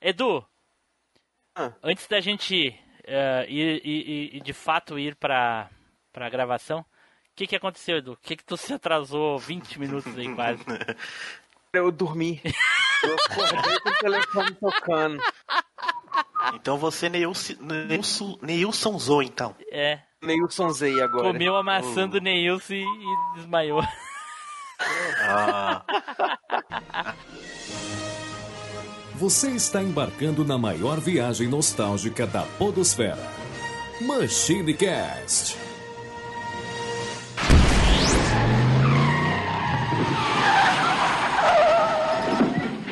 Edu, Ah. antes da gente eh, ir, ir- ir- de fato ir pra, pra gravação, o que, que aconteceu, Edu? O que, que tu se atrasou 20 minutos aí quase? Eu dormi. Eu acordei com o telefone tocando. Então você Neilson, Neilson, Neilson Zou, então. É, Neilson Zei agora. comeu a maçã do Neilson e, e desmaiou. Ah, Você está embarcando na maior viagem nostálgica da Podosfera. Machine Cast.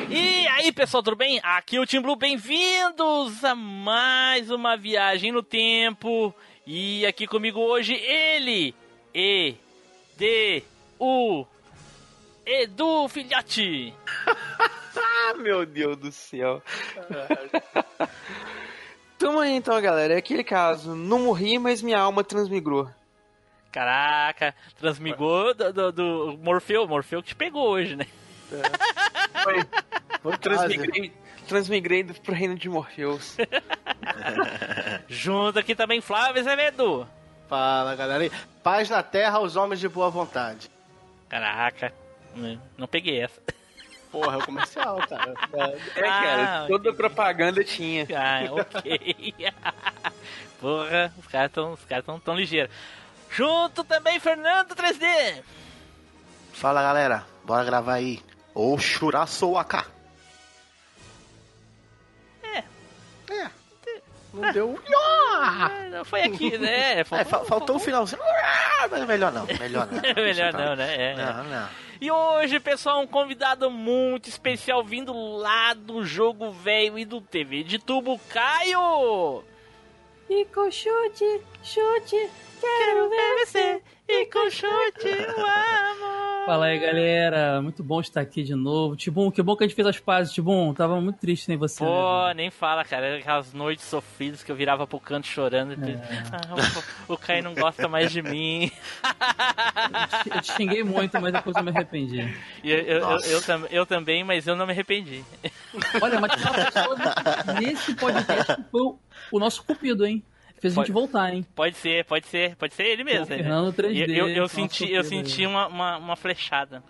E aí, pessoal, tudo bem? Aqui é o Tim Blue, bem-vindos a mais uma viagem no tempo. E aqui comigo hoje ele, E, D, U, Edu Filhote. Ah, meu Deus do céu. Tamo aí então, galera. É aquele caso. Não morri, mas minha alma transmigrou. Caraca, transmigou do, do, do Morfeu, Morfeu que te pegou hoje, né? Foi. Foi Transmigrei, transmigrei do- pro reino de Morpheus. Junto aqui também Flávio Azevedo. Fala, galera. Paz na terra aos homens de boa vontade. Caraca, não- não peguei essa. Porra, é o comercial, cara. É, cara. Ah, toda propaganda tinha. Ah, ok. Porra, os caras tão, os caras tão, tão ligeiros. Junto também Fernando 3D. fala galera, bora gravar aí. Ou Shuraço AK. Não deu. Ah, não foi aqui, né? É, fa- faltou o finalzinho. Ah, Mas melhor não, melhor não. Melhor não, né? É. Não, não. E hoje, pessoal, um convidado muito especial vindo lá do jogo velho e do TV de tubo, Caio! E com chute, chute, quero ver você. E com chute eu amo! Fala aí, galera. Muito bom estar aqui de novo. Tibum, que bom que a gente fez as pazes, Tibum. Tava muito triste sem você. Pô, né? nem fala, cara. Aquelas noites sofridas que eu virava pro canto chorando. Ah, o, o Caio não gosta mais de mim. Eu te xinguei muito, mas depois eu me arrependi. E eu, eu, eu, eu tam- eu também, mas eu não me arrependi. Olha, mas nesse podcast foi o, o nosso cupido, hein? Fez a gente Pode- voltar, hein? Pode ser, pode ser, pode ser ele mesmo. O né? Fernando 3D, E eu, eu nosso senti, eu senti aí. uma, uma, uma flechada.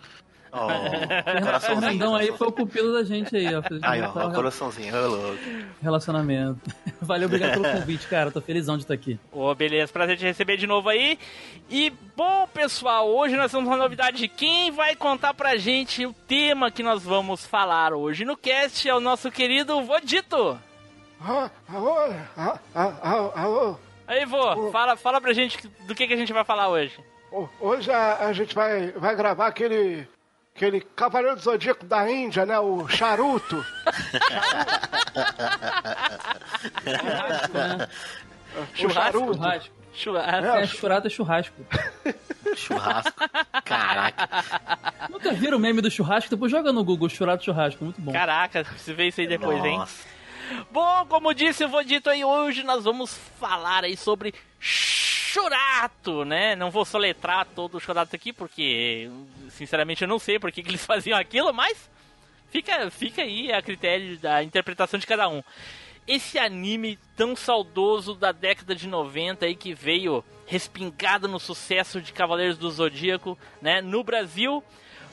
Oh, O coraçãozinho. Fernandão aí foi o cupido da gente aí, ó. Aí, ó, ao coraçãozinho, ô louco. relacionamento. Valeu, obrigado pelo convite, cara. Tô felizão de estar aqui. Ô, beleza, prazer te receber de novo aí. E, bom, pessoal, hoje nós temos uma novidade. Quem vai contar pra gente o tema que nós vamos falar hoje no cast é o nosso querido Vodito. Ah, alô? Ah, alô? Aí, vô, fala, fala pra gente do que, que a gente vai falar hoje. Ho- Hoje a, a gente vai, vai gravar aquele, aquele Cavaleiro do Zodíaco da Índia, né? O Charuto. O Charuto. Churrasco. Churrasco. É, churrasco é churrasco. Churrasco. Caraca. Nunca viram o meme do churrasco? Depois joga no Google, churrasco churrasco. Muito bom. Caraca, você vê isso aí depois, hein? Bom, como disse o Vodito aí, hoje nós vamos falar aí sobre Churato, né? Não vou soletrar todo o Churato aqui, porque, sinceramente, eu não sei por que, eles faziam aquilo, mas fica, fica aí a critério da interpretação de cada um. Esse anime tão saudoso da década de 90 aí que veio respingado no sucesso de Cavaleiros do Zodíaco, né, no Brasil.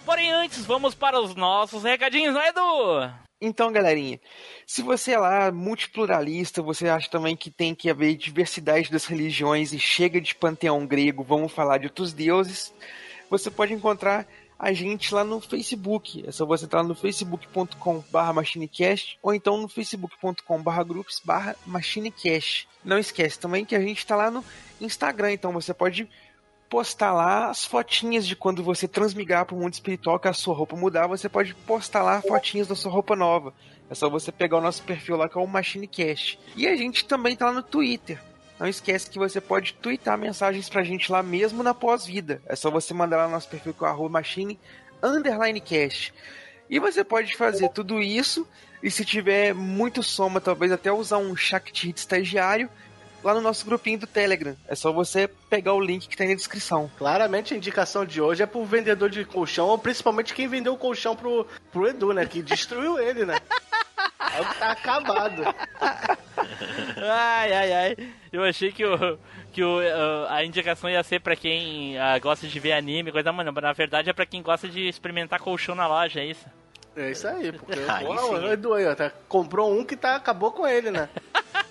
Porém, antes, vamos para os nossos recadinhos, não é, Edu? Então, galerinha, se você é lá multipluralista, você acha também que tem que haver diversidade das religiões e chega de panteão grego, vamos falar de outros deuses, você pode encontrar a gente lá no Facebook. É só você entrar no facebook.com.br machinecast ou então no facebook.com.br groups machinecast. Não esquece também que a gente está lá no Instagram, então você pode postar lá as fotinhas de quando você transmigrar para o mundo espiritual, que a sua roupa mudar, você pode postar lá fotinhas da sua roupa nova. É só você pegar o nosso perfil lá que é o MachineCast. E a gente também tá lá no Twitter. Não esquece que você pode twittar mensagens pra gente lá mesmo na pós-vida. É só você mandar lá no nosso perfil que é arroba machine underline cast. E você pode fazer tudo isso e se tiver muito soma, talvez até usar um Shakti estagiário lá no nosso grupinho do Telegram. É só você pegar o link que tá aí na descrição. Claramente a indicação de hoje é pro vendedor de colchão, ou principalmente quem vendeu o colchão pro, pro Edu, né? Que destruiu ele, né? É o que tá acabado. Ai, ai, ai. Eu achei que, o, que o, uh, a indicação ia ser pra quem uh, gosta de ver anime, coisa, mano. Mas na verdade é pra quem gosta de experimentar colchão na loja, é isso? É isso aí, porque Aí pô, o Edu aí, ó, tá- comprou um que tá, acabou com ele, né?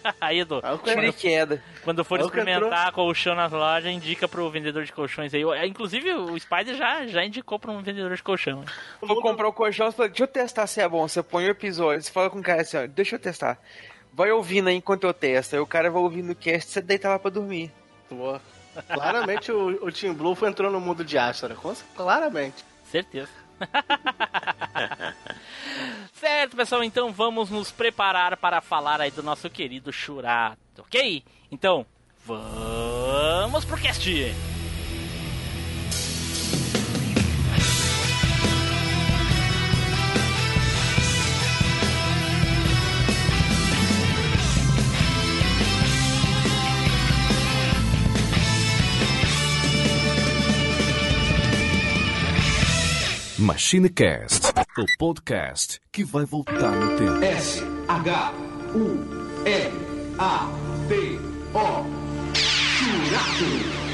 Aí, Edu, Aí o Tiro e queda. quando for experimentar colchão nas lojas, indica pro vendedor de colchões aí. Eu- é, Inclusive, o Spider já, já indicou pra um vendedor de colchão. né? Vou comprar o colchão, você fala, deixa eu testar se é bom. Você põe o episódio, você fala com o cara assim, ó, deixa eu testar. Vai ouvindo aí enquanto eu testo. Aí o cara vai ouvindo o cast, você deita lá pra dormir. Pô, Claramente o, o Team Blue entrou no mundo de Astra. com- Claramente. Certeza. certo, pessoal, então vamos nos preparar para falar aí do nosso querido Churato, ok? Então, vamos pro cast! MachineCast, o podcast que vai voltar no tempo. S H U R A T O Churato.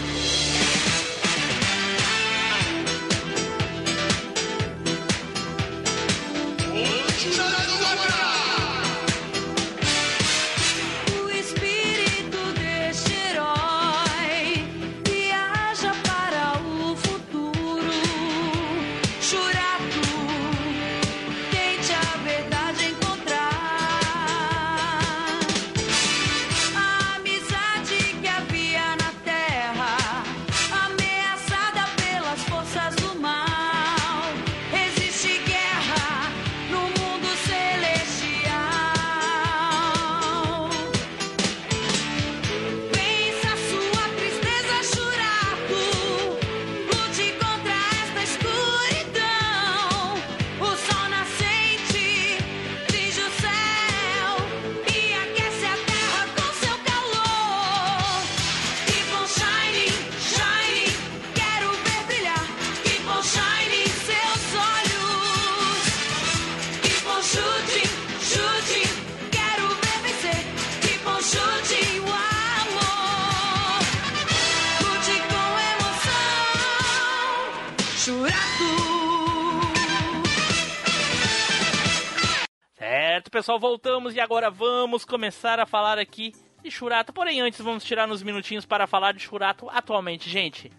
Voltamos e agora vamos começar a falar aqui de Churato. Porém, antes vamos tirar uns minutinhos para falar de Churato atualmente, gente.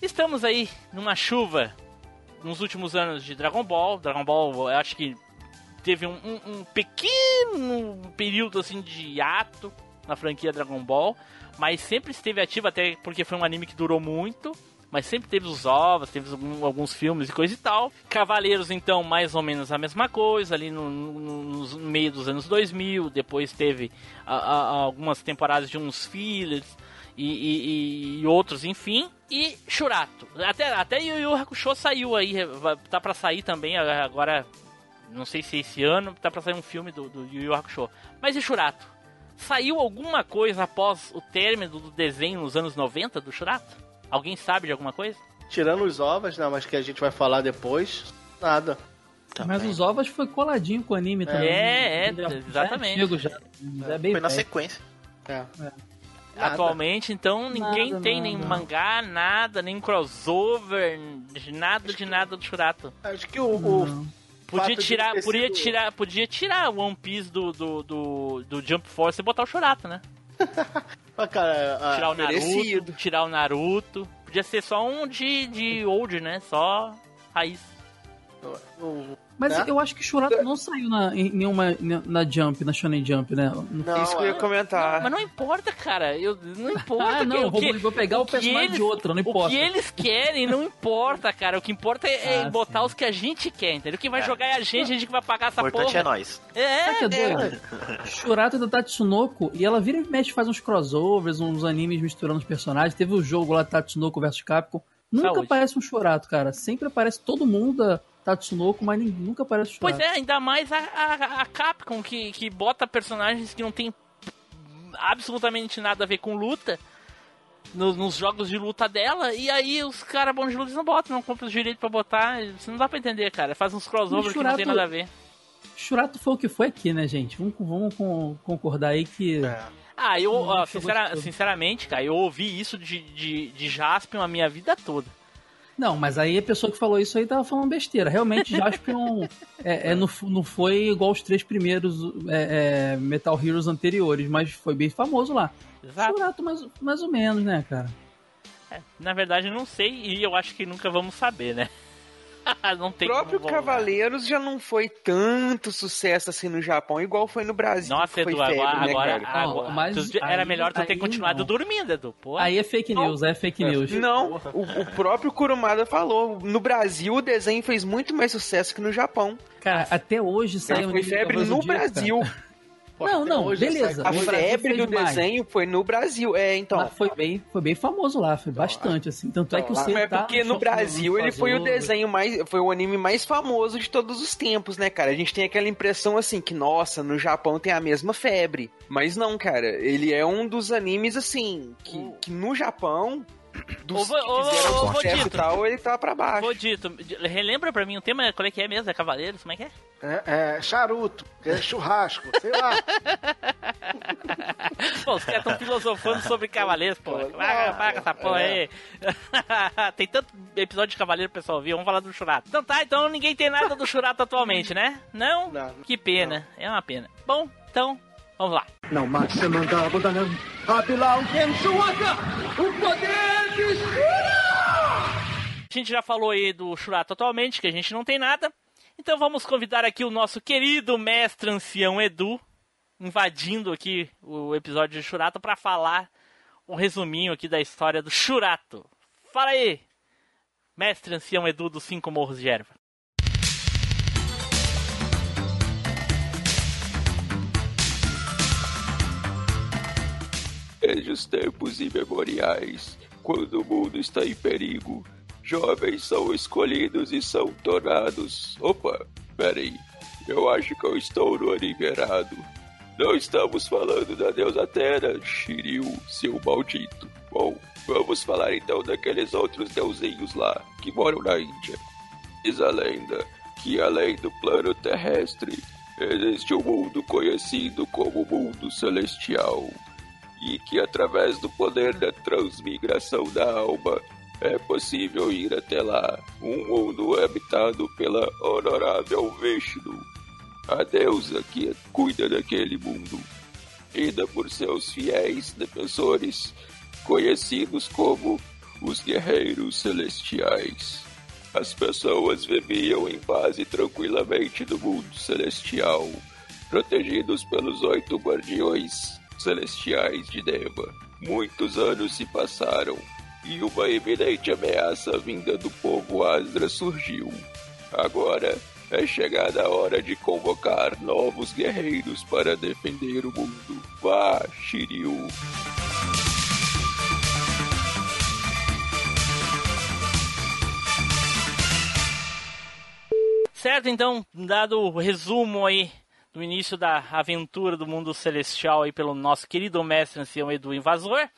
Estamos aí numa chuva nos últimos anos de Dragon Ball. Dragon Ball, eu acho que teve um, um- um pequeno período assim de hiato na franquia Dragon Ball, mas sempre esteve ativo até porque foi um anime que durou muito. Mas sempre teve os ovos, teve alguns filmes e coisa e tal. Cavaleiros, então, mais ou menos a mesma coisa, ali no, no- no meio dos anos 2000. Depois teve a- a- algumas temporadas de uns fillers e, e- e outros, enfim. E Churato. Até, até Yu Yu Hakusho saiu aí, tá pra sair também agora. Não sei se esse ano tá pra sair um filme do, do Yu Yu Hakusho. Mas e Churato? Saiu alguma coisa após o término do desenho nos anos 90 do Churato? Alguém sabe de alguma coisa? Tirando os ovos, né? Mas que a gente vai falar depois. Nada. Mas os ovos foi coladinho com o anime também. É, é, Já- exatamente. já. Já é bem Foi na velho. sequência. É. Ah, Atualmente, então, ninguém Nada, tem não, nem não. mangá, nada, nem crossover, de nada de nada do Churato. Acho que o. o. Podia tirar, ter podia sido- tirar, podia tirar o One Piece do, do, do, do Jump Force e botar o Churato, né? Ah, cara, a- Tirar o Naruto, merecido. tirar o Naruto. Podia ser só um de, de old, né? Só raiz. o- Mas É? eu acho que Churato não saiu na, em nenhuma na Jump, na Shonen Jump, né? Não, Isso que eu ia é- comentar. Mas não importa, cara. Eu, não importa. Ah, não, que- eu vou, que- vou pegar o, que personagem eles- de outro, não O importa. que eles querem não importa, cara. O que importa é, é Ah, botar sim. os que a gente quer, entendeu? Quem vai É. jogar é a gente, a gente que vai pagar O essa importante porra. é nós. É, Sabe o que é é, doido? Churato é da Tatsunoko e ela vira e mexe, faz uns crossovers, uns animes misturando os personagens. Teve o jogo lá Tatsunoko vs Capcom. Nunca Saúde. aparece um Churato, cara. Sempre aparece todo mundo da Tatsunoko, mas ninguém- nunca aparece o Churato. Pois é, ainda mais a, a, a Capcom que, que bota personagens que não tem absolutamente nada a ver com luta nos, nos jogos de luta dela, e aí os caras bons de luta não botam, não compram os direitos pra botar. Isso não dá pra entender, cara. Faz uns crossovers Mas que não tem Churato- nada a ver. Shurato foi o que foi aqui, né, gente? Vamos, vamos con- concordar aí que. É. Ah, eu, sincera- sinceramente, cara, eu ouvi isso de, de, de Jaspion a minha vida toda. Não, mas aí a pessoa que falou isso aí tava falando besteira. Realmente, Jaspion é, é, não, não foi igual os três primeiros é, é, Metal Heroes anteriores, mas foi bem famoso lá. Exato. Mais, mais ou menos, né, cara? É, na verdade, eu não sei e eu acho que nunca vamos saber, né? não O tem próprio como voltar. Cavaleiros já não foi tanto sucesso assim no Japão, igual foi no Brasil. Nossa, Edu, febre, agora, né, agora, cara? Não, agora- mas tu- era aí- melhor tu ter continuado não. dormindo, Edu. Pô. Aí é fake news, é fake news. Não, o, o próprio Kurumada falou. No Brasil, o desenho fez muito mais sucesso que no Japão. Cara, até hoje saiu foi febre no Brasil. Não, não, Hoje beleza. A febre fez do mais. desenho foi no Brasil. É, então. Mas foi bem, foi bem famoso lá, foi bastante, assim. Tanto é que o C é porque no no- Brasil ele foi o desenho mais. Foi o anime mais famoso de todos os tempos, né, cara? A gente tem aquela impressão assim que, nossa, no Japão tem a mesma febre. Mas não, cara. Ele é um dos animes, assim, que, que no Japão. Dos Ô, que ô, e tal, ele tá pra baixo. Ô, Dito, relembra pra mim o tema, qual é que é mesmo? É Cavaleiros? Como é que é? É, é charuto, é churrasco, sei lá. Pô, os caras estão filosofando sobre Cavaleiros, pô. Paga, paga essa porra aí. tem tanto episódio de Cavaleiro pessoal ouvir, vamos falar do Churato. Então tá, então ninguém tem nada do Churato atualmente, né? Não? Não. Que pena, é uma pena. Bom, então, vamos lá. Não Gensuaka, o poder de A gente já falou aí do Churato atualmente, que a gente não tem nada. Então vamos convidar aqui o nosso querido mestre ancião Edu, invadindo aqui o episódio de Churato para falar um resuminho aqui da história do Churato. Fala aí, mestre ancião Edu dos Cinco Morros de Erva. Desde os tempos imemoriais, quando o mundo está em perigo, jovens são escolhidos e são tornados. Opa, peraí. Eu acho que eu estou no anime errado. Não estamos falando da deusa Terra, Shiryu, seu maldito. Bom, vamos falar então daqueles outros deusinhos lá, que moram na Índia. Diz a lenda que além do plano terrestre, existe um mundo conhecido como mundo celestial e que através do poder da transmigração da alma é possível ir até lá, um mundo habitado pela honorável Vishnu, a deusa que cuida daquele mundo, ida por seus fiéis defensores, conhecidos como os Guerreiros Celestiais. As pessoas viviam em paz e tranquilamente no mundo celestial, protegidos pelos oito guardiões celestiais de Deva. Muitos anos se passaram e uma iminente ameaça vinda do povo Asdra surgiu. Agora é chegada a hora de convocar novos guerreiros para defender o mundo. Vá, Shiryu! Certo, então, dado o resumo aí do início da aventura do mundo celestial aí pelo nosso querido mestre ancião Edu Invasor,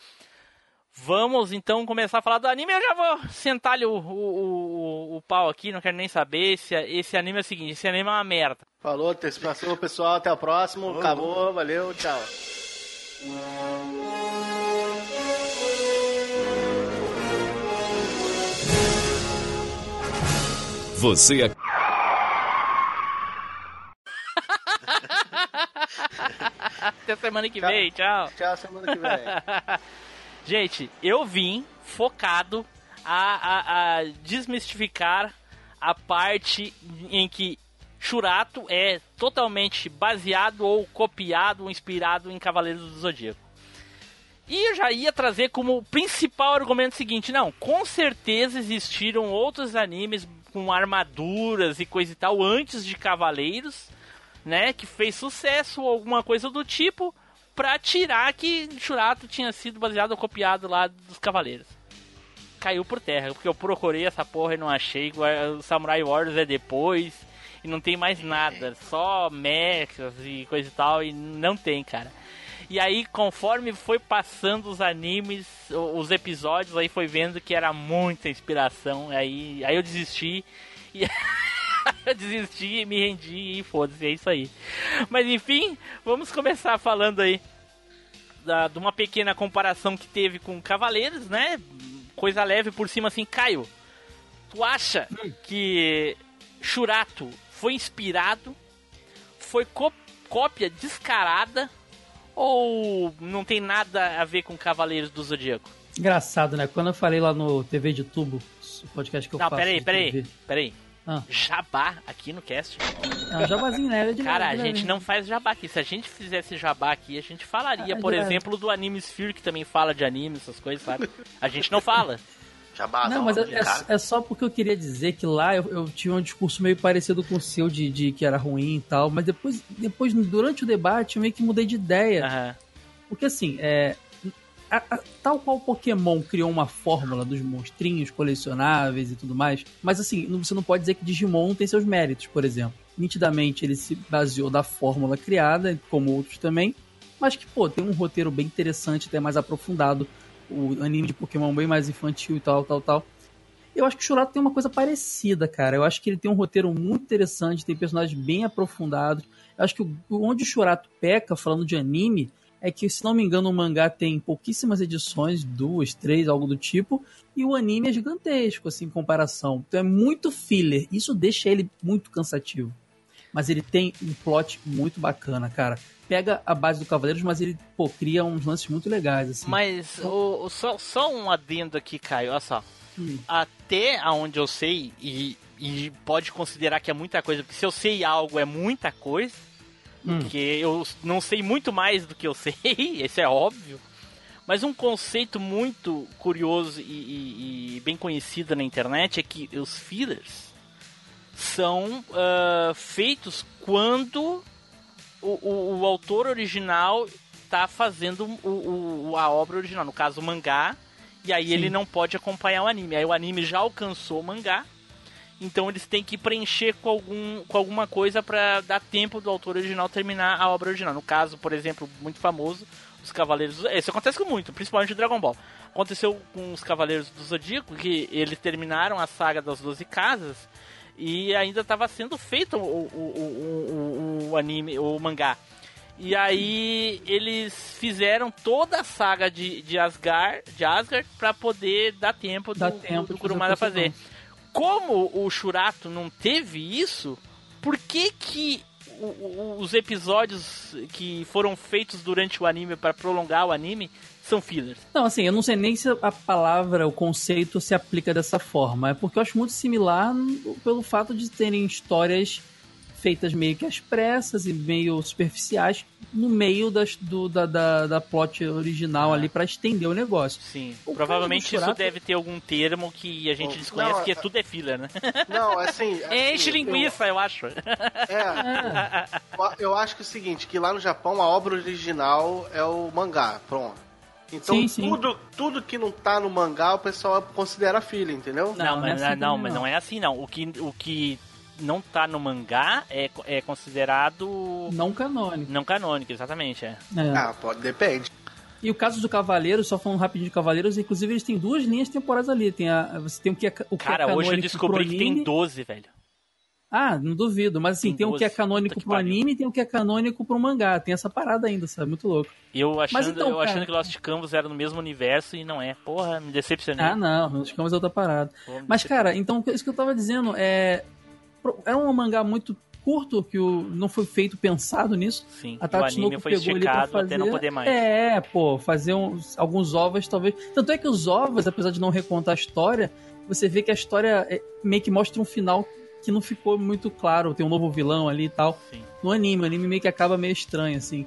vamos então começar a falar do anime. Eu já vou sentar-lhe o, o, o, o pau aqui, não quero nem saber. Esse, esse anime é o seguinte: esse anime é uma merda. Falou, antecipação, pessoal. Até o próximo. Acabou, valeu, tchau. Você é Até semana que vem, tchau. Tchau, semana que vem. Gente, eu vim focado a, a, a desmistificar a parte em que Churato é totalmente baseado ou copiado ou inspirado em Cavaleiros do Zodíaco. E eu já ia trazer como principal argumento o seguinte: não, com certeza existiram outros animes com armaduras e coisa e tal antes de Cavaleiros, né? Que fez sucesso ou alguma coisa do tipo, pra tirar que Churato tinha sido baseado ou copiado lá dos Cavaleiros. Caiu por terra, porque eu procurei essa porra e não achei. O Samurai Warriors é depois e não tem mais nada, só mechas e coisa e tal, e não tem, cara. E aí, conforme foi passando os animes, os episódios, aí foi vendo que era muita inspiração. Aí, aí eu desisti. E, desisti, me rendi e foda-se, é isso aí. Mas enfim, vamos começar falando aí da, de uma pequena comparação que teve com Cavaleiros, né? Coisa leve por cima assim, Caio. Tu acha que Churato foi inspirado? Foi có- cópia descarada? Ou não tem nada a ver com Cavaleiros do Zodíaco? Engraçado, né? Quando eu falei lá no TV de Tubo, o podcast que eu Não, faço. peraí, de peraí, TV. peraí. Ah. Jabá aqui no cast. É um jabazinho, né? É de Cara, a gente leve. não faz jabá aqui. Se a gente fizesse jabá aqui, a gente falaria, Ah, por exemplo, do Anime Sphere, que também fala de anime, essas coisas, sabe? A gente não fala. Jabá, Não, mas é, é- é só porque eu queria dizer que lá eu, eu tinha um discurso meio parecido com o seu de, de que era ruim e tal, mas depois, depois, durante o debate, eu meio que mudei de ideia. Aham. Porque assim, é. A- a- tal qual Pokémon criou uma fórmula dos monstrinhos colecionáveis e tudo mais, mas assim, você não pode dizer que Digimon tem seus méritos, por exemplo. Nitidamente ele se baseou da fórmula criada, como outros também, mas que, pô, tem um roteiro bem interessante, até mais aprofundado. O anime de Pokémon bem mais infantil e tal, tal, tal. Eu acho que o Churato tem uma coisa parecida, cara. Eu acho que ele tem um roteiro muito interessante, tem personagens bem aprofundados. Eu acho que onde o Churato peca, falando de anime, é que, se não me engano, o mangá tem pouquíssimas edições, duas, três, algo do tipo, e o anime é gigantesco, assim, em comparação. Então é muito filler. Isso deixa ele muito cansativo. Mas ele tem um plot muito bacana, cara. Pega a base do Cavaleiros, mas ele, pô, cria uns lances muito legais, assim. Mas o, o- só, só um adendo aqui, Caio, olha só. Hum. Até aonde eu sei, e, e pode considerar que é muita coisa, porque se eu sei algo é muita coisa, Hum. porque eu não sei muito mais do que eu sei, isso é óbvio. Mas um conceito muito curioso e, e- e bem conhecido na internet é que os fillers são ah, feitos quando o, o- o autor original está fazendo o, o- a obra original, no caso o mangá, e aí Sim. ele não pode acompanhar o anime. Aí o anime já alcançou o mangá, então eles têm que preencher com, algum, com alguma coisa para dar tempo do autor original terminar a obra original. No caso, por exemplo, muito famoso, os Cavaleiros. do- Isso acontece com muito, principalmente o Dragon Ball. Aconteceu com os Cavaleiros do Zodíaco, que eles terminaram a saga das 12 casas e ainda estava sendo feito o, o, o, o, anime, o mangá. E aí eles fizeram toda a saga de, de Asgard, de Asgard para poder dar tempo do, Dá do- tempo do de Kurumada fazer fazer. Como o Shurato não teve isso, por que que o- o- os episódios que foram feitos durante o anime para prolongar o anime são fillers? Não, assim, eu não sei nem se a palavra, o conceito se aplica dessa forma. É porque eu acho muito similar pelo fato de terem histórias feitas meio que às pressas e meio superficiais no meio das, do, da, da, da plot original ali pra estender o negócio. Sim. O Provavelmente do isso deve ter algum termo que a gente Não, desconhece, é- que tudo é filler, né? Não, assim. assim, Enche linguiça, eu acho. É, eu- eu acho que é o seguinte, que lá no Japão a obra original é o mangá, pronto. Então Sim, sim. Tudo, tudo que não tá no mangá o pessoal considera filho, entendeu? Não, mas, não é assim não, também mas não. não é assim não. O que, o que não tá no mangá é, é considerado Não canônico. não canônico, exatamente, é. É. Ah, pode, depende. E o caso do Cavaleiros, só falando rapidinho de Cavaleiros, inclusive eles têm duas linhas temporais ali. Tem a, você tem o que é, o que é Cara, hoje eu descobri que tem anime. 12, velho. Ah, não duvido. Mas assim, Tem tem, o que é 12, canônico que pro pariu. anime e tem o que é canônico pro mangá. Tem essa parada ainda, sabe? Muito louco. Eu achando, então, eu achando cara- que Lost Canvas era no mesmo universo e não é. Porra, me decepcionei. Ah, não. Os camas é outra parada. Pô, Mas, cara, então, isso que eu tava dizendo é. Era um mangá muito curto que o, não foi feito pensado nisso. Sim, A o Tatsunoko anime foi pegou ali pra esticado até não fazer- poder mais. É, pô, fazer uns, alguns ovos talvez. Tanto é que os ovos, apesar de não recontar a história, você vê que a história é- meio que mostra um final que não ficou muito claro. Tem um novo vilão ali e tal. Sim. No anime, o anime meio que acaba meio estranho, assim.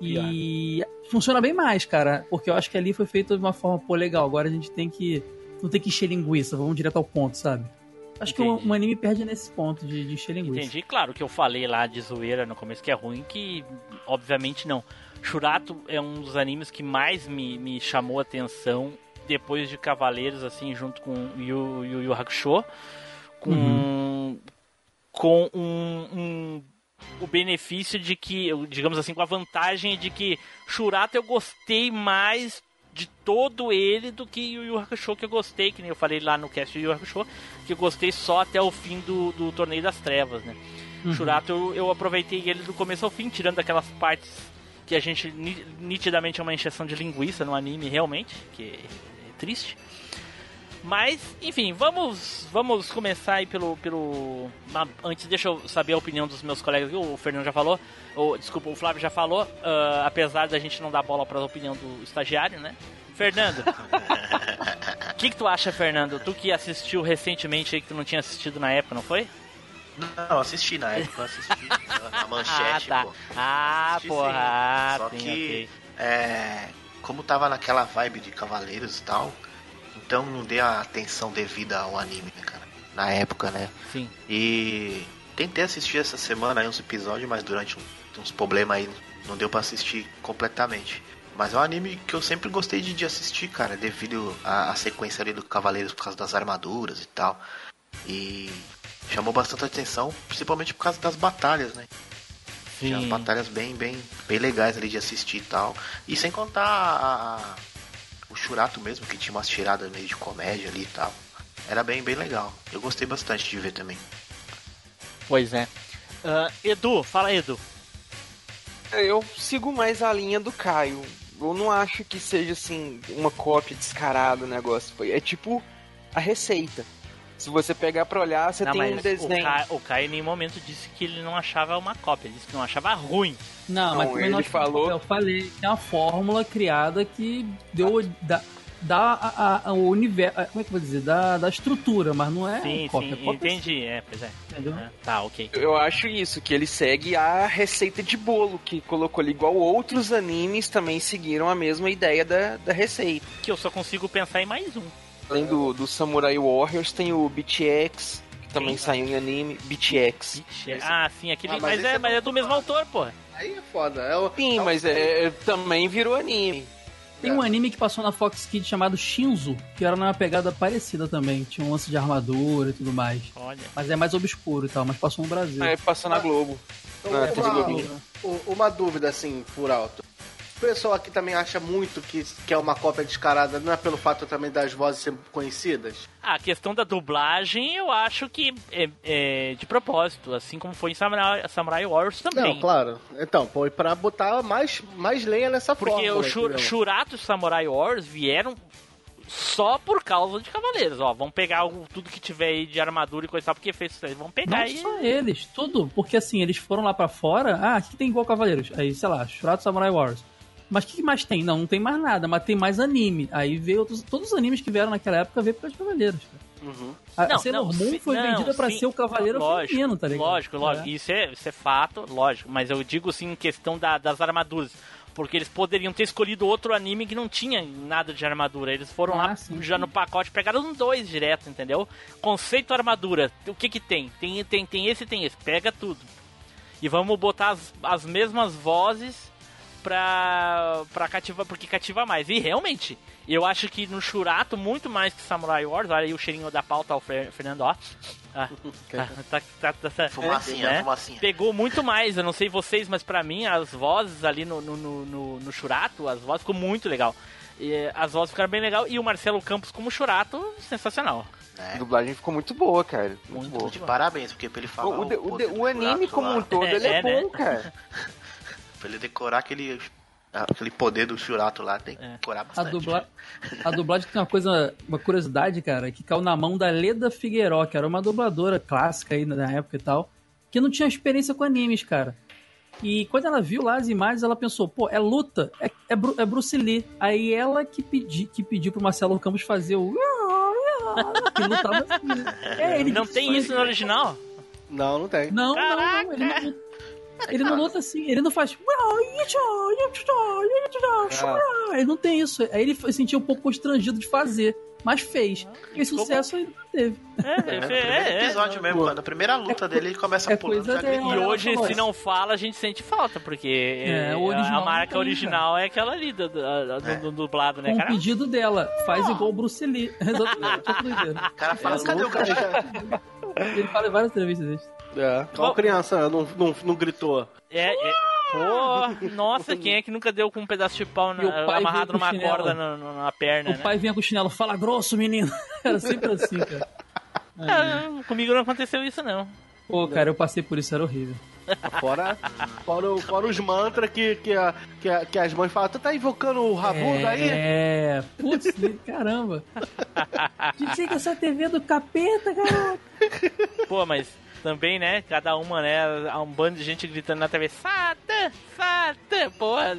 E funciona bem mais, cara, porque eu acho que ali foi feito de uma forma, pô, legal. Agora a gente tem que. Não tem que encher linguiça, vamos direto ao ponto, sabe? Acho que Entendi. o, o anime perde nesse ponto de, de encher linguiça. Entendi, claro que eu falei lá de zoeira no começo que é ruim, que obviamente não. Churato é um dos animes que mais me, me chamou a atenção depois de Cavaleiros, assim, junto com Yu Yu, Yu Hakusho, com, Uhum. com um, um- o benefício de que, digamos assim, com a vantagem de que Churato eu gostei mais de todo ele do que o Yu Hakusho que eu gostei, que nem eu falei lá no cast do Yu Hakusho, que eu gostei só até o fim do, do Torneio das Trevas, né? Uhum. Shurato eu, eu aproveitei ele do começo ao fim, tirando aquelas partes que a gente ni- nitidamente é uma encheção de linguiça no anime, realmente, que é triste. Mas, enfim, vamos vamos começar aí pelo. pelo antes, deixa eu saber a opinião dos meus colegas aqui. O Fernando já falou, ou, desculpa, o Flávio já falou, ah, apesar da gente não dar bola para a opinião do estagiário, né? Fernando, o que, que tu acha, Fernando? Tu que assistiu recentemente aí, que tu não tinha assistido na época, não foi? Não, assisti na época, assisti a manchete, ah, tá. pô. Ah, Assisti, porra. sim. Ah, Só sim, que, ok. é, como tava naquela vibe de Cavaleiros e tal, então não dei a atenção devida ao anime, né, cara? Na época, né? Sim. E tentei assistir essa semana aí uns episódios, mas durante uns problemas aí não deu pra assistir completamente. Mas é um anime que eu sempre gostei de, de assistir, cara, devido à, sequência ali do Cavaleiros por causa das armaduras e tal. E chamou bastante atenção, principalmente por causa das batalhas, né? Tinha umas Sim. batalhas bem, bem, bem legais ali de assistir e tal. E sem contar a- o Churato mesmo, que tinha umas tiradas meio de comédia ali e tal. Era bem, bem legal. Eu gostei bastante de ver também. Pois é. Ah, Edu, fala Edu. Eu sigo mais a linha do Caio. Eu não acho que seja assim uma cópia descarada do negócio. Foi- É tipo a receita. Se você pegar pra olhar, você Não, tem um desenho. O Caio em nenhum momento disse que ele não achava uma cópia, ele disse que não achava ruim. Não, Não, mas ele falou- Eu falei que é uma fórmula criada que deu. dá, dá a, a- a- o universo. Como é que eu vou dizer? Dá, dá estrutura, mas não é sim, cópia. sim, Cópia, entendi. É, pois é. Entendeu? É, tá, ok. Eu acho isso, que ele segue a receita de bolo que colocou ali, igual outros animes também seguiram a mesma ideia da, da receita. Que eu só consigo pensar em mais um. Além do, do Samurai Warriors, tem o BTX, que também saiu em anime. BTX. Ah, sim, aquele. Ah, mas mas, é, é mas é do mesmo autor, pô. Aí é foda. É o, Sim, é o- mas é, também virou anime. Tem um anime que passou na Fox Kids chamado Shinzo, que era numa pegada parecida também. Tinha um lance de armadura e tudo mais. Olha. Mas é mais obscuro e tal, mas passou no Brasil. É, passou na Globo. Então, Na TV uma, uma dúvida assim, por alto. O pessoal aqui também acha muito que, que é uma cópia descarada, não é pelo fato também das vozes serem conhecidas? A questão da dublagem, eu acho que é, é de propósito, assim como foi em Samurai, Samurai Warriors também. Não, claro. Então, e pra botar mais, mais lenha nessa Porque fórmula. o Shur- entendeu? Shurato e Samurai Wars vieram só por causa de Cavaleiros. Ó, vamos pegar o- tudo que tiver aí de armadura e coisa e tal, porque fez isso aí. Vamos pegar Não aí. só eles, tudo. Porque assim, eles foram lá pra fora. Ah, o que que tem igual Cavaleiros? Aí, sei lá, Shurato Samurai Wars. Mas o que mais tem? Não, não tem mais nada, mas tem mais anime. Aí veio outros, todos os animes que vieram naquela época veio por causa de Cavaleiros. cara. Uhum. A, Não, Sailor Moon foi não, vendida pra sim, ser o Cavaleiro lógico, feminino, tá ligado? Lógico, lógico. É. Isso, é, isso é fato, lógico. Mas eu digo sim em questão da- das armaduras. Porque eles poderiam ter escolhido outro anime que não tinha nada de armadura. Eles foram Ah, lá sim, já sim. no pacote, pegaram dois direto, entendeu? Conceito armadura. O que que tem? Tem, tem, tem esse e tem esse. Pega tudo. E vamos botar as, as mesmas vozes pra, pra cativar, porque cativa mais. E realmente, eu acho que no Shurato, muito mais que Samurai Wars, olha aí o cheirinho da pauta ao Fer- Fernando, ó. Ah, tá, tá, tá, tá, tá, Fumacinha, né? fumacinha. Pegou muito mais, eu não sei vocês, mas pra mim as vozes ali no, no, no, no, no Shurato, as vozes ficou muito legal. E, eh, as vozes ficaram bem legal e o Marcelo Campos como Churato, sensacional. A Né? dublagem ficou muito boa, cara. Muito, boa. De parabéns, porque pra ele falar. O, o, o, do o anime Churato como lá, um todo, ele é, É, né? bom, cara. Pra ele decorar aquele. Aquele poder do Churato lá, tem que É. decorar A, bastante. dubla... a dublagem tem uma coisa, uma curiosidade, cara, que caiu na mão da Leda Figueiró, que era uma dubladora clássica aí na época e tal, que não tinha experiência com animes, cara. E quando ela viu lá as imagens, ela pensou, pô, é luta, é, é, Bru- é Bruce Lee. Aí ela que, pedi, que pediu pro Marcelo Campos fazer o. que lutava assim. É, ele Não disse tem isso no original? Não, não tem. Não, não, não, ele não. Ele não luta assim, ele não faz. Ele não tem isso. Aí ele sentiu um pouco constrangido de fazer, mas fez. E sucesso ele não teve. É, É, no é, primeiro é, episódio mesmo, Pô. mano. A primeira luta dele, ele começa é pulando. coisa dela. E ela hoje, se não fala, a gente sente falta, porque É, é, o a marca tem, original é aquela ali do, do, do- do dublado, né, Com o cara? pedido dela, faz igual o Bruce Lee. Exatamente, é. O cara fala, É, cadê o cara? Ele fala em várias entrevistas. É. Qual criança não, não, não gritou? É, é, Pô, nossa, quem é que nunca deu com um pedaço de pau o na, pai amarrado numa chinelo. corda no- na perna, O né? pai vinha com o chinelo, fala grosso, menino. Era sempre assim, cara. Ah, comigo não aconteceu isso, não. Pô, cara, eu passei por isso, era horrível. Fora, fora, o- fora os mantras que, que, a- que, a- que as mães falam, tu tá invocando o Rabuda aí? É, putz, caramba. Desliga essa TV do capeta, garoto. Pô, mas também, né? Cada uma, né? Há um bando de gente gritando na TV: Sata! Sata! Porra!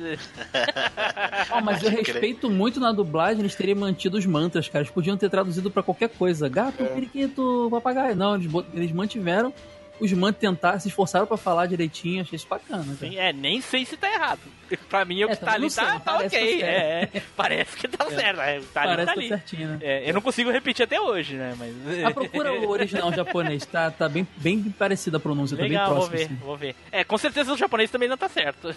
Ó, mas eu respeito muito na dublagem eles terem mantido os mantras, cara. Eles podiam ter traduzido pra qualquer coisa. Gato, periquito, papagaio. Não, eles, eles mantiveram os mantras tentar, se esforçaram pra falar direitinho. Achei isso bacana. Sim, é, nem sei se tá errado. Pra mim, o É, que tá ali sei, tá, tá parece ok. tá é, é. parece que tá certo. É, tá ali, Parece tá que ali. tá certinho, né? É, eu não consigo repetir até hoje, né? Mas. Ah, procura o original japonês, tá, tá bem, bem parecida a pronúncia, Legal, tá bem vou próximo. ver, assim. vou ver. É, com certeza o japonês também não tá certo.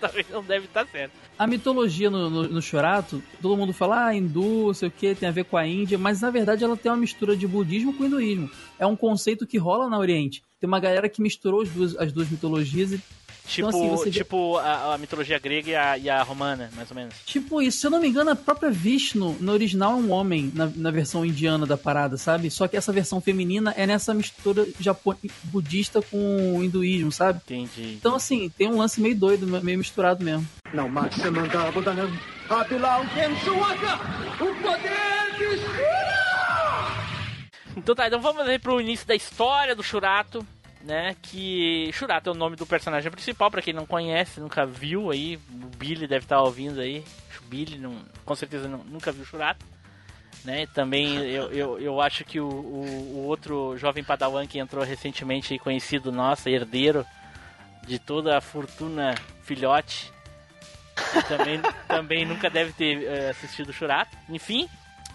também não deve estar certo. A mitologia no, no, no Shorato, todo mundo fala, ah, hindu, sei o que, tem a ver com a Índia, mas na verdade ela tem uma mistura de budismo com hinduísmo. É um conceito que rola na Oriente. Tem uma galera que misturou as duas, as duas mitologias e. Tipo, assim, você vê- tipo a, a mitologia grega e a, e a romana, mais ou menos. Tipo isso, se eu não me engano, a própria Vishnu, no original, é um homem, na, na versão indiana da parada, sabe? Só que essa versão feminina é nessa mistura japo budista com hinduísmo, sabe? Entendi. Então, assim, tem um lance meio doido, meio misturado mesmo. Não mate. O poder de Então tá, então vamos aí pro início da história do Shurato, né? Que Shurato é o nome do personagem principal, pra quem não conhece, nunca viu aí, o Billy deve estar ouvindo aí. O Billy não, com certeza não- nunca viu Shurato. Né? Também eu, eu, eu acho que o, o, o outro jovem padawan que entrou recentemente conhecido nosso, herdeiro de toda a fortuna filhote, também, também nunca deve ter eh, assistido Shurato. Enfim,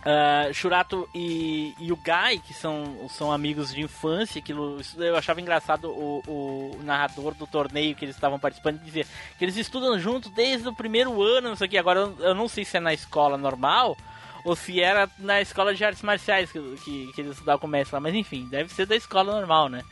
Uh, Shurato e, e o Guy, que são, são amigos de infância, aquilo, eu achava engraçado o, o narrador do torneio que eles estavam participando dizer que eles estudam junto desde o primeiro ano, não sei o que. Agora eu, eu não sei se é na escola normal ou se era na escola de artes marciais que, que, que eles estudavam com o mestre lá, mas enfim, deve ser da escola normal, né?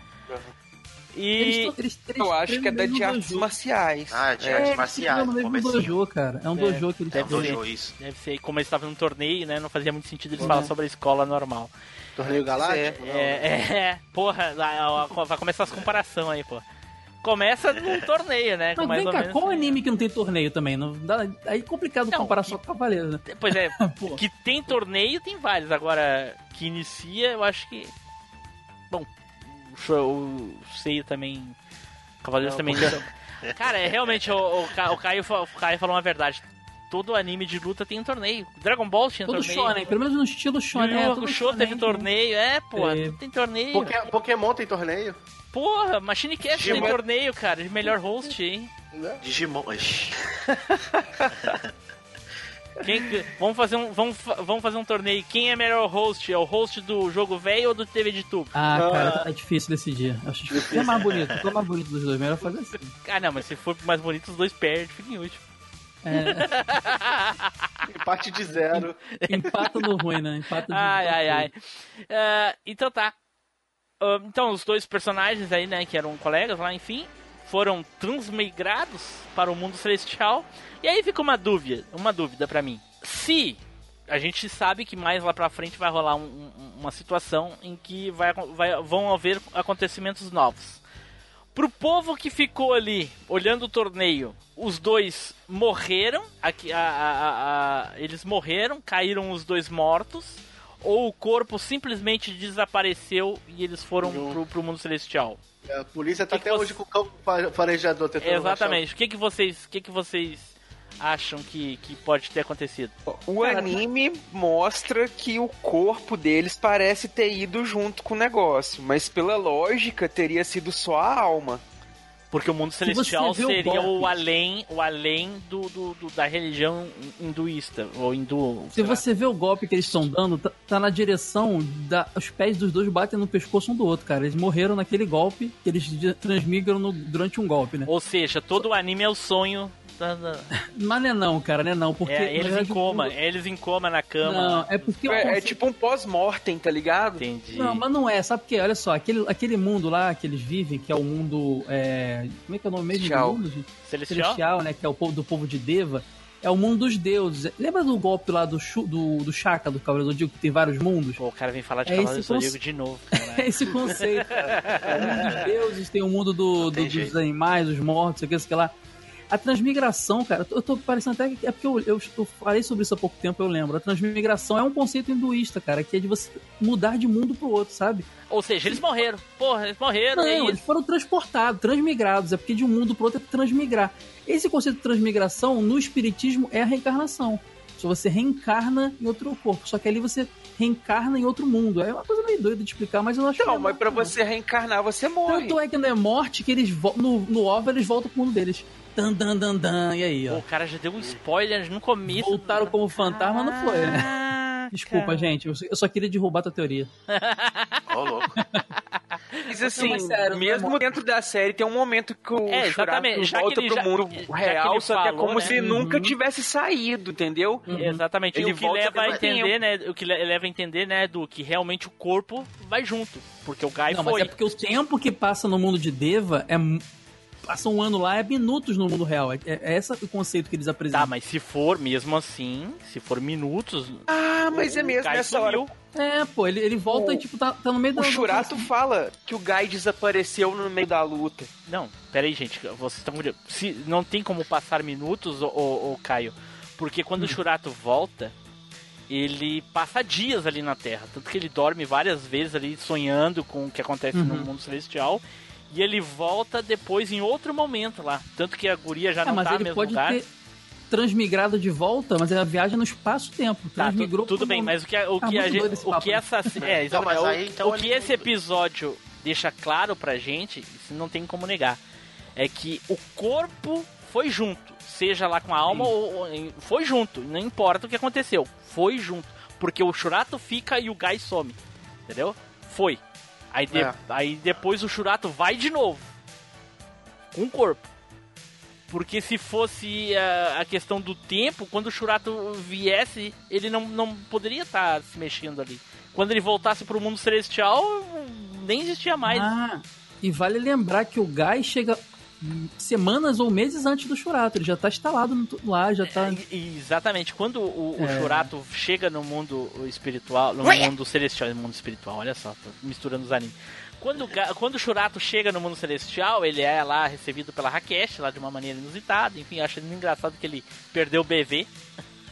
E Eles, eles, eles Eu acho que é da de artes dojo. marciais. Ah, de É. artes É, marciais. mesmo comecinho. dojo, cara. É um É, dojo que eles É Deve ser. dojo, isso. deve ser, como eles estavam no torneio, né? Não fazia muito sentido eles É. falar sobre a escola normal. Torneio Galáctico? Não. É, é, porra, vai começar as comparações aí, pô. Começa num torneio, né? Mas mais vem ou cá, menos qual assim. anime que não tem torneio também? Não dá, aí é complicado Não, comparar que- só com Cavaleiros, né? Pois é, que tem torneio, tem vários. Agora, que inicia, eu acho que. Bom, o, show, o Seiya também. Cavaleiros também. Cara, é realmente, o, o, o Caio, o Caio falou uma verdade. Todo anime de luta tem um torneio. Dragon Ball tinha Todo torneio. shonen, pelo menos no estilo shonen. É, todo Hakusho teve torneio. É, pô, tudo tem torneio. Poké- Pokémon tem torneio? Porra, Machine Cast tem Digimon. torneio, cara, de melhor host, hein? Digimon. Quem que- vamos, fazer um, vamos, vamos fazer um torneio. Quem é melhor host? É o host do jogo velho ou do TV de tubo? Ah, cara, tá difícil decidir. Acho difícil. Quem é mais bonito? Qual é mais bonito dos dois? Melhor fazer assim. Ah, não, mas se for mais bonito, os dois perdem, fica em último. É, Empate de zero. empata no ruim, né? Empata de Ai, ai, ai. Ah, então tá. Ah, então, os dois personagens aí, né, que eram colegas lá, enfim, foram transmigrados para o mundo celestial. E aí fica uma dúvida, uma dúvida pra mim. Se a gente sabe que mais lá pra frente vai rolar um- um- uma situação em que vai, vai- vão haver acontecimentos novos. Pro povo que ficou ali olhando o torneio, os dois morreram. Aqui, a- a- a- eles morreram, caíram os dois mortos. Ou o corpo simplesmente desapareceu e eles foram pro, pro mundo celestial. A polícia tá Que que até você- hoje com o cão fa- farejador tentando Exatamente. O que, que vocês. O que, que vocês acham que, que pode ter acontecido? O anime mostra que o corpo deles parece ter ido junto com o negócio, mas pela lógica teria sido só a alma. Porque o mundo celestial o seria o golpe- além, o além do, do- do- da religião hinduísta, ou hindu. Se lá. você vê o golpe que eles estão dando, tá, tá na direção da. Os pés dos dois batem no pescoço um do outro, cara. Eles morreram naquele golpe que eles transmigram no- durante um golpe, né? Ou seja, todo o anime é o sonho Mas não é não, cara, não é não, porque... É, eles em coma, eles em coma na cama. Não, é porque... É, é conceito- tipo um pós-mortem, tá ligado? Entendi. Não, mas não é, sabe por quê? Olha só, aquele, aquele mundo lá que eles vivem, que é o mundo. é, Como é que é o nome mesmo Celestial. do mundo, gente? Celestial? Celestial, né? Que é o povo do povo de Deva. É o mundo dos deuses. Lembra do golpe lá do, do, do Chaka, do Cavaleiro do Zodíaco, que tem vários mundos? Pô, o cara vem falar de É Cavaleiro do Zodíaco de novo, cara. É esse conceito. o mundo dos deuses, tem o mundo do, do- tem dos jeito. animais, dos mortos, sei o que, sei o que lá. A transmigração, cara, eu tô, parecendo até que é porque eu, eu, eu falei sobre isso há pouco tempo, eu lembro. A transmigração é um conceito hinduísta, cara, que é de você mudar de mundo pro outro, sabe? Ou seja, eles morreram. Porra, eles morreram, Não, é eles foram transportados, transmigrados. É porque de um mundo pro outro é transmigrar. Esse conceito de transmigração no espiritismo é a reencarnação. Se você reencarna em outro corpo. Só que ali você reencarna em outro mundo. É uma coisa meio doida de explicar, mas eu acho que Não, é mas pra não. você reencarnar, você morre. Tanto é que não é morte que eles no, no OVA eles voltam pro mundo deles. Dan, dan, dan, dan. E aí, ó. o cara já deu um spoiler no começo. Voltaram como fantasma, não foi, né? Desculpa, cara. gente. Eu só- queria derrubar tua teoria. Ô, louco. Mas assim, mas sério, mesmo não dentro da série, tem um momento que o É, que volta ele pro já- mundo já que real, só que é como né? se nunca Uhum. tivesse saído, entendeu? Exatamente. Ele e o que leva a entender, né? O que le- leva a entender, né, do que realmente o corpo vai junto. Porque o Guy não, mas foi. é porque o tempo que passa no mundo de Deva é. Passa um ano lá, é minutos no mundo real. É, é esse o conceito que eles apresentam. Tá, mas se for mesmo assim, se for minutos. Ah, mas é o mesmo nessa hora. sumiu. É, pô, ele, ele volta O- e, tipo, tá, tá no meio da... O da- Churato fala que o Guy desapareceu no meio da luta. Não, pera aí, gente. Vocês estão. Se não tem como passar minutos, ô, ô, ô, Caio. Porque quando Hum. o Churato volta, ele passa dias ali na Terra. Tanto que ele dorme várias vezes ali sonhando com o que acontece no Uhum. mundo celestial. E ele volta depois em outro momento lá. Tanto que a guria já É, não mas tá no ele mesmo pode lugar. ter transmigrado de volta, mas é a viagem no espaço-tempo. Tá, tudo bem, mundo. mas o que, a- o Tá que, a gente, o que essa. É, Não, exatamente. mas O- aí, então, o que esse episódio deixa claro pra gente, isso não tem como negar, é que o corpo foi junto. Seja lá com a alma ou, ou- Foi junto. Não importa o que aconteceu. Foi junto. Porque o Churato fica e o Gai some. Entendeu? Foi. Aí, de- É. aí depois o Churato vai de novo. Com o corpo. Porque se fosse a, a questão do tempo, quando o Churato viesse, ele não, não poderia estar se mexendo ali. Quando ele voltasse pro mundo celestial, nem existia mais. Ah, e vale lembrar que o Guy chega semanas ou meses antes do Churato. Ele já tá instalado no- lá, já tá... E- Exatamente. Quando o, o É. Churato chega no mundo espiritual, no mundo celestial, no mundo espiritual, olha só, tô misturando os animes. Quando, quando o Churato chega no mundo celestial, ele é lá recebido pela Rakesh, lá de uma maneira inusitada. Enfim, acho engraçado que ele perdeu o BV.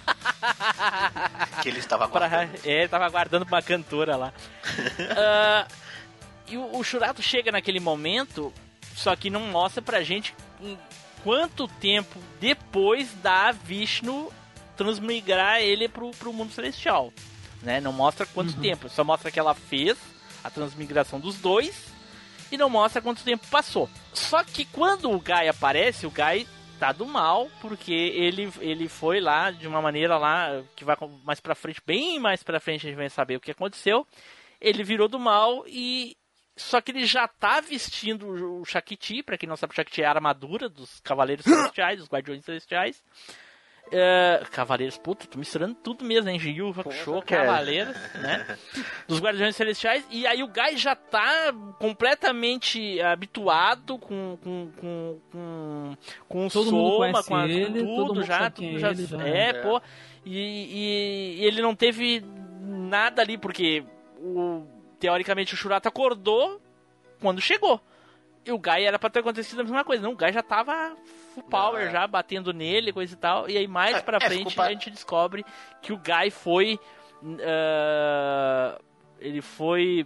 Que ele estava Pra, guardando. é, ele tava aguardando uma cantora lá. Ah, e o, o Churato chega naquele momento, só que não mostra pra gente quanto tempo depois da Vishnu transmigrar ele pro, pro mundo celestial. Né? Não mostra quanto tempo, só mostra que ela fez a transmigração dos dois e não mostra quanto tempo passou. Só que quando o Guy aparece, o Guy tá do mal, porque ele, ele foi lá de uma maneira lá que vai mais pra frente, bem mais pra frente a gente vai saber o que aconteceu. Ele virou do mal e só que ele já tá vestindo o Shakti, pra quem não sabe, o Shakti é a armadura dos Cavaleiros Celestiais, dos Guardiões Celestiais. É, Cavaleiros, puta, tô misturando tudo mesmo, hein? Yu, Hakusho, cara. Cavaleiros, né? Dos Guardiões Celestiais. E aí o Guy já tá completamente habituado com com com com, com o Todo Soma, com, a, com ele, tudo já, tudo quem é já, ele, já. é, É. pô. E, e- e ele não teve nada ali porque o teoricamente o Shurato acordou quando chegou. E o Guy era pra ter acontecido a mesma coisa. Não, o Guy já tava full power, É. já batendo nele, coisa e tal. E aí mais É, pra é, frente a gente descobre que o Guy foi. ah, ele foi.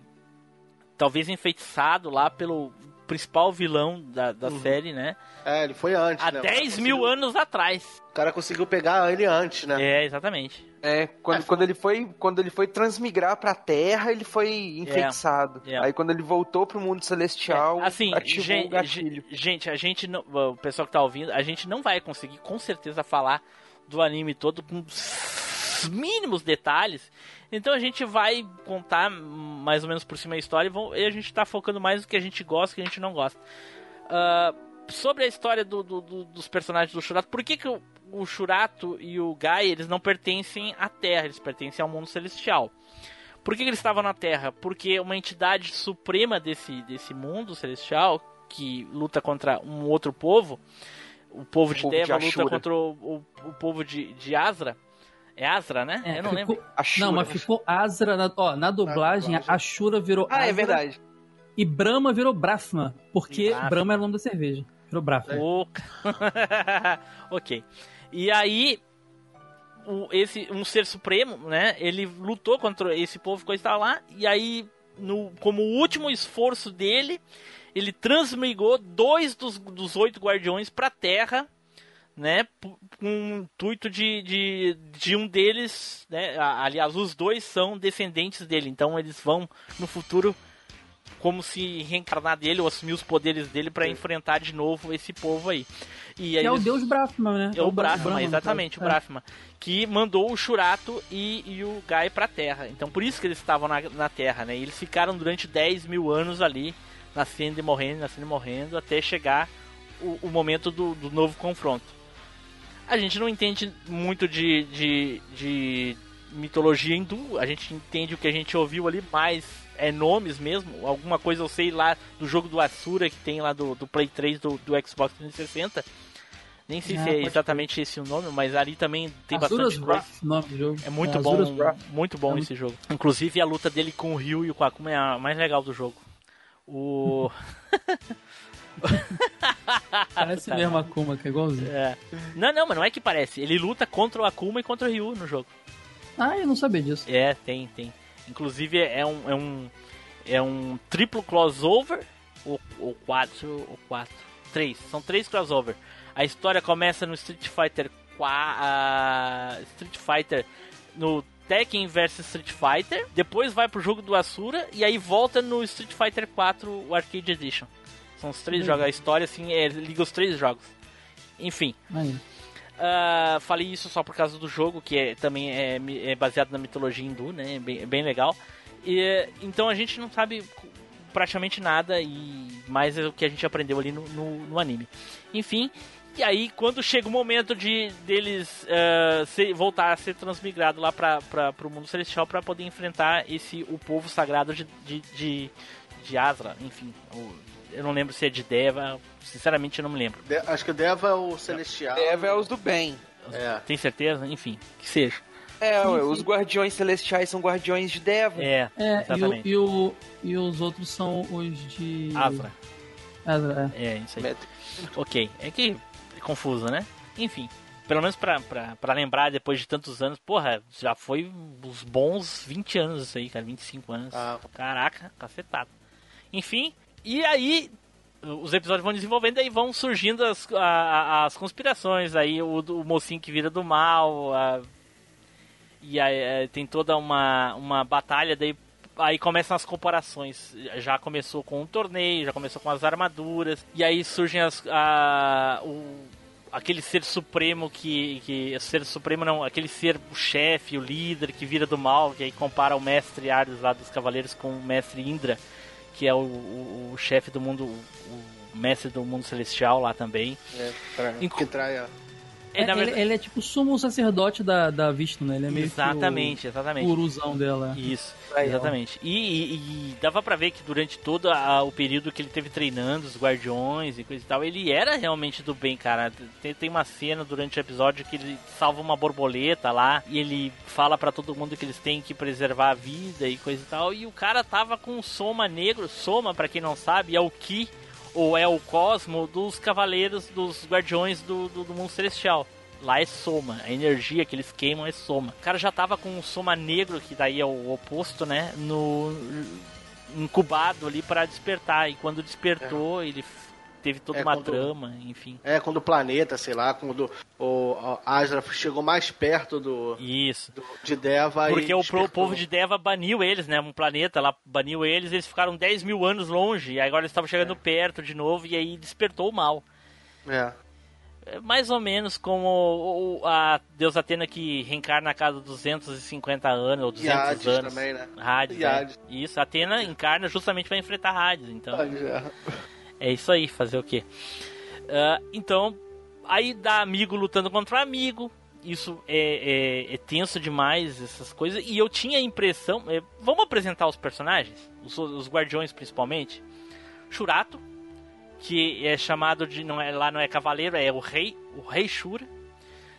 Talvez enfeitiçado lá pelo principal vilão da, da Uhum. série, né? É, ele foi antes, Há né? O 10 cara mil anos atrás. O cara conseguiu pegar ele antes, né? É, exatamente. É, quando, quando ele foi quando ele foi transmigrar pra Terra, ele foi enfeitiçado. É. Aí quando ele voltou pro mundo celestial, É, assim, ativou gente, o gatilho. gente, a gente não, o pessoal que tá ouvindo, a gente não vai conseguir com certeza falar do anime todo com os mínimos detalhes. Então a gente vai contar mais ou menos por cima a história e, vão- e a gente tá focando mais no que a gente gosta e que a gente não gosta. Ah, sobre a história do, do- do- dos personagens do Shurato, por que, que o, o Shurato e o Gai eles não pertencem à Terra, eles pertencem ao mundo celestial? Por que, que eles estavam na Terra? Porque uma entidade suprema desse, desse mundo celestial, que luta contra um outro povo, o povo de povo de Deva luta Ashura. contra o, o, o povo de, de Asra. É Asra, né? É, Eu não ficou- lembro. Não, mas ficou Asra. Na, ó, na dublagem, a Ashura virou Ah, é verdade. E Brahma virou Brahma. Porque Brahma. Brahma era o nome da cerveja. Virou Brahma. O- ok. E aí, o- esse um ser supremo, né? Ele lutou contra esse povo que estava lá. E aí, no, como último esforço dele, ele transmigrou dois dos, dos oito guardiões para a Terra, né? Com o intuito de, de, de um deles, né? Aliás, os dois são descendentes dele. Então, eles vão no futuro como se reencarnar dele ou assumir os poderes dele para enfrentar de novo esse povo aí. E Que aí é o eles- deus Brahma, né? é o Brahma, Brahma, exatamente, o no caso. Brahma. Que mandou o Shurato e, e o Gai pra Terra. Então por isso que eles estavam na, na Terra, né? E eles ficaram durante 10 mil anos ali, nascendo e morrendo, nascendo e morrendo, até chegar o, o momento do, do novo confronto. A gente não entende muito de, de, de mitologia hindu, a gente entende o que a gente ouviu ali, mais é nomes mesmo. Alguma coisa eu sei lá do jogo do Asura que tem lá do, do Play 3 do, do Xbox 360. Nem sei Ah, se é exatamente esse o nome, mas ali também tem Asuras bastante coisa. É muito É, bom, Wrath. muito bom É esse jogo. Inclusive a luta dele com o Ryu e o Akuma é a mais legal do jogo. O Parece mesmo a Akuma, que é igualzinho. É. Não, não, mas não é que parece. Ele luta contra o Akuma e contra o Ryu no jogo. Ah, eu não sabia disso. É, tem, tem. Inclusive é um é um é um triplo crossover ou, ou quatro ou quatro, três. São três crossover. A história começa no Street Fighter 4, Street Fighter no Tekken vs Street Fighter, depois vai pro jogo do Asura e aí volta no Street Fighter 4 o Arcade Edition. São os três Hum. jogos, a história assim, é, liga os três jogos. Enfim, ah, falei isso só por causa do jogo, que é, também é, é baseado na mitologia hindu, né? É bem, bem legal. E, então a gente não sabe praticamente nada e mais é o que a gente aprendeu ali no, no, no anime. Enfim, e aí quando chega o momento de deles ah, se- voltar a ser transmigrado lá para o mundo celestial para poder enfrentar esse o povo sagrado de, de, de, de Asra, enfim. o- eu não lembro se é de Deva, sinceramente eu não me lembro. De- acho que o Deva é o Celestial. Deva é os do bem. É. Tem certeza? Enfim, que seja. É, Sim, ué, sim. os guardiões celestiais são guardiões de Deva. É, É, e, o, exatamente. e, o, e os outros são os de. Asra. Asra, é. É, isso aí. Ok, é que é confuso, né? Enfim, pelo menos pra, pra, pra lembrar depois de tantos anos, porra, já foi uns bons 20 anos isso aí, cara, 25 anos. Ah. Caraca, cacetado. Enfim, e aí os episódios vão desenvolvendo e vão surgindo as, a- as conspirações aí, o, o mocinho que vira do mal, a- e aí é, tem toda uma, uma batalha, daí aí começam as comparações. Já começou com um torneio, já começou com as armaduras, e aí surgem as, a, o, aquele ser supremo que, que. Ser supremo não, aquele ser o chefe, o líder que vira do mal, que aí compara o mestre Ares lá dos Cavaleiros com o mestre Indra, que é o, o, o chefe do mundo. O, mestre do mundo celestial lá também. É, pra, Inco- que trai a... É, ele, verdade- ele é tipo o sumo sacerdote da, da Vishnu, né? Ele é meio Exatamente, que exatamente. o guruzão dela. Isso, exatamente. E, e- e dava pra ver que durante todo a- o período que ele teve treinando os guardiões e coisa e tal, ele era realmente do bem, cara. Tem, tem uma cena durante o episódio que ele salva uma borboleta lá e ele fala pra todo mundo que eles têm que preservar a vida e coisa e tal. E o cara tava com soma negro. Soma, pra quem não sabe, é o Ki ou é o Cosmo dos cavaleiros, dos guardiões do, do, do mundo celestial. Lá é soma, a energia que eles queimam é soma. O cara já tava com um soma negro, que daí é o oposto, né? No incubado ali para despertar. E quando despertou, ele f- teve toda É, uma quando- trama, enfim. É, quando o planeta, sei lá, quando o, Asra chegou mais perto do, Isso. do- de Deva Porque e o despertou. povo de Deva baniu eles, né? Um planeta lá baniu eles, eles ficaram 10 mil anos longe, e agora eles estavam chegando perto de novo, e aí despertou o mal. É. É mais ou menos como o- o- a deusa Atena que reencarna a cada 250 anos, ou 200 Hades anos. também, né? Hades, é. Hades. Isso, Atena encarna justamente para enfrentar Hades, então... Hades, é. É isso aí, fazer o quê? Ah, então, aí dá amigo lutando contra amigo. Isso é, é- é tenso demais, essas coisas. E eu tinha a impressão. é, vamos apresentar os personagens? Os, os guardiões, principalmente. Shurato, que é chamado de. Não é, lá não é cavaleiro, é o rei. O rei Shura.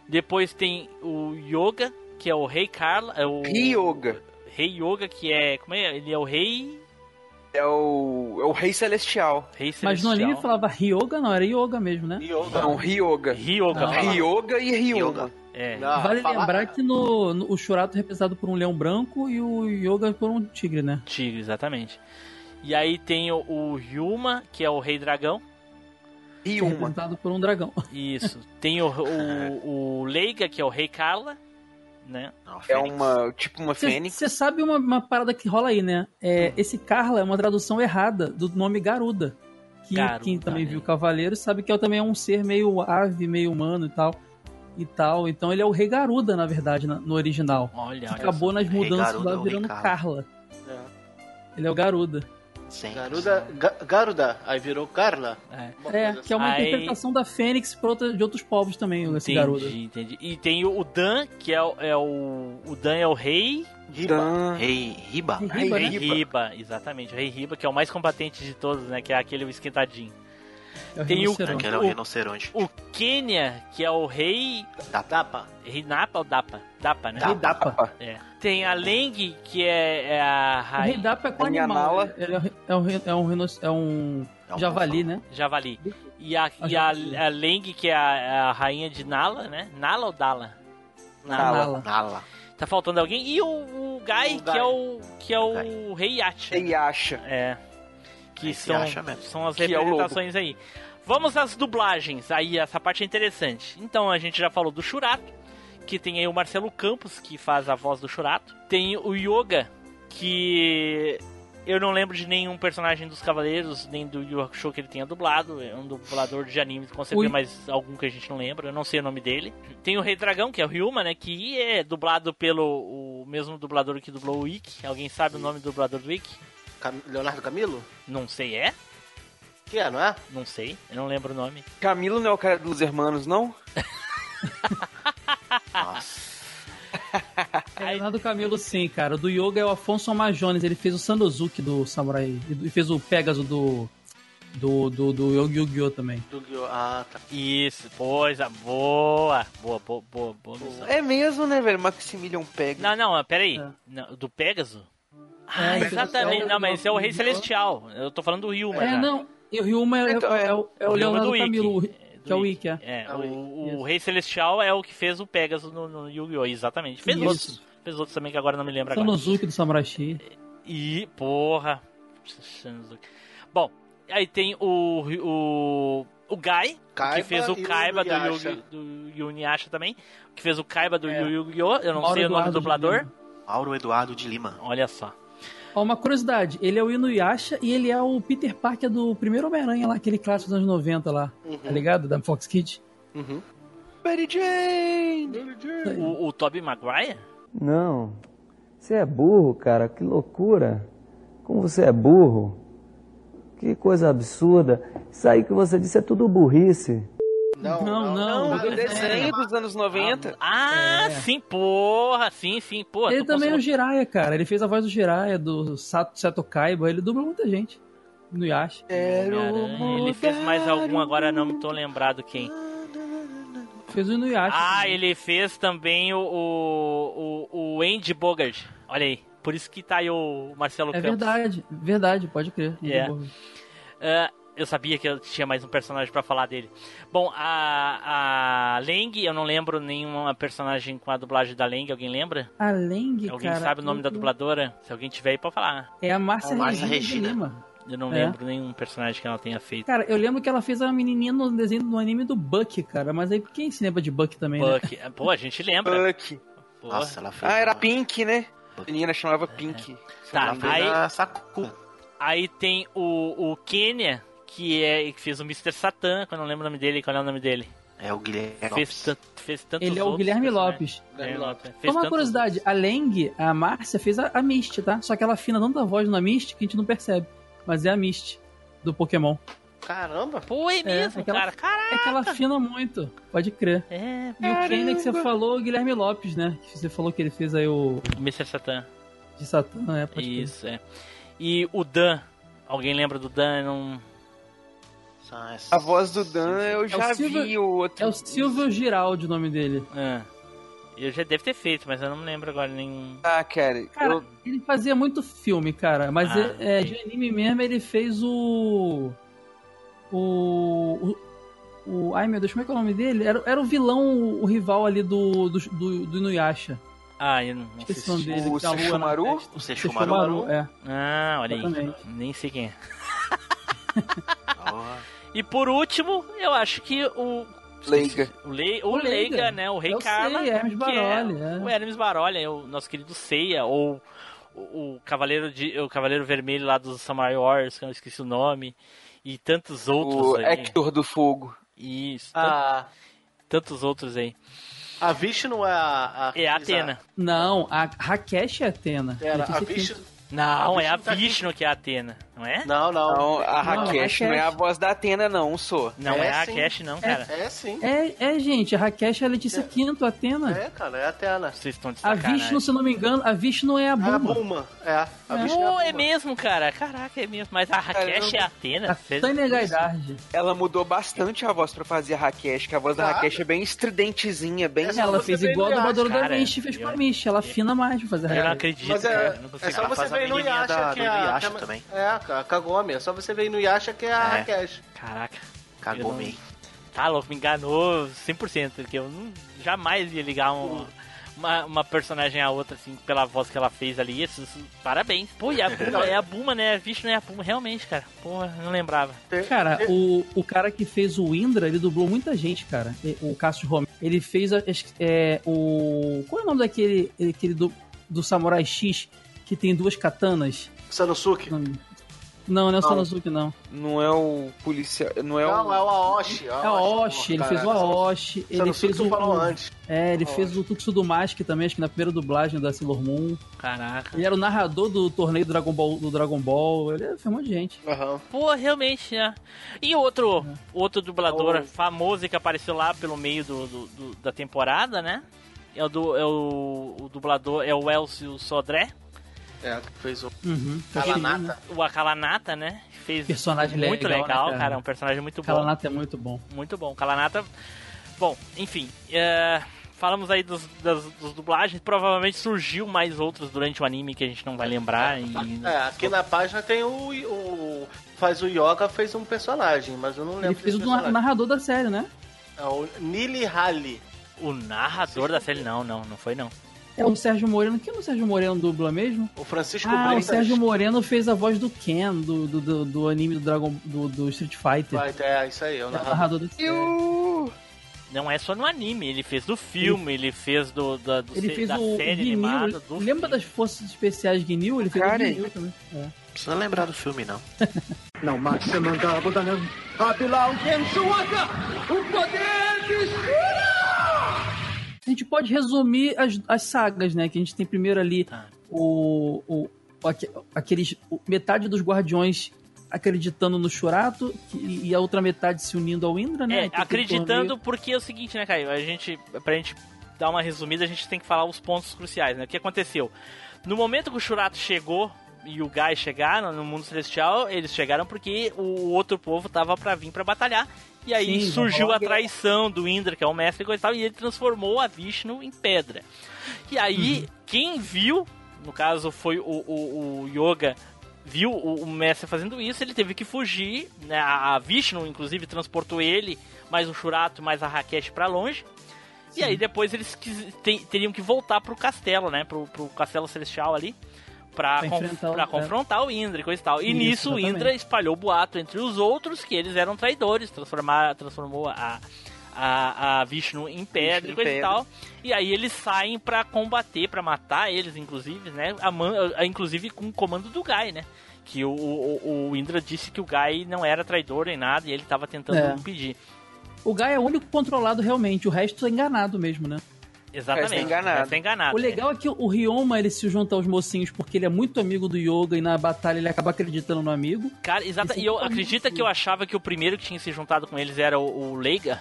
Depois tem o Yoga, que é o rei Carla. É o Ryoga. Rei Yoga, que é. Como é? Ele é o rei. É o, é o Rei Celestial. Rei Mas no Celestial. anime falava Ryoga, não, era Yoga mesmo, né? Não, Ryoga. Ryoga. Não. fala. Ryoga e Ryuma. Yoga. É. Não, vale fala- lembrar que no, no- o Shurato é representado por um leão branco e o Yoga por um tigre, né? Tigre, exatamente. E aí tem o, o Ryuma, que é o rei dragão. Que é Ryuma. representado por um dragão. Isso. Tem o, o, o Leiga, que é o rei Carla. Né? Não, É uma, tipo uma fênix. Você sabe uma, uma parada que rola aí, né? É, esse Carla é uma tradução errada do nome Garuda. Que Garuda, quem também né? viu Cavaleiro sabe que é também é um ser meio ave, meio humano e tal. E tal. Então ele é o Rei Garuda, na verdade, na- no original. Olha, Que olha acabou nas mudanças Garuda lá virando Carla? Carla. É. Ele é o Garuda. Sim. Garuda, Ga- Garuda, aí virou Carla. É. É, que é uma Aí- interpretação da Fênix de outros povos também, esse Garuda. Entendi, entendi. E tem o, Dan, que é, o- é o. O Dan é o rei. Dan. Rei Riba. Riba, Rei né? Riba, exatamente. O rei Riba, que é o mais combatente de todos, né? Que é aquele esquentadinho. É o Tem o- rinoceronte. É o O- rinoceronte. O Kenya, que é o rei. Dapa. Rei Napa ou Dapa? Dapa, né? Rei Dapa. É. Tem a Leng, que é, é a O Rei rainha. Dapa é com Tem animal. Nala. Ele é, é um, é um, rinoc- é um É um javali, né? Javali. E a, A e a, a Leng, que é a, a rainha de Nala, né? Nala ou Dala? Nala. Nala. Nala. Tá faltando alguém. E o, o Gai, O que é o. que é o rei Yacha. E acha. É. Que Esse são, Yacha mesmo. são as é representações aí. Vamos às dublagens. Aí essa parte é interessante. Então a gente já falou do Churato, que tem aí o Marcelo Campos, que faz a voz do Churato. Tem o Yoga, que eu não lembro de nenhum personagem dos Cavaleiros, nem do Yu Hakusho que ele tenha dublado. É um dublador de anime, com certeza, mas algum que a gente não lembra. Eu não sei o nome dele. Tem o Rei Dragão, que é o Ryuma, né? Que é dublado pelo o mesmo dublador que dublou o Ikki. Alguém sabe o nome do dublador do Ikki? Cam- Leonardo Camilo? Não sei, é? Que é, não é? Não sei, eu não lembro o nome. Camilo não é o cara dos hermanos, não? Nossa. É Leonardo Camilo, sim, cara. O do Yoga é o Afonso Amajones. Ele fez o Sandozuki do Samurai. E fez o Pegasus do. Do, do, do Yu-Gi-Oh! também. Do Gyo- Ah, tá. Isso, pois, ah, boa, boa, boa, boa, boa missão. É mesmo, né, velho? Maximilian Peg. Não, não, peraí, É. Não, do Pegasus? Ah, É, exatamente, Pegasus não, mas esse é o do Rei! Celestial, eu tô falando do Ryuma É, já. não. E o Ryuma é, Então, é, é. é o, é o Ryuma Leonardo do Camilo, do que é o Ikki, é. É, É o o, o Rei Celestial é o que fez o Pegasus no, no Yu-Gi-Oh! Exatamente. Fez Isso. outros, fez outros também que agora não me lembro agora. Sandozuki do Samurai X. E, porra. Bom, aí tem o. O. O Gai, Kaiba que fez o o Kaiba do, Inuyasha. Yu, do Yuniasha também. Que fez o Kaiba do É. Yu-Gi-Oh! Eu não Mauro sei o nome Eduardo do dublador. Mauro Eduardo de Lima. Olha só. Ó, uma curiosidade, ele é o Inuyasha e ele é o Peter Parker do primeiro Homem-Aranha lá, aquele clássico dos anos 90 lá, tá ligado? Da Fox Kids. Uhum. Mary Jane! O, o Tobey Maguire? Não. Você é burro, cara. Que loucura. Como você é burro. Que coisa absurda. Isso aí que você disse é tudo burrice. Não, Não, não, Não, do desenho dos anos 90. Ah, É. sim, porra, sim, sim, porra. Ele também é o Jiraiya, cara. Ele fez a voz do Jiraiya, do Sato Seto Kaiba. Ele dubla muita gente. No. Homem-Aranha. Ele fez mais algum, agora não me tô lembrado quem. Fez o Inuyasha. Ah, ele fez também o, o, o, Andy Bogart. Olha aí. Por isso que tá aí o Marcelo É Campos. verdade, verdade, pode crer. É. Ah, eu sabia que eu tinha mais um personagem pra falar dele. Bom, a, a Leng, eu não lembro nenhuma personagem com a dublagem da Leng, alguém lembra? A Leng, alguém cara, sabe o nome da dubladora? Se alguém tiver aí, pode falar. É a Márcia Márcia Regina, Regina. de Lima. Eu não É. lembro nenhum personagem que ela tenha feito. Cara, eu lembro que ela fez a menininha no desenho do anime do Buck, cara. Mas aí quem se lembra de Buck também, né? Buck. Pô, a gente lembra. Buck. Porra. Nossa, ela fez. Ah, era uma- Pink, né? A menina chamava Pink. Tá, ela fez aí, a Sakura. aí tem o, o Kenya, que é que fez o Mr. Satan, que eu não lembro o nome dele, qual é o nome dele? É o Guilherme. Fez, Lopes. fez Ele é o Guilherme. Lopes. Guilherme Lopes. Fez Só uma curiosidade, a Leng, a Márcia, fez a, a Mist, tá? Só que ela afina tanta voz na Mist que a gente não percebe. Mas é a Mist, do Pokémon. Caramba. Pô, é mesmo, é que ela- cara. Caraca. É que ela afina muito, pode crer. É, E o Kenny que você falou, o Guilherme Lopes, né? Que você falou que ele fez aí o Mr. Satan. de Satã, é, pode crer. Isso, é. E o Dan. Alguém lembra do Dan? Não... São essas- A voz do Dan eu o já Silvio- vi o outro. É o Silvio Giraldi o nome dele. Ah, eu já deve ter feito, mas eu não me lembro agora nenhum. Ah, cara, Cara, eu- ele fazia muito filme, cara. Mas Ah, é, é, de anime mesmo, ele fez o. O. O. o- ai meu Deus, como é que é o nome dele? Era, era o vilão, o, rival ali do, do, do, do Inuyasha. Ah, eu não, não Esqueci o nome dele. O na Sesshomaru? testa. O Sesshomaru? é. Ah, olha aí. Nem sei quem é. E por último, eu acho que o. Leiga. O, Le... o, O Leiga, Leiga. né? O Rei É o Karma. Seiya, Hermes que Baroli, é é. O Hermes Baroli, é o nosso querido Seiya, ou o, o Cavaleiro, de... o Cavaleiro Vermelho lá dos Samurai Wars, que eu esqueci o nome. E tantos outros O aí. Hector do Fogo. Isso, tan- A, tantos outros aí. a Vishnu é a. a É a Atena. Não, a Rakesh é Atena. Era, Eu a Vishnu. Não, A é a Vishnu tá aqui. Vishnu que é a Atena, não é? Não, não. Não, a Não, Rakesh não é a Rakesh. voz da Atena, não, sou. Não É é, a. Cash, não, cara. É sim. É, é, gente, a Rakesh é a Letícia Quinto, a Atena. É, cara, é a Atena. Vocês estão de a. Vishnu, se eu não me engano, a Vishnu é a É a Buma. Buma. É. A É. Vishnu é a é Buma. mesmo, cara. Caraca, é mesmo. Mas a Rakesh é a Atena? A Fez- Tânia Gaidard. Ela mudou bastante a voz pra fazer a Rakesh, que a voz da Claro. Rakesh é bem estridentezinha, bem... Ela fez vê igual a dubladora da Mish fez com a Mish. Ela afina mais pra fazer a Eu não Rakesh. acredito, cara. é, Não é consigo. só você a ver no Yasha da- que é a... Que é- também. É, a Kagome. É só você ver no Yasha que é a É. Rakesh. Caraca. Cagou Eu não- meio. Tá louco, me enganou 100%, porque eu não, jamais ia ligar um- uma, uma personagem a outra, assim, pela voz que ela fez ali. Isso, isso- parabéns. Pô, e a Buma, é a Buma, né? A Vishnu é a Buma, realmente, cara. Pô, não lembrava. Cara, o, o cara que fez o Indra, ele dublou muita gente, cara. O Cássio Romero. Ele fez a- acho que, é, o. Qual é o nome daquele aquele do, do Samurai X que tem duas katanas? Sanosuke. Não, não, não é o Sanosuke, não. Não é o policial... Não é Não, o... é o Aoshi. É o Aoshi, ele fez o Aoshi, ele fez o. falou antes. É, ele Aoshi. fez o Tutsu do Mask também, acho que na primeira dublagem da Sailor Moon. Caraca. Ele era o narrador do torneio do Dragon Ball, do Dragon Ball. Ele fez um monte de gente. Aham. Pô, realmente, né? E outro, outro dublador É famoso que apareceu lá pelo meio do, do- do- da temporada, né? É o, do, é o, o dublador, é o Elcio Sodré, É, que fez o Uhum. Kalanata. o Akalanata, né? Fez Personagem muito legal, legal, né, cara? cara? Um personagem muito bom. Kalanata é muito bom. Muito bom. Kalanata. Bom, enfim. é, falamos aí dos, das, dos dublagens. Provavelmente surgiu mais outros durante o anime que a gente não vai lembrar. E... É, aqui na página tem o, o. Faz o Yoga, fez um personagem, mas eu não lembro. Ele fez o na- personagem. narrador da série, né? É o Nili Hali. O narrador da série, não, não, não foi não. É o Sérgio Moreno. Quem é o Sérgio Moreno dubla mesmo? O Francisco Ah, o. Sérgio Moreno fez a voz do Ken, do, do, do, do anime do Dragon do, do Street Fighter. Vai, é, isso aí, é o É o narrador. narrador da série. Eu... Não é só no anime, ele fez do filme, ele, fez do, da, do Ele se- fez da o série Ginyu. animada. Do Lembra das forças especiais Ginyu? Ele fez Cara, o Ginyu também. É. Precisa lembrar do filme, não. Não Samantha Budanam. Abilau Kensuaka! O poder de A gente pode resumir as, as sagas, né? Que a gente tem primeiro ali Tá. o, o, o aque- aqueles metade dos guardiões acreditando no Shurato que- e a outra metade se unindo ao Indra, né? É, acreditando porque é o seguinte, né, Caio? A gente, pra gente dar uma resumida, a gente tem que falar os pontos cruciais, né? O que aconteceu? No momento que o Shurato chegou e o Gai chegaram no mundo celestial, eles chegaram porque o outro povo tava pra vir pra batalhar. E aí Sim, surgiu a traição do Indra, que é o mestre e coisa e tal, e ele transformou a Vishnu em pedra. E aí, Uhum. quem viu, no caso foi o, o, o Yoga, viu o, o mestre fazendo isso, ele teve que fugir. Né? A Vishnu, inclusive, transportou ele, mais o Shurato, mais a Rakesh pra longe. E aí depois eles quis- te- teriam que voltar pro castelo, né? Pro, pro castelo celestial ali. Pra, Pra o- confrontar o Indra e coisa e tal. E Isso, nisso o exatamente. Indra espalhou o boato entre os outros que eles eram traidores, transformar, transformou a, a, a Vishnu em pedra Vishnu e coisa e pedra. tal. E aí eles saem pra combater, pra matar eles, inclusive, né? A man- a- inclusive com o comando do Gai, né? Que o, o, o Indra disse que o Gai não era traidor nem nada e ele tava tentando É. impedir. O Gai é o único controlado realmente, o resto é enganado mesmo, né? Exatamente. Resta enganado. Resta enganado. O legal é que o Ryoma ele se junta aos mocinhos porque ele é muito amigo do Yoga e na batalha ele acaba acreditando no amigo. Cara, exata. Isso é E eu acredita que eu achava que o primeiro que tinha se juntado com eles era o, o Leiga?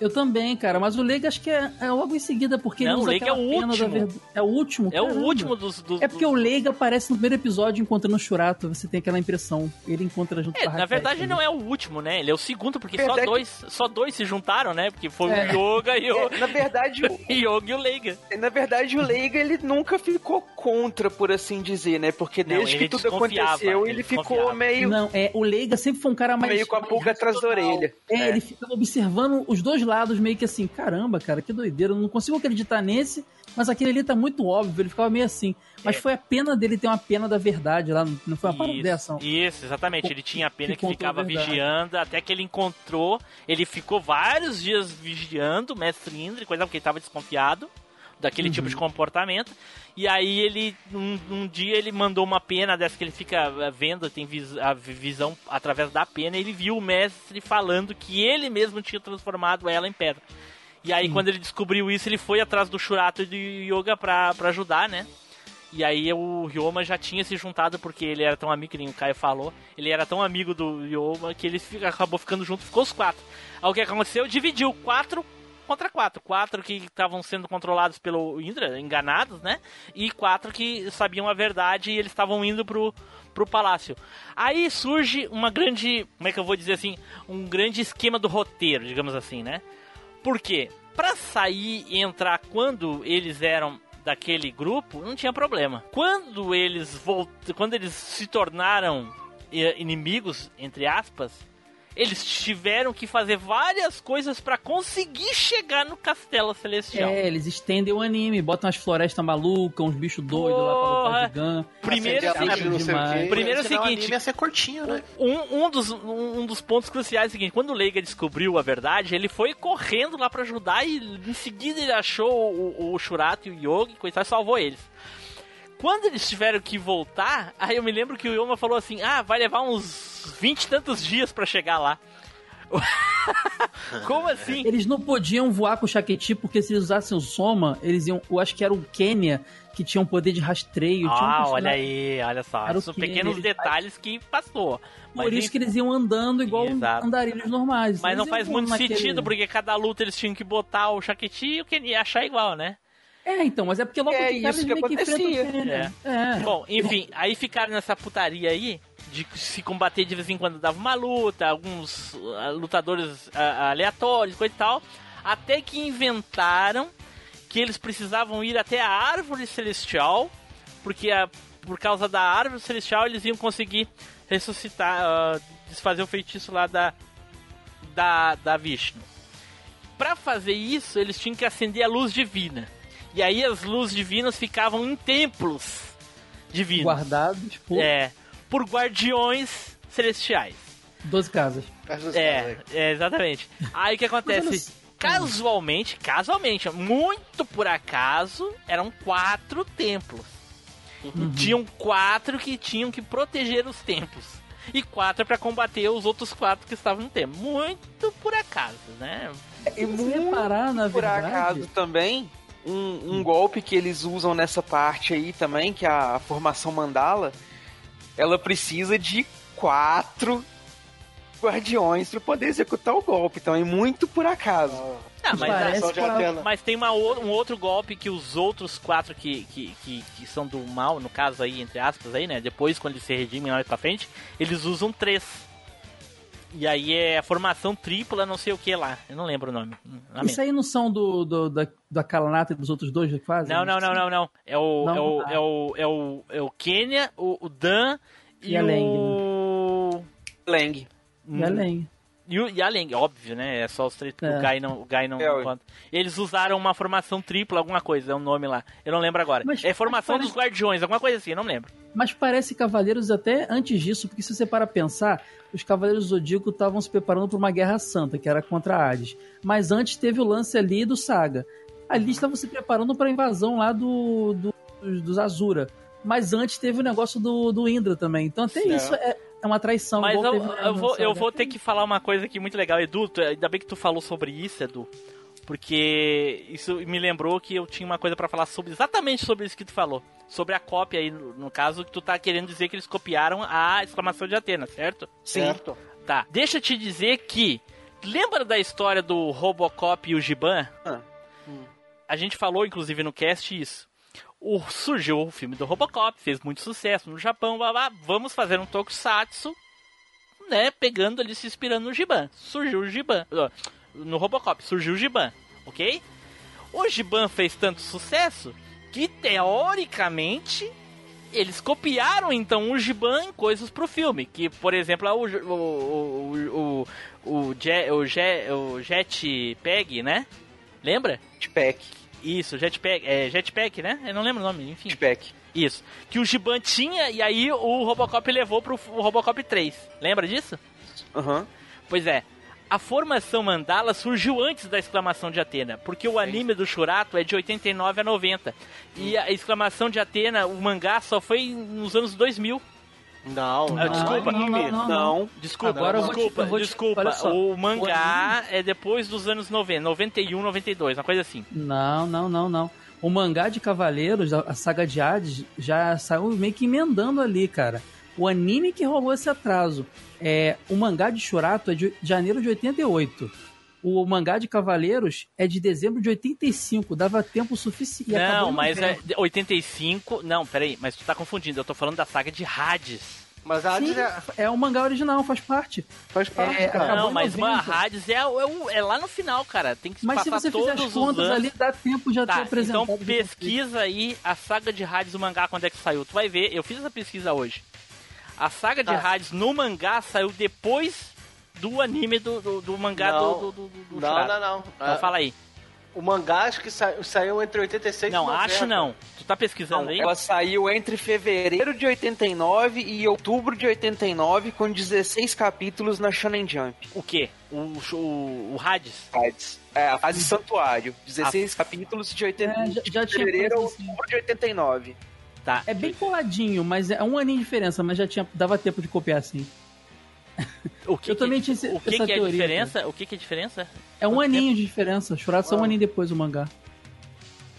Eu também, cara, mas o Leiga acho que é, é logo em seguida, porque Não, ele o usa Leiga é o pena da último. verdade. É o último? É o Caramba. último dos. dos É porque o Leiga aparece no primeiro episódio encontrando o Shurato, você tem aquela impressão. Ele encontra junto É, com a na verdade também. não é o último, né? Ele é o segundo, porque só dois, só dois se juntaram, né? Porque foi É. o Yoga e o, É, na verdade, o, Yoga e o Leiga. na verdade, o Leiga ele nunca ficou contra, por assim dizer, né? Porque Não, desde ele que tudo aconteceu, ele ele ficou meio, Não, é, o Leiga sempre foi um cara mais. meio com a pulga atrás da orelha. É, ele ficava observando os dois lados, meio que assim, caramba, cara, que doideira, eu não consigo acreditar nesse, mas aquele ali tá muito óbvio, ele ficava meio assim. Mas É. foi a pena dele ter uma pena da verdade lá, não foi uma parada Isso, dessa. Isso, exatamente. Ele tinha a pena Que que ficava vigiando até que ele encontrou. Ele ficou vários dias vigiando o mestre Indra, coisa porque ele estava desconfiado daquele Uhum. tipo de comportamento. E aí ele, um, um dia ele mandou uma pena dessa que ele fica eh, vendo, tem vis- a vi- visão através da pena, e ele viu o mestre falando que ele mesmo tinha transformado ela em pedra. E aí quando ele descobriu isso, ele foi atrás do Shurato e do Yoga pra, pra ajudar, né? E aí o Ryoma já tinha se juntado porque ele era tão amigo, que nem o Caio falou. Ele era tão amigo do Ryoma que ele acabou ficando junto, ficou os quatro. Aí o que aconteceu? Dividiu quatro contra quatro. Quatro que estavam sendo controlados pelo Indra, enganados, né? E quatro que sabiam a verdade e eles estavam indo pro, pro palácio. Aí surge uma grande, como é que eu vou dizer assim? Um grande esquema do roteiro, digamos assim, né? Por quê? Pra sair e entrar quando eles eram daquele grupo, não tinha problema. Quando eles volt... quando eles se tornaram eh, inimigos, entre aspas, eles tiveram que fazer várias coisas pra conseguir chegar no Castelo Celestial. É, eles estendem o anime, botam umas florestas malucas, uns bichos doidos lá pra lutar de Gun. Primeiro, o quê. Primeiro é o seguinte, anime ia ser curtinho, né? Um, um, dos, um, um dos pontos cruciais é o seguinte: quando o Leiga descobriu a verdade, ele foi correndo lá pra ajudar e em seguida ele achou o, o Shurato e o Yogi, coitado, e salvou eles. Quando eles tiveram que voltar, aí eu me lembro que o Yoma falou assim: ah, vai levar uns 20 e tantos dias pra chegar lá. Como assim? Eles não podiam voar com o Shaketi porque se eles usassem o Soma, eles iam. Eu acho que era o Kenya que tinha um poder de rastreio. um Ah, personagem- olha aí, olha só. Era São que pequenos eles- detalhes que passou. Mas, Por isso que eles iam andando igual Exato. andarilhos normais. mas Eles não faz muito naquele- sentido, porque cada luta eles tinham que botar o Shaketi e o achar igual, né? É, então, mas é porque logo É de cara isso eles que meio que enfrentam acontecia. Kenya. É. Bom, enfim, aí ficaram nessa putaria aí de se combater de vez em quando dava uma luta, alguns ah, lutadores ah, aleatórios, coisa e tal, até que inventaram que eles precisavam ir até a árvore celestial, porque a, por causa da árvore celestial eles iam conseguir ressuscitar, ah, desfazer o feitiço lá da da, da Vishnu. Pra fazer isso, eles tinham que acender a luz divina. E aí as luzes divinas ficavam em templos divinos. Guardados por É, por guardiões celestiais. 12 casas. É, casas é, exatamente. Aí o que acontece? Casualmente, casualmente, muito por acaso, eram quatro templos. Tinham quatro que tinham que proteger os templos. E quatro para combater os outros quatro que estavam no templo. Muito por acaso, né? E Se reparar, na por verdade. acaso também, um, um golpe que eles usam nessa parte aí também, que é a formação mandala, ela precisa de quatro guardiões para poder executar o golpe. Então é muito por acaso. Ah, mas, a- Atena. mas tem uma, um outro golpe que os outros quatro que, que, que, que são do mal, no caso aí, entre aspas, aí, né? Depois, quando eles se redimem mais pra frente, eles usam três. E aí é a formação tripla, não sei o que lá. Eu não lembro o nome. Lamento. Isso aí não são do, do, da, da Kalanata e dos outros dois que fazem? Não, não, não, não, não. É o, Não? é o, Ah. é o, é o, é o Kenya, o, o Dan e, E a Leng, o... Lang. E além. E, o, e a Leng, óbvio, né? É só os três, É. o Guy não, o Guy não, É, não. Eles usaram uma formação tripla, alguma coisa, é um nome lá. Eu não lembro agora. Mas- é formação mas dos guardiões, alguma coisa assim, eu não lembro. Mas parece Cavaleiros até antes disso, porque se você para pensar, os Cavaleiros do Zodíaco estavam se preparando para uma guerra santa, que era contra a Hades. Mas antes teve o lance ali do Saga. Ali estavam se preparando para a invasão lá do, do- dos, Azura. Mas antes teve o negócio do, do Indra também. Então até É. isso é, é uma traição. Mas eu, eu, vou, eu vou ter que falar uma coisa aqui muito legal, Edu. tu- Ainda bem que tu falou sobre isso, Edu. Porque isso me lembrou que eu tinha uma coisa pra falar sobre exatamente sobre isso que tu falou. Sobre a cópia aí, no caso, que tu tá querendo dizer que eles copiaram a exclamação de Atena, certo? Sim. Certo. Tá. Deixa eu te dizer que. Lembra da história do Robocop e o Giban? Ah. A gente falou, inclusive, no cast isso. O, surgiu o filme do Robocop, fez muito sucesso no Japão, blá, blá, vamos fazer um tokusatsu, né, pegando ali, se inspirando no Giban. Surgiu o Giban, no Robocop, surgiu o Giban, ok? O Giban fez tanto sucesso que, teoricamente, eles copiaram então o Giban em coisas pro filme. Que, por exemplo, o, o, o, o, o, o, Jet, o Jetpack, né? Lembra? Jetpack. Isso, Jetpack, é Jetpack, né? Eu não lembro o nome, enfim. Jetpack. Isso. Que o Giban tinha e aí o Robocop levou pro Robocop 3. Lembra disso? Aham. Pois é. A formação Mandala surgiu antes da exclamação de Atena, porque o anime do Shurato é de 89 a 90. E a exclamação de Atena, o mangá, só foi nos anos 2000. Não, Ah, não, desculpa. anime. não, não, Não. Desculpa, Agora eu vou te- desculpa, te- desculpa. só. o mangá é depois dos anos 90, 91, 92, uma coisa assim. Não, não, não, não. O mangá de Cavaleiros, a a saga de Hades, já saiu meio que emendando ali, cara. O anime que rolou esse atraso. É, o mangá de Shurato é de janeiro de 88. O mangá de Cavaleiros é de dezembro de 85. Dava tempo suficiente. Não, mas é novembro. de 85. Não, peraí, mas tu tá confundindo. Eu tô falando da saga de Hades. Mas a Hades Sim, é, é o mangá original, faz parte. faz parte, É, cara. não, mas 90. Hades é, é, é lá no final, cara. Tem que Mas se passar você fizer todos as contas ali, dá tempo de já ter Tá, apresentado. então pesquisa aí a saga de Hades, o mangá, quando é que saiu. Tu vai ver, eu fiz essa pesquisa hoje. A saga de Tá. Hades no mangá saiu depois do anime do, do, do mangá Não. do, do, do, do Não, não, não. Então Ah, fala aí. O mangá acho que sa- saiu entre 86 Não, e 90. acho não. Tu tá pesquisando Não, aí? ela saiu entre fevereiro de 89 e outubro de 89, com 16 capítulos na Shonen Jump. O quê? O, o, o Hades? Hades. É, a fase Santuário. 16 capítulos de 80, É, já- já de tinha fevereiro a assim. outubro de 89. Tá. É bem coladinho, mas é um aninho de diferença, mas já tinha dava tempo de copiar assim. O que Eu que- também tinha O que, essa que é a diferença? O que, que é a diferença? É um Quanto aninho de diferença. Shurato só um Ah. aninho depois do mangá.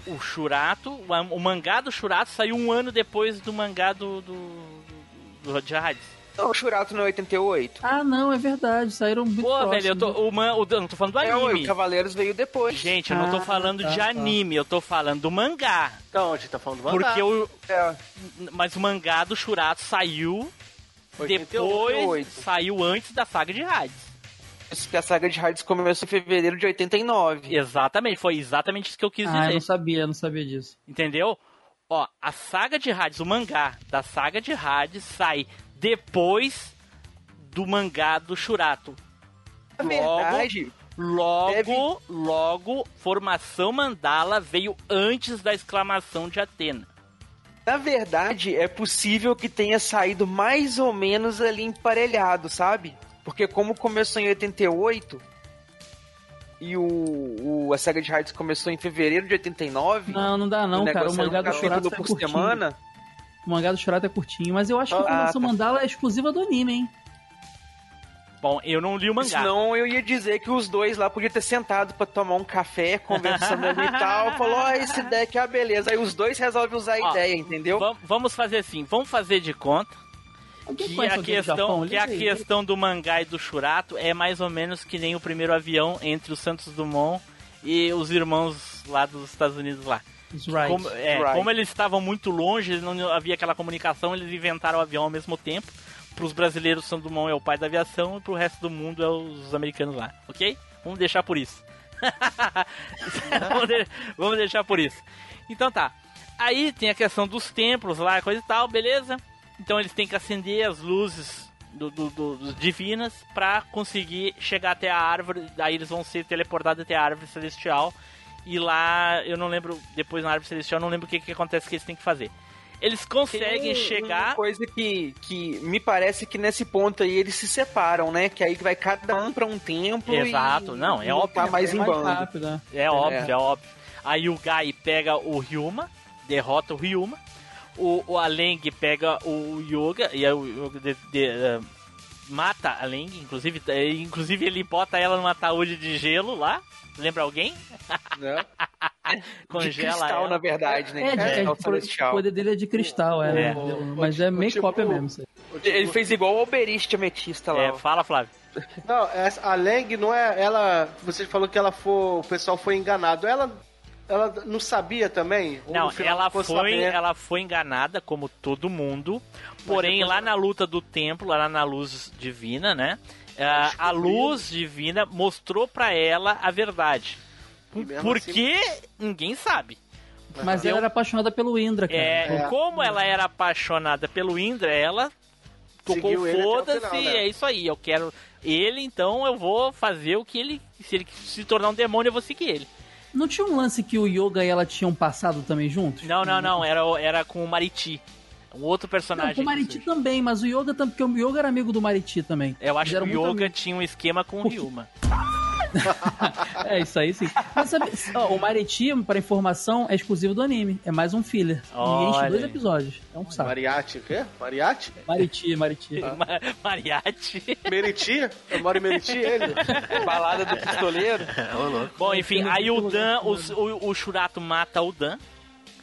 O Shurato, o, mangá do Shurato saiu um ano depois do mangá do, do, do, do de Hades. Não, o Shurato não é 88. Ah, não, é verdade. Saíram muito Pô, velho, eu tô, o, man, o, eu não tô falando do É, anime. o Cavaleiros veio depois. Gente, eu não tô Ah, falando tá, de tá. anime, eu tô falando do mangá. Então, a gente tá falando do mangá. Porque o. É, Mas o mangá do Shurato saiu 88. Depois. 88. Saiu antes da saga de Hades. isso que a saga de Hades começou em fevereiro de 89. Exatamente, foi exatamente isso que eu quis Ah, eu dizer. não sabia, eu não sabia disso. Entendeu? Ó, a saga de Hades, o mangá da saga de Hades sai depois do mangá do Shurato. Logo, verdade, logo, Deve- logo, formação mandala veio antes da exclamação de Atena. Na verdade, é possível que tenha saído mais ou menos ali emparelhado, sabe? Porque como começou em 88 e o, o- a saga de Hades começou em fevereiro de 89, Não, não dá não, o cara. O mangá do capítulo é por curtinho. semana. O mangá do Shurato é curtinho, mas eu acho que a Ah, tá. mandala é exclusiva do anime, hein? Bom, eu não li o mangá. Senão eu ia dizer que os dois lá podiam ter sentado pra tomar um café, conversando ali e tal. Falou, ó, esse deck é a beleza. Aí os dois resolvem usar a Ó, ideia, entendeu? Va- vamos fazer assim, vamos fazer de conta que conhece a questão, Japão? que a questão do mangá e do Shurato é mais ou menos que nem o primeiro avião entre o Santos Dumont e os irmãos lá dos Estados Unidos lá. Os Wright. Como, é, Right. como eles estavam muito longe, não havia aquela comunicação, eles inventaram o avião ao mesmo tempo. Para os brasileiros, Santos Dumont é o pai da aviação e para o resto do mundo é os americanos lá, ok? Vamos deixar por isso. vamos deixar por isso. Então tá. Aí tem a questão dos templos lá, coisa e tal, beleza? Então eles têm que acender as luzes do, do- do- dos divinas para conseguir chegar até a árvore. Daí eles vão ser teleportados até a árvore celestial. E lá, eu não lembro, depois na árvore celestial, eu não lembro o que, que acontece que eles têm que fazer. Eles conseguem Tem chegar. Uma coisa que, que me parece que nesse ponto aí eles se separam, né? Que aí vai cada um pra um templo Exato, e não, é óbvio. mais É em mais bando. rápido, né? É óbvio, é óbvio. Aí o Gai pega o Ryuma, derrota o Ryuma. O, o Aleng pega o Yoga, e aí o Yoga de- de- eh, mata a Leng, inclusive, é, inclusive ele bota ela num ataúde de gelo lá. Lembra alguém? Né? Congela de cristal, ela. na verdade, né? É, de, é, É, o poder dele é de cristal, é. É. Mas é meio tipo- cópia mesmo. Isso aí. Ele fez igual o Alberiste ametista lá. É, fala, Flávio. Não, essa- a Leng não é. Ela. Você falou que ela foi. O pessoal foi enganado. Ela. Ela não sabia também? Não, ela foi, ela foi enganada, como todo mundo. Porém, lá na luta do templo, lá na luz divina, né? Ah, a luz divina mostrou pra ela a verdade. E mesmo Por assim-? Ninguém sabe. Mas ela era apaixonada pelo Indra, cara. É, É. como ela era apaixonada pelo Indra, ela tocou foda-se, né? é isso aí. Eu quero ele, então eu vou fazer o que ele. Se ele se tornar um demônio, eu vou seguir ele. Não tinha um lance que o Yoga e ela tinham passado também juntos? Não, não, não. Era, era com o Mariti. Um outro Não, personagem. com o Mariti também, mas o Yoga também, porque o Yoga era amigo do Mariti também. Eu acho que o Yoga tinha um esquema com o Ryuma. É, isso aí sim. Mas sabe, ó, o Mariti, para informação, é exclusivo do anime. É mais um filler. E enche Olha dois episódios. É um saco. Mariachi, o quê? Mariachi? Mariti, Mariti. Ma- Mariachi. Meriti? Eu moro em Meriti, ele? Balada do pistoleiro. Louco. Bom, enfim, aí o Dan, o, né? o, o Shurato mata o Dan,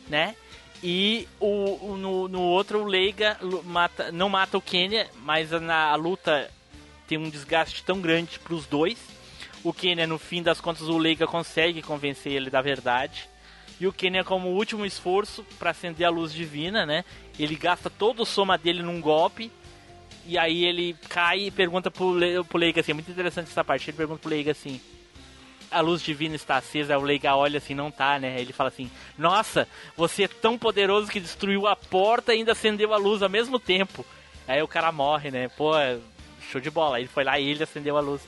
né? E o, o- no, no outro o Leiga mata, não mata o Kenya, mas na a luta tem um desgaste tão grande pros dois. O Kenya, no fim das contas, o Leiga consegue convencer ele da verdade. E o Kenya, como último esforço para acender a luz divina, né? Ele gasta todo o soma dele num golpe. E aí ele cai e pergunta pro, Le, pro Leiga assim, é muito interessante essa parte. Ele pergunta pro Leiga assim: a luz divina está acesa, o Leiga olha assim, não tá, né? Ele fala assim: Nossa, você é tão poderoso que destruiu a porta e ainda acendeu a luz ao mesmo tempo. Aí o cara morre, né? Pô, show de bola. Ele foi lá e ele acendeu a luz.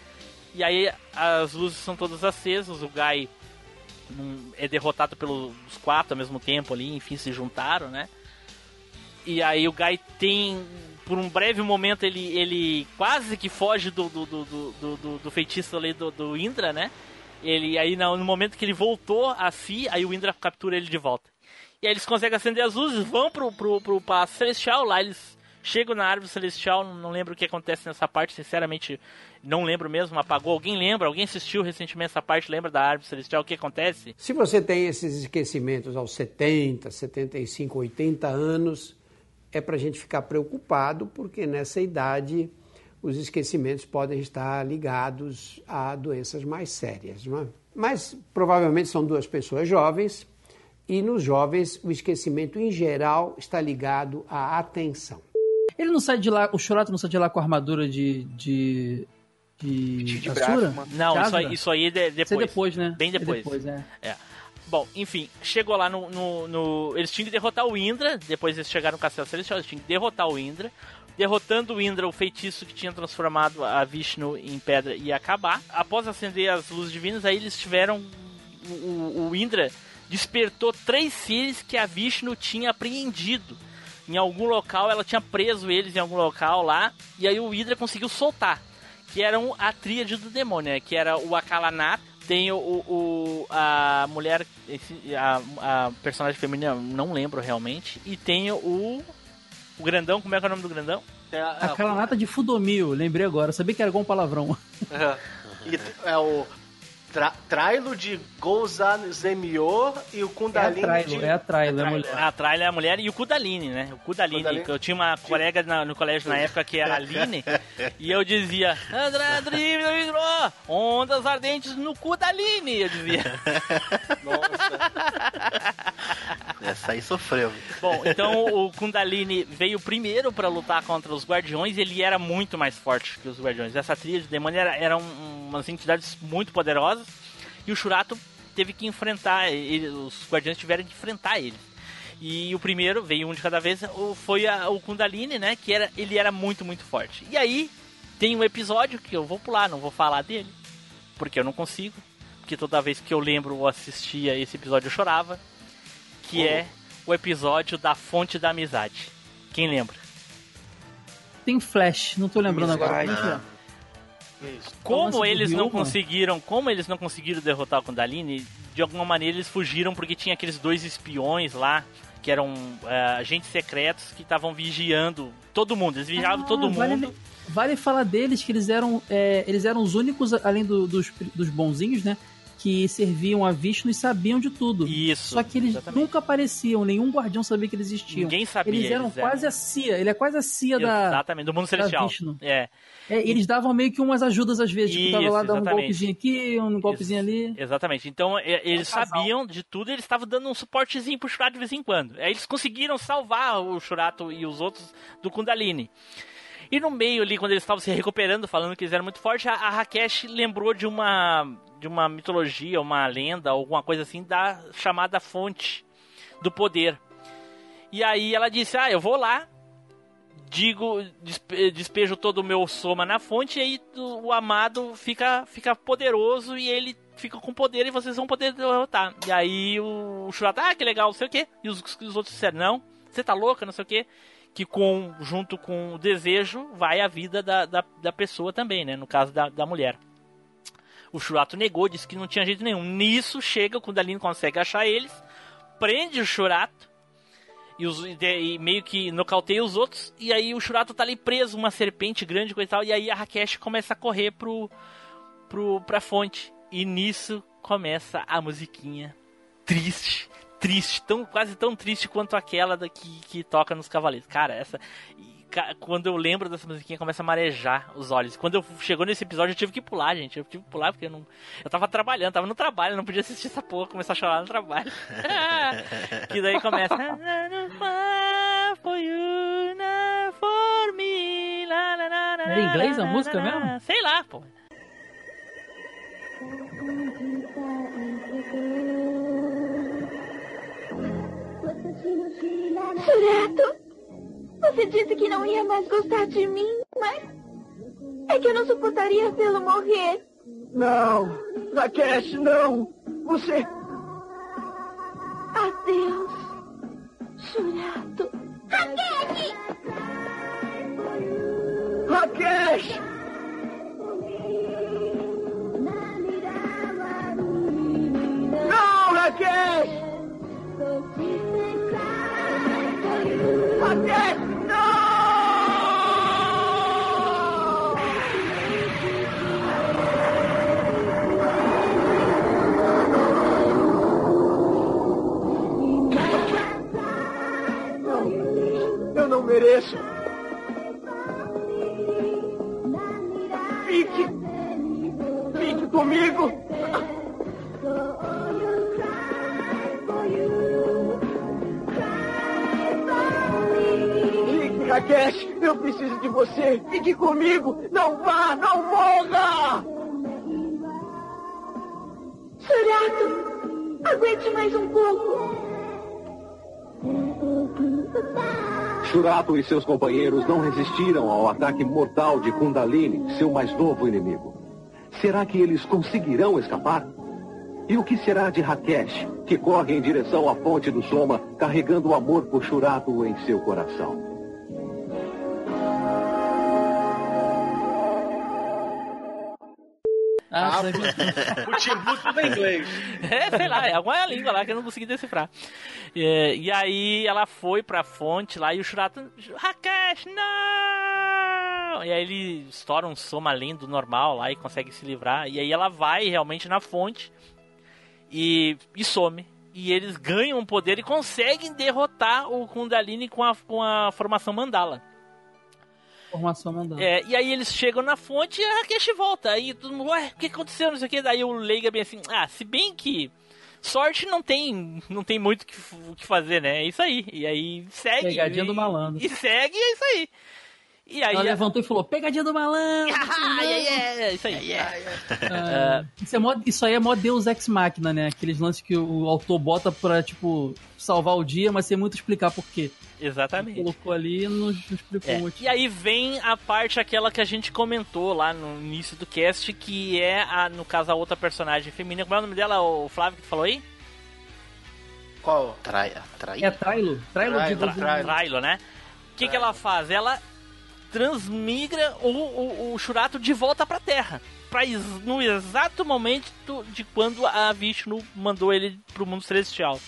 E aí as luzes são todas acesas, o Guy é derrotado pelos quatro ao mesmo tempo ali, enfim, se juntaram, né? E aí o Guy tem. Por um breve momento ele, ele quase que foge do, do, do- do- do feitiço ali do, do Indra, né? Ele aí no, momento que ele voltou a si, aí o Indra captura ele de volta. E aí eles conseguem acender as luzes, vão pro, pro, pro Palácio Celestial, lá eles chegam na árvore celestial, não lembro o que acontece nessa parte, sinceramente não lembro mesmo, apagou. Alguém lembra? Alguém assistiu recentemente essa parte, lembra da árvore celestial? O que acontece? Se você tem esses esquecimentos aos 70, 75, 80 anos, é para a gente ficar preocupado, porque nessa idade os esquecimentos podem estar ligados a doenças mais sérias. Não é? Mas provavelmente são duas pessoas jovens, e nos jovens o esquecimento em geral está ligado à atenção. Ele não sai de lá, o Shurato não sai de lá com a armadura de. de. de. De Asura? Brahma. Não, De isso aí, isso aí é de- Isso é depois. depois, né? Bem É depois. depois, é. É. Bom, enfim, chegou lá no, no, no- Eles tinham que derrotar o Indra. Depois eles chegaram no Castelo Celestial. Eles tinham que derrotar o Indra. Derrotando o Indra, o feitiço que tinha transformado a Vishnu em pedra ia acabar. Após acender as luzes divinas, aí eles tiveram. O, o- Indra despertou três seres que a Vishnu tinha apreendido. Em algum local, ela tinha preso eles em algum local lá. E aí o Indra conseguiu soltar. Que eram a tríade do demônio, né? Que era o Akalanat, tem o, o- a mulher, esse- a, a personagem feminina, não lembro realmente, e tem o o grandão, como é que é o nome do grandão? É, a- Aquela nata de Fudomil, lembrei agora. Sabia que era igual um palavrão. E t- é o tra Trailo de Gozan Zemior e o É a Kundalini Trailo, de... é a Trailo, é a mulher. A Tralha é a mulher e o Kudalini, né? O Kudalini, Kudalini. que eu tinha uma colega na- no colégio na época que era a Aline, e eu dizia, André Drívida ondas ardentes no Kudalini, eu dizia. Essa aí sofreu. Bom, então o Kundalini veio primeiro pra lutar contra os Guardiões ele era muito mais forte que os Guardiões. Essa trilha de demônio era, eram umas entidades muito poderosas e o Shurato teve que enfrentar, ele- os Guardiões tiveram que enfrentar eles. E o primeiro, veio um de cada vez, foi a- o Kundalini, né? Que era, ele era muito, muito forte. E aí, tem um episódio que eu vou pular, não vou falar dele, porque eu não consigo. Porque toda vez que eu lembro ou assistia esse episódio eu chorava. Que é o episódio da Fonte da Amizade. Quem lembra? Tem Flash, não tô lembrando agora. Amizade. Como é é? Como eles não conseguiram, como eles não conseguiram derrotar o Kundalini, de alguma maneira eles fugiram porque tinha aqueles dois espiões lá que eram eh, agentes secretos que estavam vigiando todo mundo. Eles vigiavam Ah, todo vale mundo. vale falar deles que eles eram, é, eles eram os únicos, além do- dos, dos bonzinhos, né? Que serviam a Vishnu e sabiam de tudo. Isso. Só que eles exatamente. nunca apareciam, nenhum guardião sabia que eles existiam. Ninguém sabia. Eles eram quase a CIA, ele é quase a CIA da. Exatamente, do mundo celestial. Vishnu. É. É, eles davam meio que umas ajudas às vezes. tipo, tava Isso, lá dando um exatamente. golpezinho aqui, um golpezinho ali. Exatamente. Então, é, eles casal. sabiam de tudo e eles estavam dando um suportezinho pro Shurato de vez em quando. Aí eles conseguiram salvar o Shurato e os outros do Kundalini. E no meio ali, quando eles estavam se recuperando, falando que eles eram muito fortes, a, a Rakesh lembrou de uma, de uma mitologia, uma lenda, alguma coisa assim, da chamada fonte do poder. E aí ela disse, ah, eu vou lá, digo, despe- despejo todo o meu soma na fonte e aí o amado fica, fica poderoso e ele fica com poder e vocês vão poder derrotar. E aí o, Shurata, ah, que legal, não sei o que. E os, os outros disseram, não, você tá louca, não sei o que. Que com, junto com o desejo vai a vida da, da, da pessoa também, né? No caso da, da mulher. O Shurato negou, disse que não tinha jeito nenhum. Nisso chega, o Kundalini consegue achar eles, prende o Shurato e, os, e meio que nocauteia os outros. E aí o Shurato tá ali preso, uma serpente grande coisa e tal. E aí a Rakesh começa a correr pro, pro, pra fonte. E nisso começa a musiquinha triste. Triste, tão, quase tão triste quanto aquela da, que, que toca nos Cavaleiros. Cara, essa. Quando eu lembro dessa musiquinha, começa a marejar os olhos. Quando eu chegou nesse episódio, eu tive que pular, gente. Eu tive que pular porque eu não. Eu tava trabalhando, tava no trabalho, não podia assistir essa porra, começar a chorar no trabalho. que daí começa. For you, not for me, la, la, la, la, Era em inglês a música mesmo? Sei lá, pô. Shurato, você disse que não ia mais gostar de mim, mas é que eu não suportaria vê-lo morrer. Não, Rakesh, não. Você. Adeus, Shurato. Rakesh! Rakesh! Não, Rakesh! Rakesh, Mereço. Fique. Fique comigo. Fique, Rakesh. Eu preciso de você. Fique comigo. Não vá, não morra. Shurato, aguente mais um pouco. Shurato e seus companheiros não resistiram ao ataque mortal de Kundalini, seu mais novo inimigo. Será que eles conseguirão escapar? E o que será de Rakesh, que corre em direção à fonte do Soma, carregando o amor por Shurato em seu coração? Ah, o Timbu tudo em inglês. É, sei lá, é alguma língua lá que eu não consegui decifrar. É, e aí ela foi pra fonte lá e o Shurato. Rakesh, não! E aí ele estoura um soma além do normal lá e consegue se livrar. E aí ela vai realmente na fonte e, e some. E eles ganham poder e conseguem derrotar o Kundalini com a, com a formação Mandala. Formação mandando. É, e aí eles chegam na fonte e a Rakesh volta. Aí todo mundo, ué, o que aconteceu? Não sei o que. Daí o Leiga bem assim, ah, se bem que sorte não tem, não tem muito o que, que fazer, né? É isso aí. E aí segue. Pegadinha e, do malandro. E segue, é isso aí. E aí. Ela levantou e falou: pegadinha do malandro! Ah, é, é, isso aí. Ah, isso, é mó, isso aí é mó Deus Ex Machina, né? Aqueles lances que o autor bota pra, tipo, salvar o dia, mas sem muito explicar por quê. Exatamente. Colocou ali e não, explicou É, muito. E aí vem a parte aquela que a gente comentou lá no início do cast, que é, a, no caso, a outra personagem feminina. Como é o nome dela, o Flávio que falou aí? Qual? Traia, traia. É Trailo? Trailo de Tra- Tra Trailo, né? O que, que ela faz? Ela transmigra o, o, o Shurato de volta pra Terra. Pra, no exato momento de quando a Vishnu mandou ele pro mundo celestial.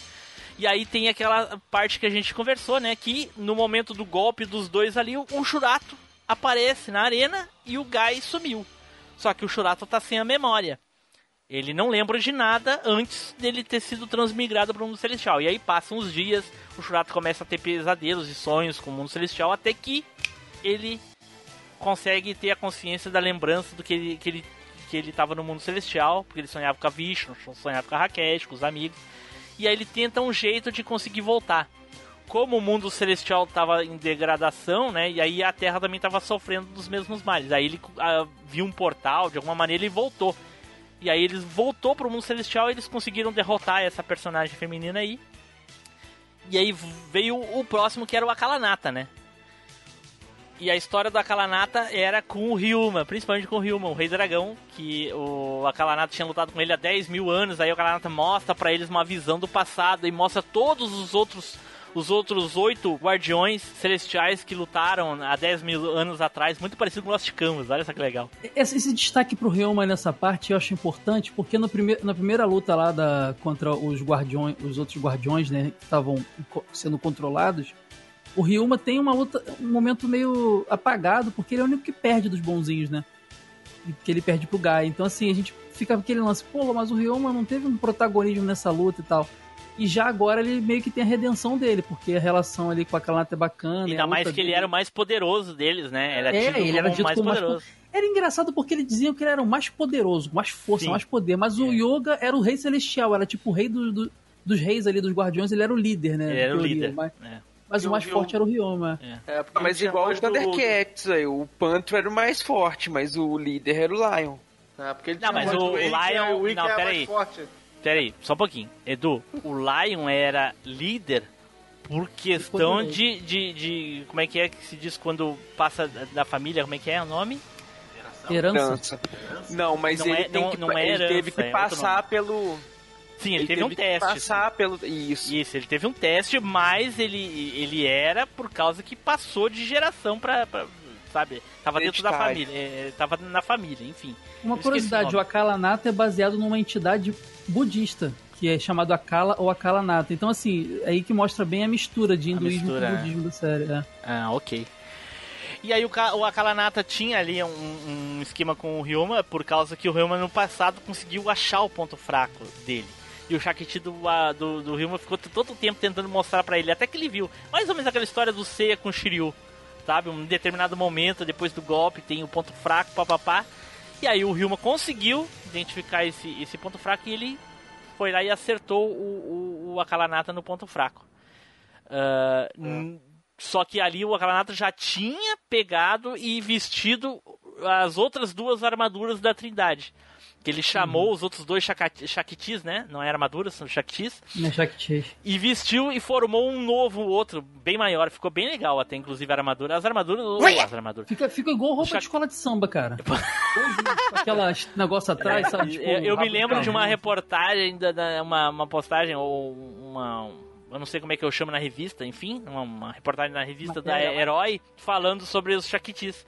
E aí tem aquela parte que a gente conversou, né? Que no momento do golpe dos dois ali, o, o Shurato aparece na arena e o Gai sumiu. Só que o Shurato tá sem a memória. Ele não lembra de nada antes dele ter sido transmigrado para o mundo celestial. E aí passam os dias, o Shurato começa a ter pesadelos e sonhos com o mundo celestial, até que ele consegue ter a consciência da lembrança do que ele, que ele, que ele estava no mundo celestial, porque ele sonhava com a Vishnu, sonhava com a Rakesh, com os amigos. E aí ele tenta um jeito de conseguir voltar. Como o mundo celestial estava em degradação, né? E aí a Terra também estava sofrendo dos mesmos males. Aí ele ah, viu um portal, de alguma maneira ele voltou. E aí eles voltou pro mundo celestial e eles conseguiram derrotar essa personagem feminina aí. E aí veio o próximo que era o Akalanata, né? E a história do Akalanata era com o Ryuma, principalmente com o Ryuma, o Rei Dragão, que o Akalanata tinha lutado com ele há 10 mil anos, aí o Akalanata mostra para eles uma visão do passado e mostra todos os outros os outros oito guardiões celestiais que lutaram há 10 mil anos atrás, muito parecido com Lost Canvas, olha só que legal. Esse, esse destaque pro Ryuma nessa parte eu acho importante, porque no prime na primeira luta lá da, contra os guardiões, os outros guardiões, né, que estavam sendo controlados, o Ryuma tem uma luta, um momento meio apagado, porque ele é o único que perde dos bonzinhos, né? Que ele perde pro Gai. Então, assim, a gente fica com aquele lance, pô, mas o Ryuma não teve um protagonismo nessa luta e tal. E já agora ele meio que tem a redenção dele, porque a relação ali com a Kalata é bacana. Ainda mais que dele... ele era o mais poderoso deles, né? Ele é, ele era mais poderoso. mais Era engraçado porque ele dizia que ele era o mais poderoso, mais força, Sim. mais poder. Mas o é. Yoga era o rei celestial, era tipo o rei do, do, dos reis ali, dos guardiões, ele era o líder, né? Ele era o líder. Mas, é. Mas o mais forte era o Ryoma. É. É, mas igual os Thundercats, do... aí, o Panther era o mais forte, mas o líder era o Lion. É, porque ele não, mas o, o Lion... O não, peraí. Peraí, só um pouquinho. Edu, o Lion era líder por questão de, de, de. Como é que é que se diz quando passa da família? Como é que é o nome? Herança. Não, mas não ele, é, tem não, que, não é herança, ele teve que é passar pelo. Sim, ele, ele teve, teve, um teste. Passar pelo. Isso. Isso, ele teve um teste, mas ele, ele era por causa que passou de geração pra. pra sabe? Tava dentro da família. É, tava na família, enfim. Uma curiosidade, o Akalanata é baseado numa entidade budista, que é chamado Akala ou Akalanata. Então, assim, é aí que mostra bem a mistura de hinduísmo mistura, com budismo da série. É. Ah, ok. E aí o, o Akalanata tinha ali um, um, esquema com o Ryuma, por causa que o Ryuma no passado conseguiu achar o ponto fraco dele. E o Shakti do, do, do Ryuma ficou todo o tempo tentando mostrar para ele, até que ele viu. Mais ou menos aquela história do Seiya com o Shiryu, sabe? Um determinado momento, depois do golpe, tem o ponto fraco, papapá. E aí o Ryuma conseguiu identificar esse, esse ponto fraco e ele foi lá e acertou o, o, o Akalanata no ponto fraco. Uh, Só que ali o Akalanata já tinha pegado e vestido as outras duas armaduras da Trindade. Que ele chamou uhum. os outros dois Shaktis, né? Não é armaduras, são Shaktis. É Shaktis. E vestiu e formou um novo outro, bem maior. Ficou bem legal até, inclusive, a armadura. As armaduras. As armaduras. Fica, fica igual roupa Shak... de escola de samba, cara. Aquela negócio atrás, sabe? Tipo, eu, eu me lembro de uma reportagem, da, da, uma, uma postagem, ou uma eu não sei como é que eu chamo na revista, enfim, uma, uma reportagem na revista Matéria. da Herói falando sobre os Shakitis.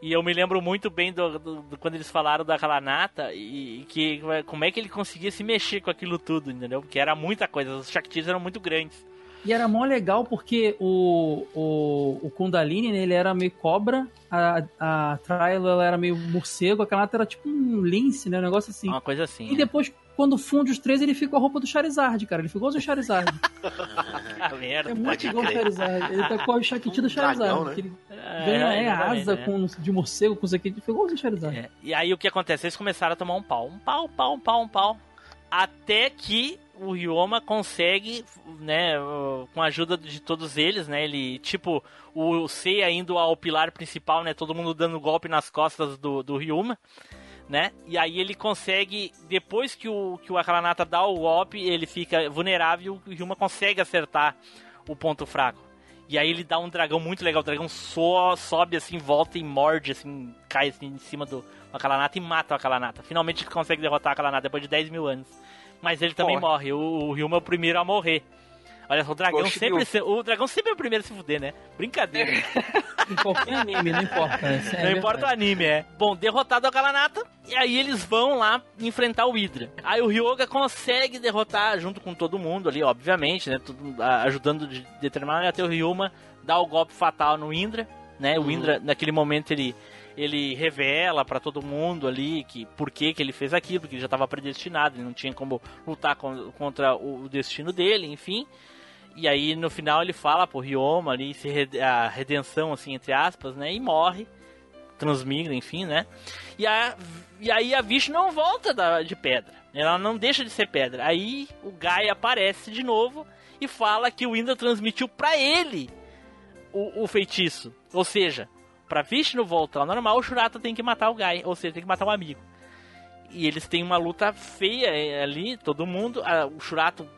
E eu me lembro muito bem do, do, do quando eles falaram da Kalanata e, e, que como é que ele conseguia se mexer com aquilo tudo, entendeu? Porque era muita coisa, os Shaktis eram muito grandes. E era mó legal porque o, o, o Kundalini, né, ele era meio cobra, a, a Trial ela era meio morcego, a Kanata era tipo um lince, né? Um negócio assim. Uma coisa assim. E é. depois, quando funde os três, ele fica com a roupa do Charizard, cara. Ele ficou o Charizard. ah, merda, é muito igual o Charizard. Ele tá com a Shakti do Charizard. Dragão, né? ele é, ganha é, asa é. com, de morcego, com isso aqui. Ele ficou o Charizard. É. E aí o que acontece? Eles começaram a tomar um pau. Um pau, um pau, um pau, um pau. Até que o Ryoma consegue, né, com a ajuda de todos eles, né, ele, tipo, o Seiya indo ao pilar principal, né, todo mundo dando golpe nas costas do, do Ryuma, né, e aí ele consegue, depois que o, que o Akalanata dá o golpe, ele fica vulnerável e o Ryuma consegue acertar o ponto fraco. E aí ele dá um dragão muito legal, o dragão só sobe assim, volta e morde, assim, cai assim em cima do Akalanata e mata o Akalanata. Finalmente consegue derrotar o Akalanata depois de 10 mil anos mas ele também morre. O, o Ryuma é o primeiro a morrer. Olha só, o dragão Poxa, sempre se, o dragão sempre é o primeiro a se fuder, né? Brincadeira. em qualquer anime, não importa. É não importa o anime, é. Bom, derrotado a Galanata, e aí eles vão lá enfrentar o Hydra. Aí o Ryoga consegue derrotar junto com todo mundo ali, obviamente, né? Tudo, ajudando de determinar até o Ryuma dar o golpe fatal no Indra. né? O Indra, naquele momento, ele, ele revela pra todo mundo ali que por que, que ele fez aquilo, porque ele já estava predestinado, ele não tinha como lutar con- contra o destino dele, enfim. E aí no final ele fala pro Ryoma ali se a redenção assim entre aspas, né? E morre, transmigra, enfim, né? E, a, e aí a Vishnu não volta da- de pedra. Ela não deixa de ser pedra. Aí o Gaia aparece de novo e fala que o Indra transmitiu pra ele o, o feitiço. Ou seja, pra Vishnu voltar ao normal, o Shurata tem que matar o Gaia. Ou seja, tem que matar um amigo. E eles têm uma luta feia eh, ali, todo mundo. ah, o Shurato,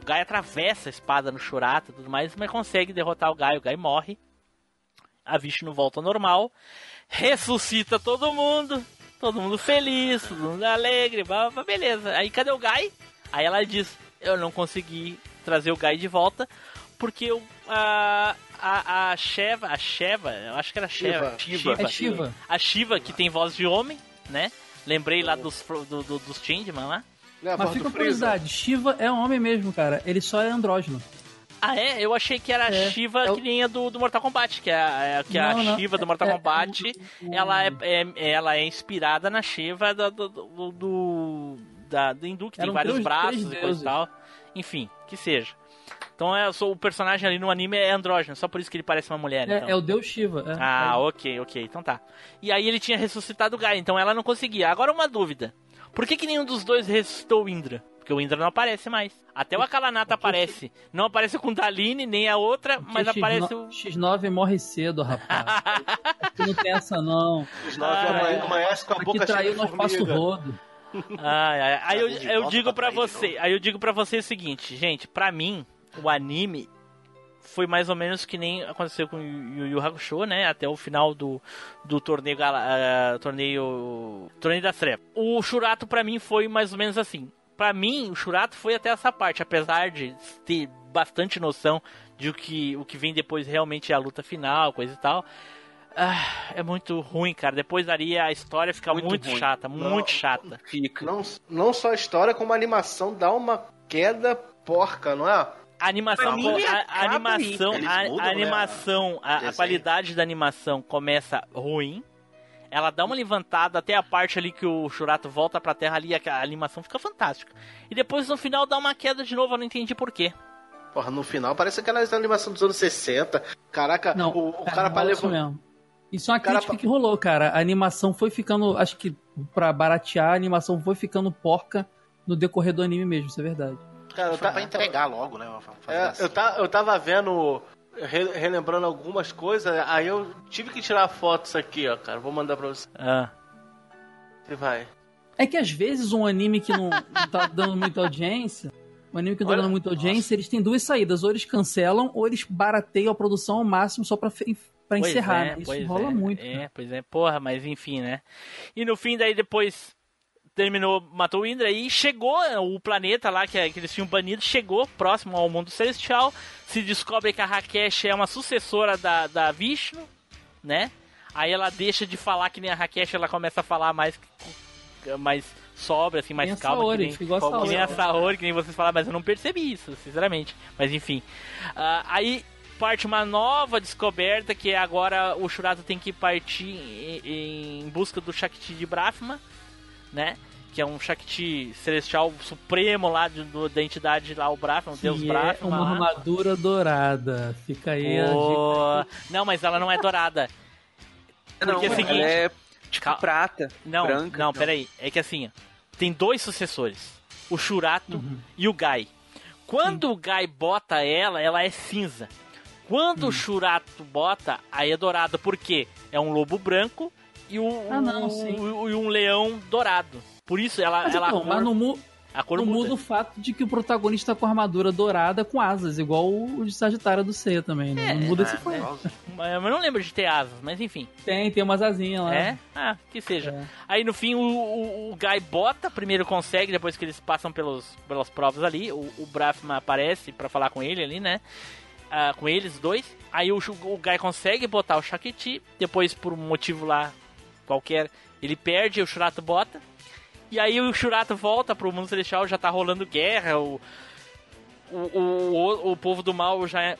o Gaia atravessa a espada no Shurata e tudo mais, mas consegue derrotar o Gaia. O Gaia morre. A Vishnu volta ao normal. Ressuscita todo mundo. Todo mundo feliz, todo mundo alegre. blá, blá, Beleza. Aí cadê o Gai? Aí ela diz: Eu não consegui trazer o Gai de volta porque o, a, a, a Sheva, a Sheva, eu acho que era Sheva. Shiva. É Shiva. A Shiva, que tem voz de homem, né? Lembrei lá dos, do, do, dos Changeman lá. Mas fica a curiosidade, Shiva é homem mesmo, cara. Ele só é andrógeno. Ah, é? Eu achei que era a É, Shiva é o- que nem a do, do Mortal Kombat, que, é, a- é- que a Não, não, Shiva do é- Mortal é- Kombat, ela, é, é- ela é inspirada na Shiva do, do, do, do, da, do hindu, que tem vários três- braços três e coisa e tal. Enfim, que seja. Então é, o personagem ali no anime é andrógeno, só por isso que ele parece uma mulher. É, então. é o deus Shiva. é. Ah, ok, ok, então tá. E aí ele tinha ressuscitado o Gaia, então ela não conseguia. Agora uma dúvida. Por que, que nenhum dos dois ressuscitou o Indra? Porque o Indra não aparece mais. Até o Akalanata aparece. Não aparece com Daline, nem a outra, mas Porque aparece X9, o. X9 morre cedo, rapaz. Não tem essa, não. X9 amanhece- amanhece com a boca cheia traiu de nós passo rodo. Ai, Aí eu, eu digo de você, aí eu digo para você o seguinte, gente, pra mim, o anime foi mais ou menos que nem aconteceu com o Yu Yu Hakusho, né? Até o final do, do torneio, ah, torneio torneio das trevas. O Shurato pra mim foi mais ou menos assim. Pra mim, o Shurato foi até essa parte, apesar de ter bastante noção de o que o que vem depois realmente é a luta final, coisa e tal. Ah, é muito ruim, cara. Depois daí a história fica muito, Muito chata, Não. muito chata. Não, não só a história, como a animação dá uma queda porca, não é? A animação, a, a acaba animação, a, né, animação, a, qualidade da animação começa ruim. Ela dá uma levantada até a parte ali que o Churato volta pra terra ali, a, a animação fica fantástica. E depois no final dá uma queda de novo, eu não entendi por quê. Porra, no final parece aquela animação dos anos 60. Caraca, Não, o, o é, cara pra rola isso levantar. mesmo. Isso é uma Cara, crítica que rolou, cara. A animação foi ficando, acho que pra baratear, a animação foi ficando porca no decorrer do anime mesmo, isso é verdade. Cara, eu, Foi tá, pra entregar logo, né? fazer é, assim. eu, tá, eu tava vendo, re- relembrando algumas coisas, aí eu tive que tirar fotos aqui, ó, cara. Vou mandar pra você. Ah. Você vai. É que às vezes um anime que não, tá dando muita audiência, um anime que não tá Olha- dando muita audiência, eles têm duas saídas. Ou eles cancelam, ou eles barateiam a produção ao máximo só pra, Pois encerrar. é, né? Isso rola é, muito. É, pois é, porra, mas enfim, né? E no fim, daí depois terminou, matou o Indra e chegou o planeta lá que, que eles tinham banido, chegou próximo ao mundo celestial. Se descobre que a Rakesh é uma sucessora da, da Vishnu, né? Aí ela deixa de falar que nem a Rakesh, ela começa a falar mais, mais sobra, assim, mais calma. Saori, que nem, igual a que nem a Saori. Que nem vocês falaram, mas eu não percebi isso, sinceramente. Mas enfim. Ah, aí parte uma nova descoberta que é agora o Shurato tem que partir em, em busca do Shakti de Brahma, né? Que é um Shakti celestial supremo lá de- do- da entidade lá, o Brahma, o Que deus é Brahma. uma lá. armadura dourada. Fica aí a dica. Pô, Não, mas ela não é dourada. Não, Porque é o seguinte. ela é tipo Cal- prata, Não, branca. não, peraí. É que assim, tem dois sucessores: o Shurato e o Gai. Quando o Gai bota ela, ela é cinza. Quando o Shurato bota, aí é dourada. Por quê? É um lobo branco e, o, Ah, não, o- e um leão dourado. Por isso ela. Mas, ela então, cor, mas não, mu- não muda. o fato de que o protagonista tá com armadura dourada com asas, igual o de Sagitário do Seiya também, né? não muda esse fato. Mas Eu não lembro de ter asas, mas enfim. Tem, tem umas asinhas lá. É? Ah, que seja. É. Aí no fim o, o, o Guy bota, primeiro consegue, depois que eles passam pelos, pelas provas ali, o, o aparece pra falar com ele ali, né? Ah, com eles dois. Aí o, o Guy consegue botar o Shakti, depois por um motivo lá qualquer, ele perde, o Shurato bota. E aí o Shurato volta pro mundo celestial, já tá rolando guerra, o, o, o, o, o povo do mal já é-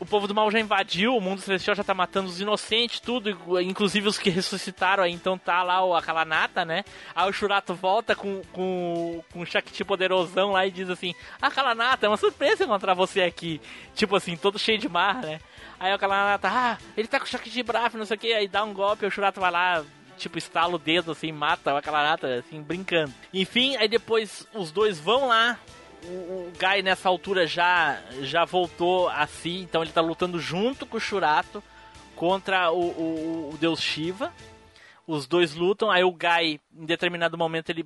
o, povo do mal já invadiu, o mundo celestial já tá matando os inocentes, tudo, inclusive os que ressuscitaram aí, então tá lá o Akalanata, né? Aí o Shurato volta com, com, com um Shakti poderosão lá e diz assim: Akalanata, é uma surpresa encontrar você aqui. Tipo assim, todo cheio de marra, né? Aí o Akalanata, ah, ele tá com o Shakti bravo, não sei o que, aí dá um golpe, o Shurato vai lá, tipo, estala o dedo assim, mata o Akalanata, assim, brincando. Enfim, aí depois os dois vão lá, o, o Guy nessa altura já, já voltou a si, então ele tá lutando junto com o Shurato contra o, o, o deus Shiva. Os dois lutam, aí o Guy, em determinado momento, ele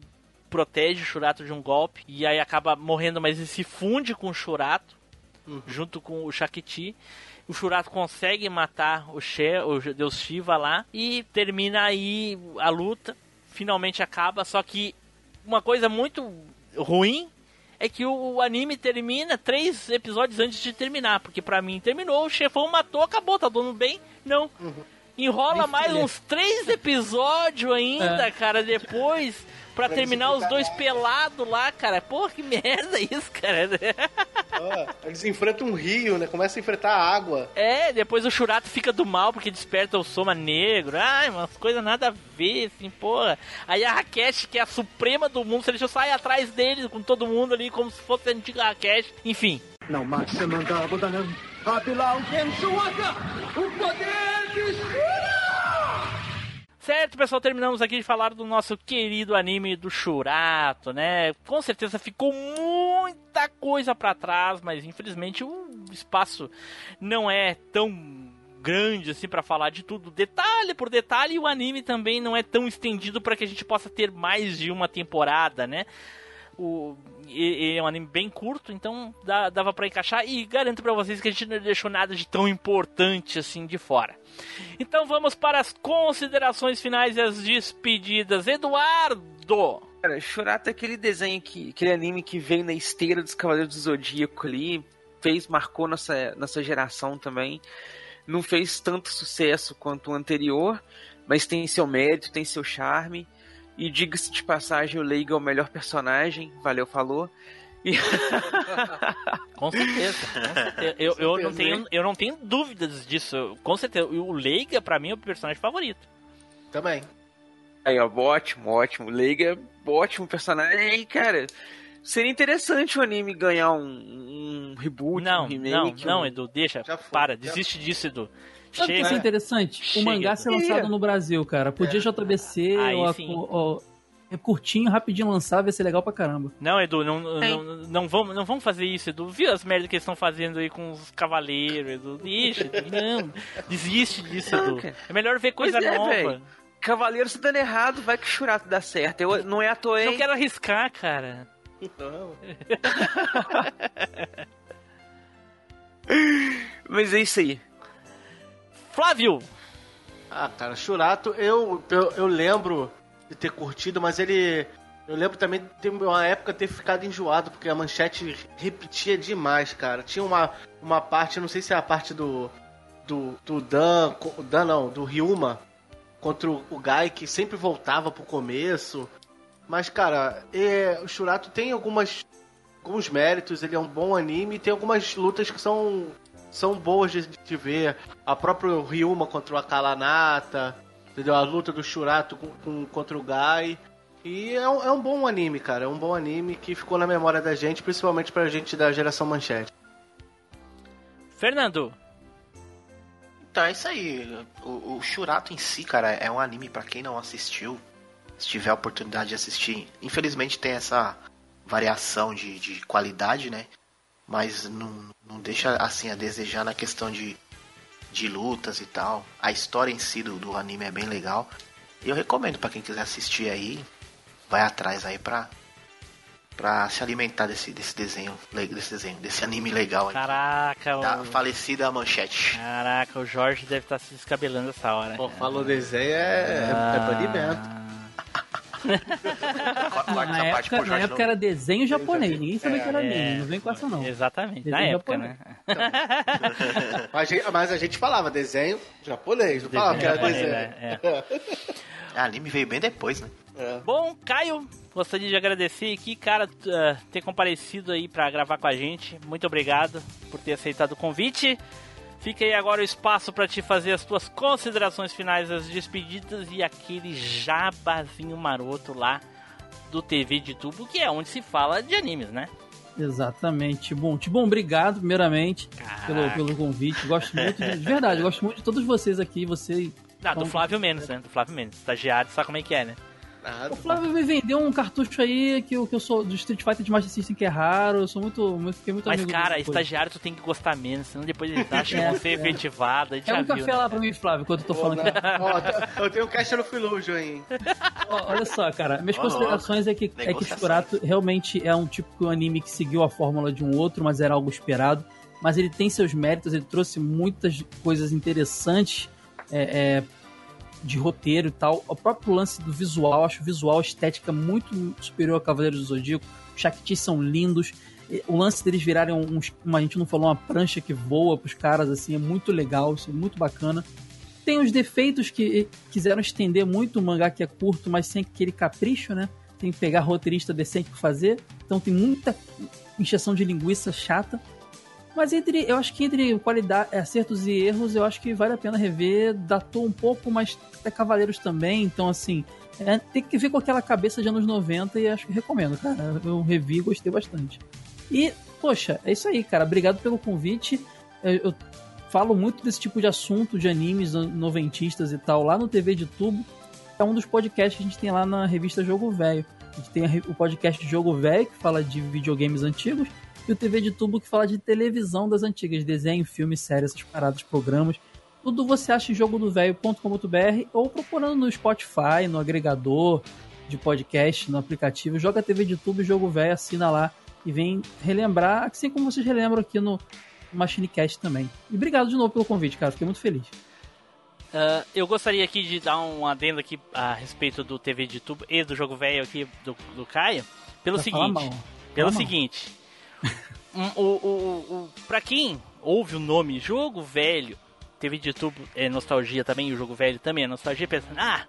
protege o Shurato de um golpe, e aí acaba morrendo, mas ele se funde com o Shurato, uhum. junto com o Shakti. O Shurato consegue matar o, She, o deus Shiva lá, e termina aí a luta, finalmente acaba, só que uma coisa muito ruim é que o, anime termina três episódios antes de terminar. Porque para mim terminou, o chefão matou, acabou, tá dando bem? Não. Uhum. Enrola mais uns três episódios ainda, é. cara, depois pra terminar os dois pelados lá, cara. Porra, que merda isso, cara. eles enfrentam um rio, né? Começa a enfrentar a água. É, depois o Churato fica do mal porque desperta o Soma Negro. Ai, umas coisas nada a ver, assim, porra. Aí a Raquete, que é a suprema do mundo, deixa sai atrás deles com todo mundo ali, como se fosse a antiga Raquete. Enfim. Não mate. Abilau Kensuaka! O poder de Shura! Certo, pessoal, terminamos aqui de falar do nosso querido anime do Shurato, né? Com certeza ficou muita coisa para trás, mas infelizmente o espaço não é tão grande assim para falar de tudo, detalhe por detalhe, e o anime também não é tão estendido para que a gente possa ter mais de uma temporada, né? O, é um anime bem curto, então dá, dava para encaixar e garanto para vocês que a gente não deixou nada de tão importante assim de fora. Então vamos para as considerações finais e as despedidas. Eduardo! Cara, Churato é aquele desenho, que, aquele anime que veio na esteira dos Cavaleiros do Zodíaco ali, fez, marcou nossa, nossa geração também. Não fez tanto sucesso quanto o anterior, mas tem seu mérito, tem seu charme. E diga-se de passagem, o Leiga é o melhor personagem, valeu, falou. E... com certeza, com certeza. Eu, eu, não tenho, eu não tenho dúvidas disso. Com certeza. O Leiga, pra mim, é o personagem favorito. Também. Aí, ó, ótimo, ótimo. Leiga, ótimo personagem. E, cara, seria interessante o anime ganhar um, um reboot, não, um remake. Não, não, um... Edu, deixa. Para, desiste disso, Edu. Sabe o que é interessante? Chega. O mangá ser lançado no Brasil, cara. Podia é. JBC ou, a, ou, é curtinho, rapidinho lançar, vai ser legal pra caramba. Não, Edu, não, não, não, vamos, não vamos fazer isso, Edu. Viu as merdas que eles estão fazendo aí com os cavaleiros, Edu? Deixa, não. Desiste disso, Edu. É melhor ver coisa é, nova. Véio. Cavaleiro se dando errado, vai que o Churato dá certo. Eu, não é à toa, hein? Não quero arriscar, cara. Não. Mas é isso aí. Flávio! Ah, cara, Churato, eu, eu, eu lembro de ter curtido, mas ele. Eu lembro também de uma época ter ficado enjoado, porque a manchete repetia demais, cara. Tinha uma, uma parte, não sei se é a parte do. Do, do Dan. Dan não, do Ryuma contra o, Guy, que sempre voltava pro começo. Mas, cara, é, o Shurato tem algumas, alguns méritos, ele é um bom anime, tem algumas lutas que são, são boas de, de ver. A própria Ryuma contra o Akalanata, Entendeu? A luta do Shurato com, com, contra o Gai. E é um, é um bom anime, cara. É um bom anime que ficou na memória da gente, principalmente pra gente da geração manchete. Fernando. Então é isso aí. O, o Shurato em si, cara, é um anime para quem não assistiu. Se tiver a oportunidade de assistir. Infelizmente tem essa variação de, de qualidade, né? Mas não, não deixa assim a desejar na questão de de lutas e tal. A história em si do, do anime é bem legal. E eu recomendo para quem quiser assistir aí, vai atrás aí pra, pra se alimentar desse, desse desenho, desse desenho, desse anime legal aí. Caraca, da o... falecida manchete. Caraca, o Jorge deve estar tá se descabelando essa hora. Pô, falou desenho é, ah... é banimento. Na época, na época era desenho japonês, ninguém sabia é, que era anime, é, não vem com essa não. Exatamente, desenho na época, japonês. né? Então, mas, mas, a gente falava desenho japonês, não falava que era desenho. Né? É. A anime veio bem depois, né? É. Bom, Caio, gostaria de agradecer aqui, cara, uh, ter comparecido aí para gravar com a gente. Muito obrigado por ter aceitado o convite. Fica aí agora o espaço para te fazer as tuas considerações finais, as despedidas e aquele jabazinho maroto lá do TV de tubo, que é onde se fala de animes, né? Exatamente. Bom, Tibon, obrigado, primeiramente, pelo, pelo convite. Gosto muito, de, de verdade, gosto muito de todos vocês aqui. Você. Ah, do Flávio Menos, né? Do Flávio Menos. Estagiário, sabe como é que é, né? O Flávio me vendeu um cartucho aí que eu, que eu sou do Street Fighter de Master System que é raro. Eu sou muito. muito fiquei muito Mas, amigo cara, estagiário tu tem que gostar menos, senão depois eles acham É, que você é é. efetivado. É um viu, café né? lá pra mim, Flávio, enquanto eu tô falando aqui. Ó, eu tenho um caixa no Filujo, hein? Ó, Olha só, cara, minhas Ó, considerações é que, é que. Shurato realmente é um tipo de anime que seguiu a fórmula de um outro, mas era algo esperado. Mas ele tem seus méritos, ele trouxe muitas coisas interessantes é, é, de roteiro e tal. O próprio lance do visual, acho o visual, a estética muito superior a Cavaleiros do Zodíaco. Os Shaktis são lindos. O lance deles virarem. Uma, a gente não falou, uma prancha que voa pros caras, assim, é muito legal, isso é muito bacana tem os defeitos que quiseram estender muito o mangá que é curto, mas sem aquele capricho, né? Tem que pegar roteirista decente pra fazer. Então tem muita injeção de linguiça chata. Mas entre, eu acho que entre qualidade, acertos e erros, eu acho que vale a pena rever. Datou um pouco, mas até Cavaleiros também. Então, assim, é, tem que ver com aquela cabeça de anos 90 e acho que recomendo, cara. Eu revi e gostei bastante. E, poxa, é isso aí, cara. Obrigado pelo convite. Eu, eu falo muito desse tipo de assunto de animes noventistas e tal lá no TV de Tubo. É um dos podcasts que a gente tem lá na revista Jogo Velho. A gente tem o podcast Jogo Velho, que fala de videogames antigos, e o TV de Tubo, que fala de televisão das antigas, desenho, filme, série, essas paradas, programas. Tudo você acha em jogodovelho.com.br ou procurando no Spotify, no agregador de podcast, no aplicativo. Joga TV de Tubo e Jogo Velho, assina lá e vem relembrar, assim como vocês relembram aqui no MachineCast também. E obrigado de novo pelo convite, cara. Fiquei muito feliz. Ah, eu gostaria aqui de dar um adendo aqui a respeito do TV de tubo e do jogo velho aqui do, do Caio. Pelo Vai seguinte. Pelo Fala seguinte. o, o, o, pra quem ouve o nome jogo velho, TV de tubo é nostalgia também, o jogo velho também é nostalgia, pensando, ah,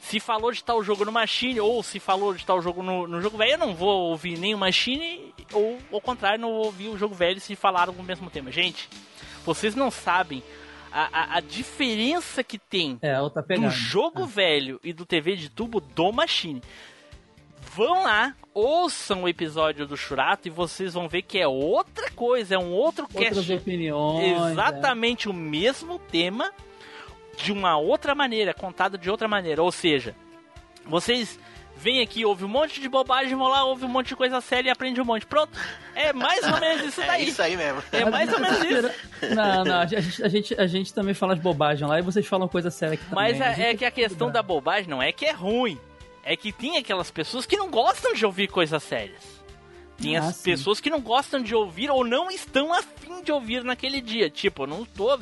se falou de tal jogo no Machine, ou se falou de tal jogo no, no jogo velho, eu não vou ouvir nem o Machine, ou ao contrário, não vou ouvir o jogo velho se falaram do mesmo tema. Gente, vocês não sabem a, a, a diferença que tem É, do jogo velho e do TV de tubo do Machine. Vão lá, ouçam o episódio do Churato e vocês vão ver que é outra coisa, é um outro Outras cast. opiniões. é. Exatamente o mesmo tema de uma outra maneira, contado de outra maneira. Ou seja, vocês vêm aqui, ouvem um monte de bobagem, vão lá, ouvem um monte de coisa séria e aprendem um monte. Pronto. É mais ou menos isso É daí. isso aí mesmo. É mais ou menos isso. Não, não, a gente, a, gente, a gente também fala de bobagem lá e vocês falam coisa séria aqui também. Mas A é, é que a questão da bobagem não é que é ruim. É que tem aquelas pessoas que não gostam de ouvir coisas sérias. Tem Ah, as sim. pessoas que não gostam de ouvir ou não estão afim de ouvir naquele dia. Tipo, eu não tô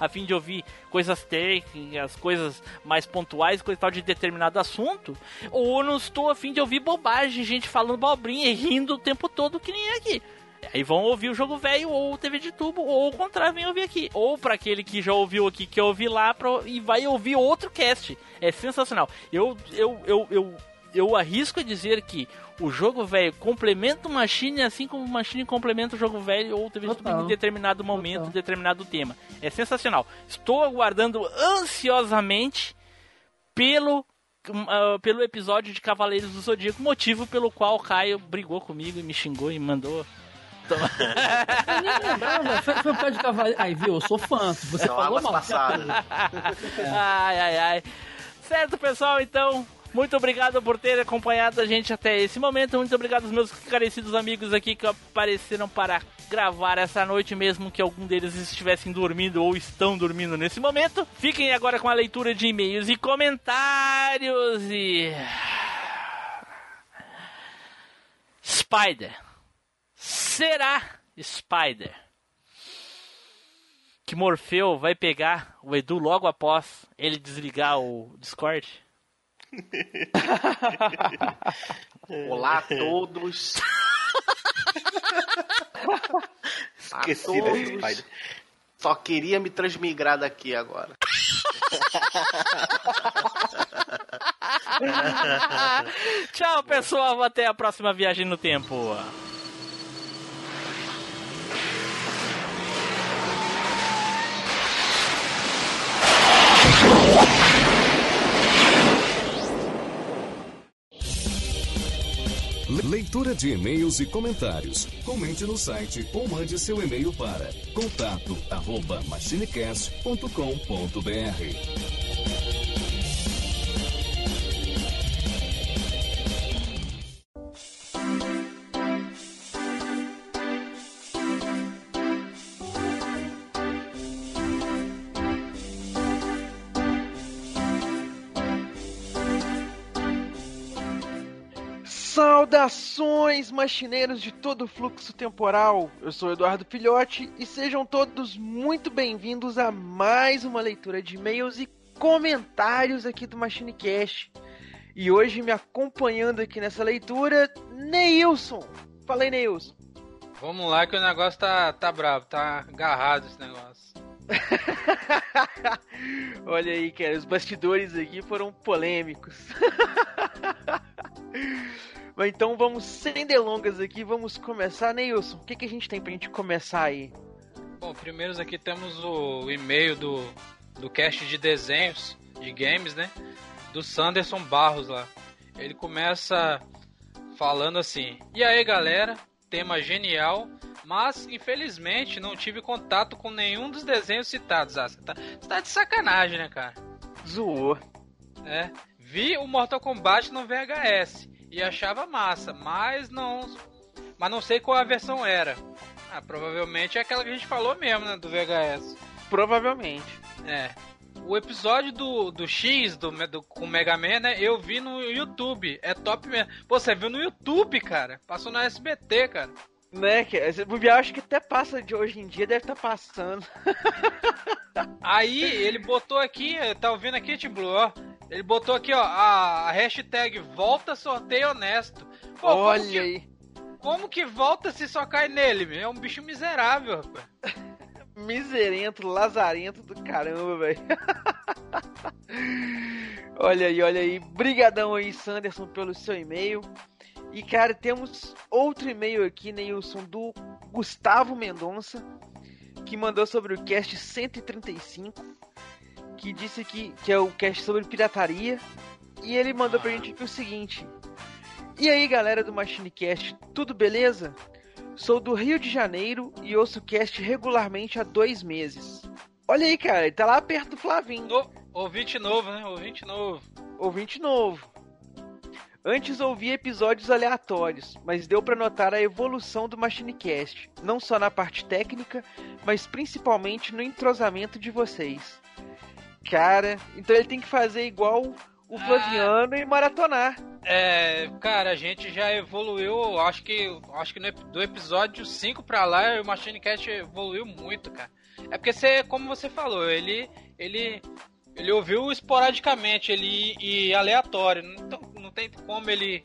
afim de ouvir coisas técnicas, coisas mais pontuais, coisa tal de determinado assunto. Ou eu não estou afim de ouvir bobagem, gente falando bobrinha e rindo o tempo todo que nem aqui. Aí vão ouvir o jogo velho ou o TV de tubo, ou o contrário, vem ouvir aqui. Ou para aquele que já ouviu aqui, que ouvir lá pra, e vai ouvir outro cast. É sensacional. Eu, eu, eu, eu, eu arrisco a dizer que o jogo velho complementa o Machine, assim como o Machine complementa o jogo velho ou o TV de tubo em determinado momento, em determinado tema. É sensacional. Estou aguardando ansiosamente pelo ah, pelo episódio de Cavaleiros do Zodíaco, motivo pelo qual o Caio brigou comigo e me xingou e mandou. Eu nem lembrava, foi, foi por causa de cavalo. Aí, viu, eu sou fã. Você São falou águas mal. passadas. ai, ai, ai. Certo, pessoal, então. Muito obrigado por ter acompanhado a gente até esse momento. Muito obrigado aos meus carecidos amigos aqui que apareceram para gravar essa noite, mesmo que algum deles estivessem dormindo ou estão dormindo nesse momento. Fiquem agora com a leitura de e-mails e comentários e. Spider. Será Spider que Morfeu vai pegar o Edu logo após ele desligar o Discord? Olá a todos. Esqueci a desse todos. Spider. Só queria me transmigrar daqui agora. Tchau, pessoal. Até a próxima viagem no tempo. Leitura de e-mails e comentários. Comente no site ou mande seu e-mail para contato Saudações, machineiros de todo o fluxo temporal. Eu sou Eduardo Filhote e sejam todos muito bem-vindos a mais uma leitura de e-mails e comentários aqui do MachineCast. E hoje me acompanhando aqui nessa leitura, Neilson. Fala aí, Neilson. Vamos lá que o negócio tá, tá bravo, tá agarrado esse negócio. Olha aí, cara, os bastidores aqui foram polêmicos. Então vamos, sem delongas aqui, vamos começar, Neilson. O que, que a gente tem pra gente começar aí? Bom, primeiro aqui temos o e-mail do, do cast de desenhos de games, né? Do Sanderson Barros lá. Ele começa falando assim: E aí galera, tema genial, mas infelizmente não tive contato com nenhum dos desenhos citados. Ah, você tá, você tá de sacanagem, né, cara? Zoou. É. Vi o Mortal Kombat no VHS e achava massa, mas não. Mas não sei qual a versão era. Ah, provavelmente é aquela que a gente falou mesmo, né? Do VHS. Provavelmente. É. O episódio do, do X do, do, com o Mega Man, né? Eu vi no YouTube. É top mesmo. Pô, você viu no YouTube, cara? Passou na SBT, cara. Né, que eu acho que até passa de hoje em dia, deve estar tá passando. Aí ele botou aqui, tá ouvindo aqui, Tim Blue, ó. Ele botou aqui, ó, a hashtag volta sorteio honesto. Pô, Olha como que, aí. Como que volta se só cai nele, meu? É um bicho miserável, rapaz. Miserento, lazarento do caramba, velho. olha aí, olha aí. Brigadão aí, Sanderson, pelo seu e-mail. E, cara, temos outro e-mail aqui, Neilson, do Gustavo Mendonça, que mandou sobre o cast 135 que disse que, que é o cast sobre pirataria. E ele mandou pra gente o seguinte: E aí galera do MachineCast, tudo beleza? Sou do Rio de Janeiro e ouço o cast regularmente há dois meses. Olha aí, cara, ele tá lá perto do Flavinho. No, ouvinte novo, né? Ouvinte novo. Ouvinte novo. Antes ouvi episódios aleatórios, mas deu para notar a evolução do MachineCast, não só na parte técnica, mas principalmente no entrosamento de vocês. Cara, então ele tem que fazer igual o Flaviano ah, e maratonar. É, cara, a gente já evoluiu, acho que acho que no, do episódio 5 pra lá o Machine Cat evoluiu muito, cara. É porque você, como você falou, ele ele ele ouviu esporadicamente, ele e aleatório, não, não tem como ele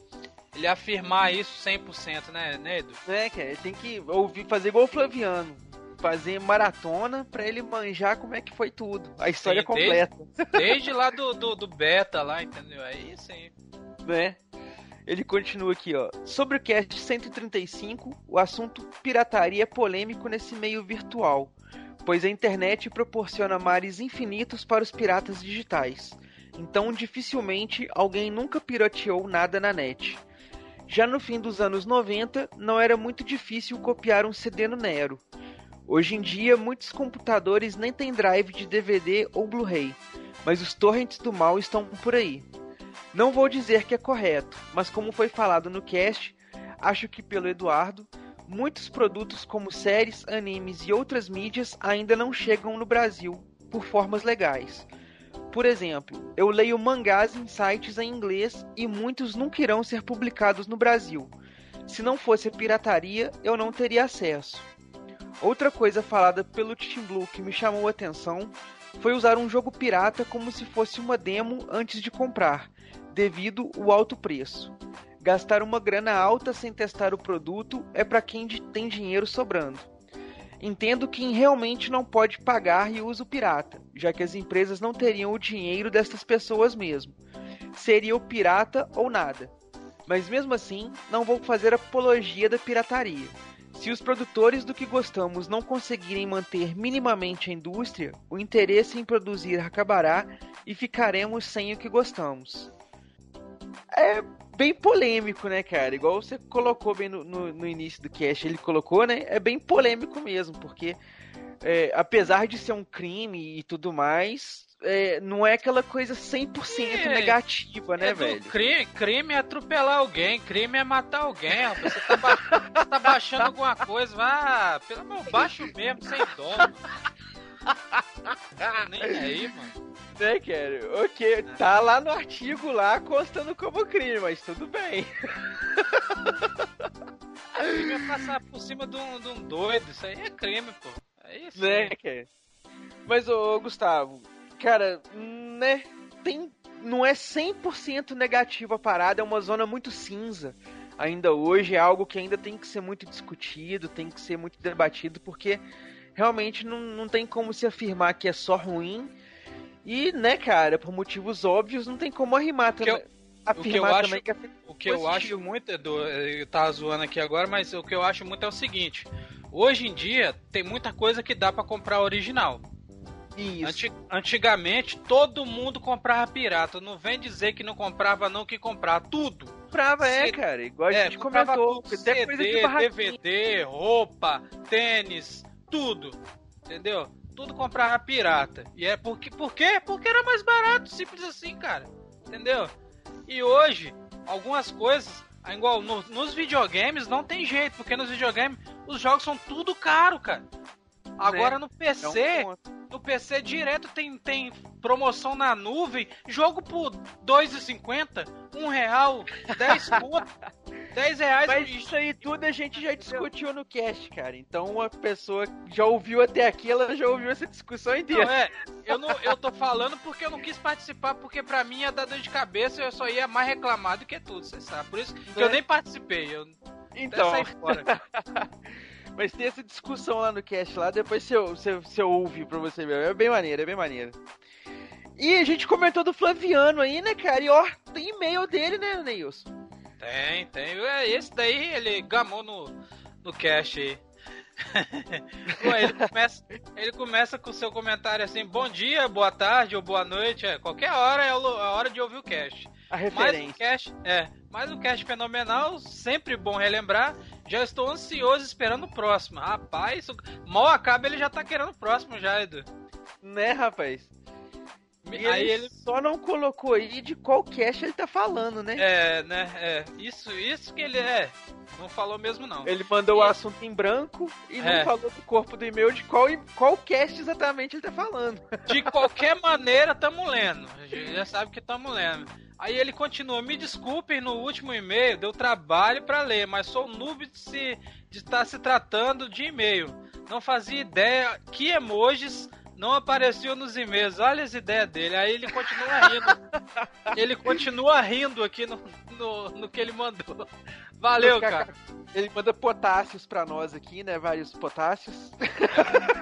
ele afirmar isso 100%, né, né Edu? É, cara, ele tem que ouvir, fazer igual o Flaviano fazer maratona pra ele manjar como é que foi tudo. A história sim, completa. Desde, desde lá do, do, do, beta lá, entendeu? Aí sim. Né? Ele continua aqui, ó. Sobre o cast 135, o assunto pirataria é polêmico nesse meio virtual, pois a internet proporciona mares infinitos para os piratas digitais. Então, dificilmente alguém nunca pirateou nada na net. Já no fim dos anos 90, não era muito difícil copiar um CD no Nero. Hoje em dia, muitos computadores nem têm drive de DVD ou Blu-ray, mas os torrents do mal estão por aí. Não vou dizer que é correto, mas como foi falado no cast, acho que pelo Eduardo, muitos produtos como séries, animes e outras mídias ainda não chegam no Brasil por formas legais. Por exemplo, eu leio mangás em sites em inglês e muitos nunca irão ser publicados no Brasil. Se não fosse a pirataria, eu não teria acesso. Outra coisa falada pelo Team Blue que me chamou a atenção foi usar um jogo pirata como se fosse uma demo antes de comprar, devido ao alto preço. Gastar uma grana alta sem testar o produto é para quem tem dinheiro sobrando. Entendo quem realmente não pode pagar e usa o pirata, já que as empresas não teriam o dinheiro dessas pessoas mesmo. Seria o pirata ou nada. Mas mesmo assim, não vou fazer apologia da pirataria se os produtores do que gostamos não conseguirem manter minimamente a indústria, o interesse em produzir acabará e ficaremos sem o que gostamos. É bem polêmico, né, cara? Igual você colocou bem no, no, no início do cast, ele colocou, né? É bem polêmico mesmo, porque é, apesar de ser um crime e tudo mais, é, não é aquela coisa 100% É, negativa, né, É velho? Crime, crime é atropelar alguém, crime é matar alguém, rapaz. Você tá, ba- você tá baixando alguma coisa, vá, pelo amor, baixo mesmo, sem dó. mano. Nem aí, mano. Né, cara? Ok, tá lá no artigo lá constando como crime, mas tudo bem. Crime é passar por cima de um, de um doido, isso aí é crime, pô. É isso. Né, cara? Mas, ô, Gustavo, cara, né, tem, não é 100% negativo a parada, é uma zona muito cinza. Ainda hoje é algo que ainda tem que ser muito discutido, tem que ser muito debatido, porque realmente não, não tem como se afirmar que é só ruim. E, né, cara, por motivos óbvios, não tem como arrimar também. O que eu afirmar acho, também que é o que eu acho muito, Edu, eu tava zoando aqui agora, mas o que eu acho muito é o seguinte: hoje em dia tem muita coisa que dá pra comprar original. Isso. Anti- antigamente todo mundo comprava pirata. Não vem dizer que não comprava, não, que comprava tudo. Comprava, é, cara, igual a é, gente comprava comentou. tudo, CD. DVD, roupa, tênis, tudo. Entendeu? Tudo comprava pirata. E é porque, por quê? Porque era mais barato, simples assim, cara. Entendeu? E hoje, algumas coisas, igual no- nos videogames, não tem jeito, porque nos videogames os jogos são tudo caro, cara. Agora Né? no É PC, um no PC direto tem, tem promoção na nuvem, jogo por R$ 2,50, um real, 10 conto, 10 reais. Mas isso aí tudo a gente já discutiu no cast, cara. Então a pessoa já ouviu até aqui, ela já ouviu essa discussão inteira. Não, é, eu, não, eu tô falando porque eu não quis participar, porque pra mim ia dar dor de cabeça eu só ia mais reclamar do que tudo, você sabe? Por isso que eu É. nem participei, eu Então. saí fora. Mas tem essa discussão lá no cast lá, depois você, você, você ouve pra você ver. É bem maneiro, é bem maneiro. E a gente comentou do Flaviano aí, né, cara? E ó, tem e-mail dele, né, Neilson? Tem, tem. É, Esse daí ele gamou no, no cast aí. Pô, ele, começa, ele começa com o seu comentário assim: bom dia, boa tarde ou boa noite. É, qualquer hora é a lo- a hora de ouvir o cast. A Mais um referência. cast, é, mais um cast fenomenal, sempre bom relembrar. Já estou ansioso esperando o próximo. Rapaz, mal acaba ele já tá querendo o próximo já, Edu. Né, rapaz? E Aí ele, ele- só não colocou aí de qual cast ele tá falando, né? É, né? É, isso, isso que ele é. Não falou mesmo não. Ele mandou o assunto em branco e não É. falou do corpo do e-mail de qual, qual cast exatamente ele tá falando. De qualquer maneira, tamo lendo. A gente já sabe que tamo lendo. Aí ele continua: Me desculpem, no último e-mail deu trabalho pra ler, mas sou noob de, se, de estar se tratando de e-mail. Não fazia ideia que emojis não apareciam nos e-mails. Olha as ideias dele. Aí ele continua rindo. ele continua rindo aqui no, no, no que ele mandou. Valeu, cara. Ele manda potássios pra nós aqui, né? Vários potássios.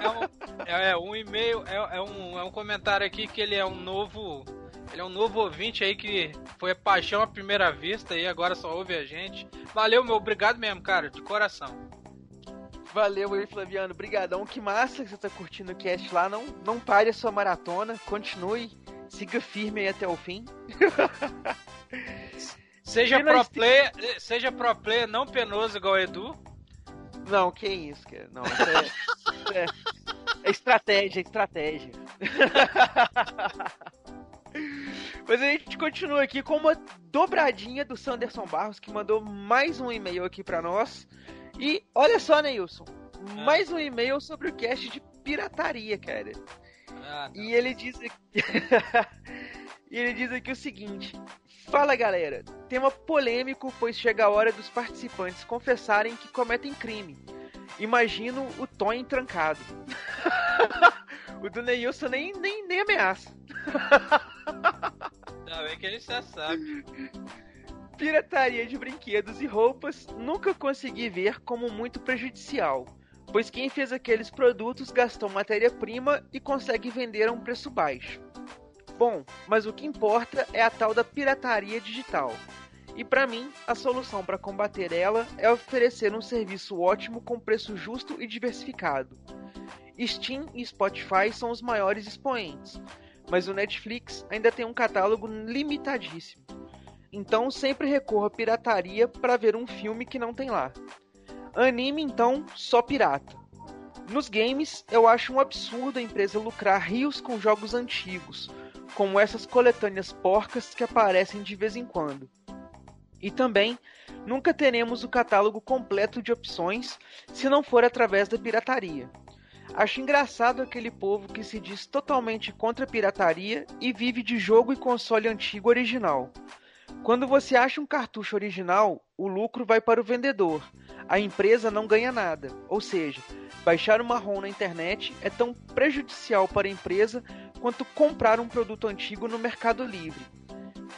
É um, é, é um e-mail, é, é um, é um comentário aqui que ele é um novo. Ele é um novo ouvinte aí que foi a paixão à primeira vista e agora só ouve a gente. Valeu, meu, obrigado mesmo, cara, de coração. Valeu aí, Flaviano. Brigadão. Que massa que você tá curtindo o cast lá. Não, não pare a sua maratona. Continue. Siga firme aí até o fim. Seja E nós pro player, seja pro player não penoso igual o Edu. Não, que isso, cara. Não, é, é, é estratégia, é estratégia. Mas a gente continua aqui com uma dobradinha do Sanderson Barros, que mandou mais um e-mail aqui pra nós. E olha só, Neilson, mais um e-mail sobre o cast de pirataria, cara. Ah, E ele diz aqui... e ele diz aqui o seguinte: Fala galera, tema polêmico, pois chega a hora dos participantes confessarem que cometem crime. Imagino o Tony trancado. o do Neilson nem, nem, nem ameaça. Ainda bem que ele já sabe. Pirataria de brinquedos e roupas nunca consegui ver como muito prejudicial, pois quem fez aqueles produtos gastou matéria-prima e consegue vender a um preço baixo. Bom, mas o que importa é a tal da pirataria digital. E para mim, a solução para combater ela é oferecer um serviço ótimo com preço justo e diversificado. Steam e Spotify são os maiores expoentes, mas o Netflix ainda tem um catálogo limitadíssimo. Então sempre recorro à pirataria para ver um filme que não tem lá. Anime, então, só pirata. Nos games, eu acho um absurdo a empresa lucrar rios com jogos antigos, como essas coletâneas porcas que aparecem de vez em quando. E também, nunca teremos o catálogo completo de opções se não for através da pirataria. Acho engraçado aquele povo que se diz totalmente contra a pirataria e vive de jogo e console antigo original. Quando você acha um cartucho original, o lucro vai para o vendedor. A empresa não ganha nada. Ou seja, baixar uma ROM na internet é tão prejudicial para a empresa quanto comprar um produto antigo no Mercado Livre.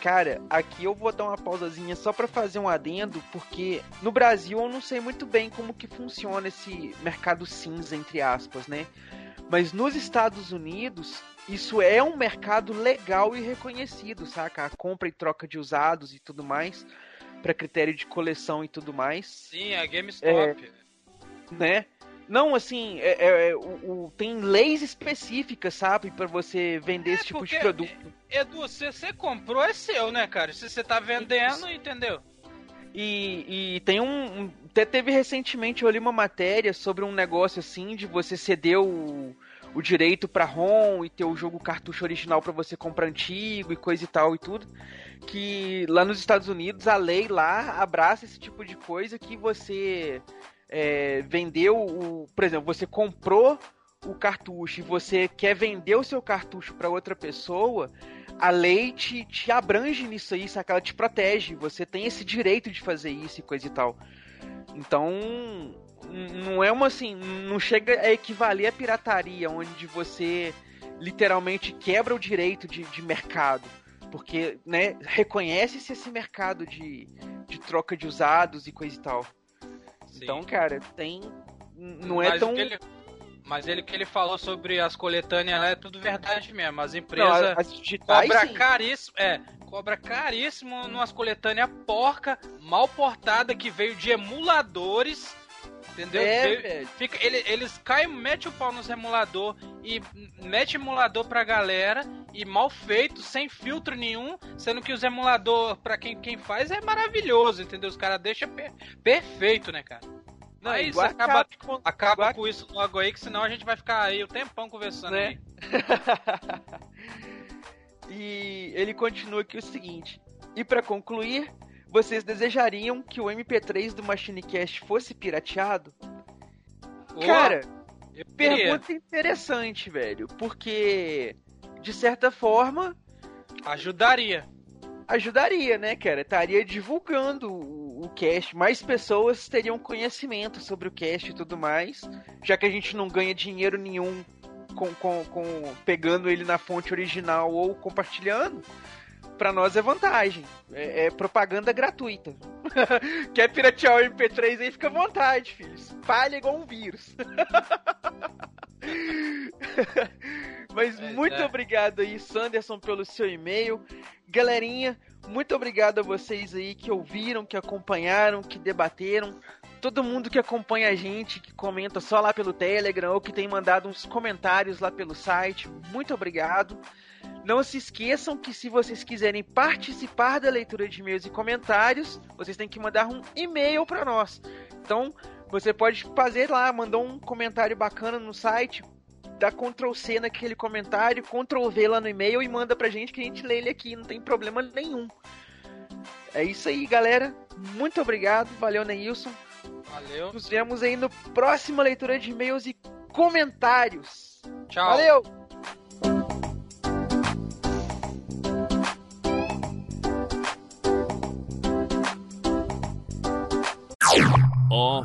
Cara, aqui eu vou dar uma pausazinha só para fazer um adendo, porque no Brasil eu não sei muito bem como que funciona esse mercado cinza entre aspas, né? Mas nos Estados Unidos, isso é um mercado legal e reconhecido, saca? A compra e troca de usados e tudo mais, para critério de coleção e tudo mais. Sim, a GameStop. É, né? Não, assim, é, é, é, o, o, tem leis específicas, sabe, para você vender esse tipo de produto. Edu, se você comprou, é seu, né, cara? Se você tá vendendo, entendeu? E, e, tem um, um. Até teve recentemente, eu li uma matéria sobre um negócio assim, de você ceder o, o direito para ROM e ter o jogo cartucho original para você comprar antigo e coisa e tal e tudo. Que lá nos Estados Unidos a lei lá abraça esse tipo de coisa que você é, vendeu o. Por exemplo, você comprou o cartucho e você quer vender o seu cartucho para outra pessoa, a lei te, te abrange nisso aí, saca? Ela te protege. Você tem esse direito de fazer isso e coisa e tal. Então, não é uma assim, não chega a equivaler à pirataria, onde você literalmente quebra o direito de, de mercado. Porque, né, reconhece-se esse mercado de, de troca de usados e coisa e tal. Sim. Então, cara, tem. Não é mas tão. Ele, mas ele que ele falou sobre as coletâneas é tudo verdade mesmo. As empresas não, as digitais, cobra sim. caríssimo. É, cobra caríssimo numas coletâneas porca, mal portada, que veio de emuladores. Entendeu? É, Fica, ele, eles caem, mete o pau nos emulador e mete emulador pra galera e mal feito, sem filtro nenhum, sendo que os emulador, pra quem, quem faz, é maravilhoso, entendeu? Os caras deixam per, perfeito, né, cara? Não, é isso, acaba, com, acaba com isso logo aí, que senão a gente vai ficar aí o tempão conversando né? aí. e ele continua aqui o seguinte: e para concluir, vocês desejariam que o MP3 do MachineCast fosse pirateado? Cara, pergunta interessante, velho. Porque, de certa forma. Ajudaria. Ajudaria, né, cara? Estaria divulgando o, o cast. Mais pessoas teriam conhecimento sobre o cast e tudo mais. Já que a gente não ganha dinheiro nenhum com, com, com pegando ele na fonte original ou compartilhando para nós é vantagem. É, é propaganda gratuita. Quer piratear o MP3 aí, fica à vontade, filho. Espalha igual um vírus. Mas é, muito é. obrigado aí, Sanderson, pelo seu e-mail. Galerinha, muito obrigado a vocês aí que ouviram, que acompanharam, que debateram. Todo mundo que acompanha a gente, que comenta só lá pelo Telegram ou que tem mandado uns comentários lá pelo site, muito obrigado. Não se esqueçam que se vocês quiserem participar da leitura de e-mails e comentários, vocês têm que mandar um e-mail para nós. Então, você pode fazer lá, mandar um comentário bacana no site, dá Ctrl C naquele comentário, Ctrl V lá no e-mail e manda pra gente que a gente lê ele aqui, não tem problema nenhum. É isso aí, galera. Muito obrigado. Valeu, Neilson. Valeu. Nos vemos aí no próximo leitura de e-mails e comentários. Tchau. Valeu.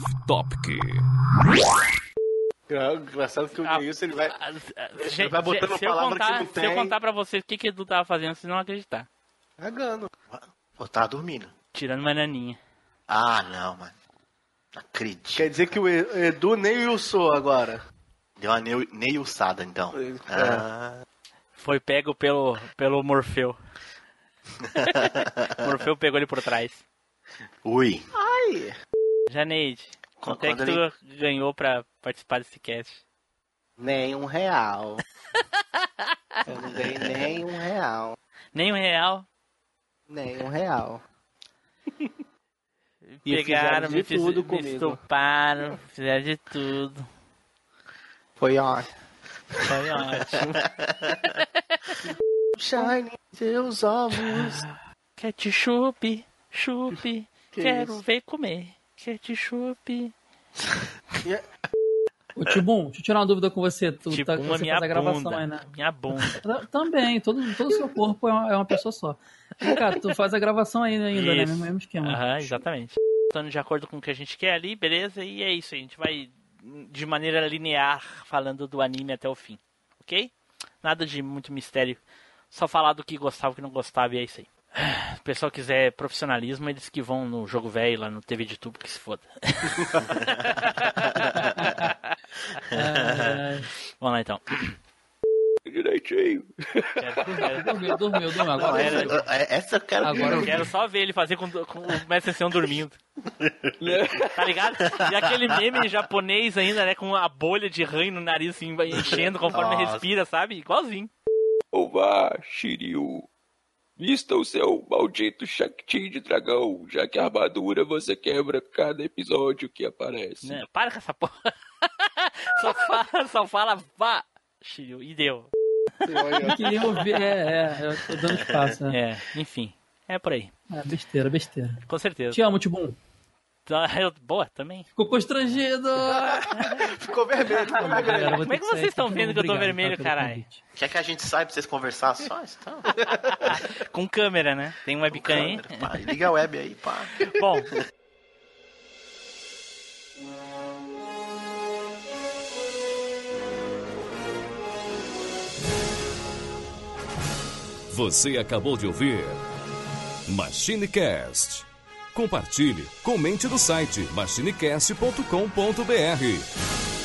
Off Topic. É engraçado que o ah, Neilson ele vai, ah, ele vai botando se palavra contar, que não tem. Se eu contar pra vocês o que, que Edu tava fazendo, vocês não vão acreditar. Cagando. Ou tava dormindo. Tirando uma naninha. Ah, não, mano. Não acredito. Quer dizer que o Edu nem Wilson agora. Deu uma neilçada, então. É. Ah. Foi pego pelo, pelo Morfeu. Morfeu pegou ele por trás. Ui. Ai. Janeide, quanto é que tu ele... ganhou pra participar desse cast? Nem um real. Eu não ganhei nem um real. Nem um real? Nem um real. Pegaram, me, fiz- tudo me estuparam, fizeram de tudo. Foi ótimo. Foi ótimo. Shine seus ovos. Ketchup, chup, Que quero ver comer. Ketchup. Ô, Tibum, deixa eu tirar uma dúvida com você. Tu Tipo, tá, uma você minha faz a gravação bunda. aí, né? Minha bunda. Também, todo, todo o seu corpo é uma, é uma pessoa só. Vem cá, tu faz a gravação ainda, ainda né? Mesmo, mesmo esquema. Aham, exatamente. Estando de acordo com o que a gente quer ali, beleza? E é isso, a gente vai de maneira linear falando do anime até o fim, ok? Nada de muito mistério. Só falar do que gostava e que não gostava e é isso aí. Se o pessoal quiser profissionalismo, eles que vão no jogo velho lá no TV de tubo que se foda. Vamos lá então. Direitinho. Dormiu, dormiu, dormiu. Agora Não, era- Essa eu quero Agora eu quero só ver ele fazer com, com o Mestre Sessão dormindo. tá ligado? E aquele meme japonês ainda, né? Com a bolha de ranho no nariz, assim, vai enchendo conforme Nossa. respira, sabe? Igualzinho. Vá, Shiryu. Vista o seu maldito Shakti de dragão, já que a armadura você quebra cada episódio que aparece. Né? Para com essa porra. só fala, só fala, vá, Shiryu. E deu. Eu queria ouvir. É, é, eu tô dando espaço. né? É, enfim. É por aí. É, besteira, besteira. Com certeza. Te amo, Tibum. Tá, Boa, também. Ficou constrangido. Ficou vermelho, ficou vermelho. Como é que vocês estão vendo que eu tô vermelho, caralho? Quer que a gente saiba pra vocês conversar só? Então, Com câmera, né? Tem um webcam aí. pá, liga a web aí, pá. Bom, Você acabou de ouvir MachineCast. Compartilhe, comente no site machinecast.com.br.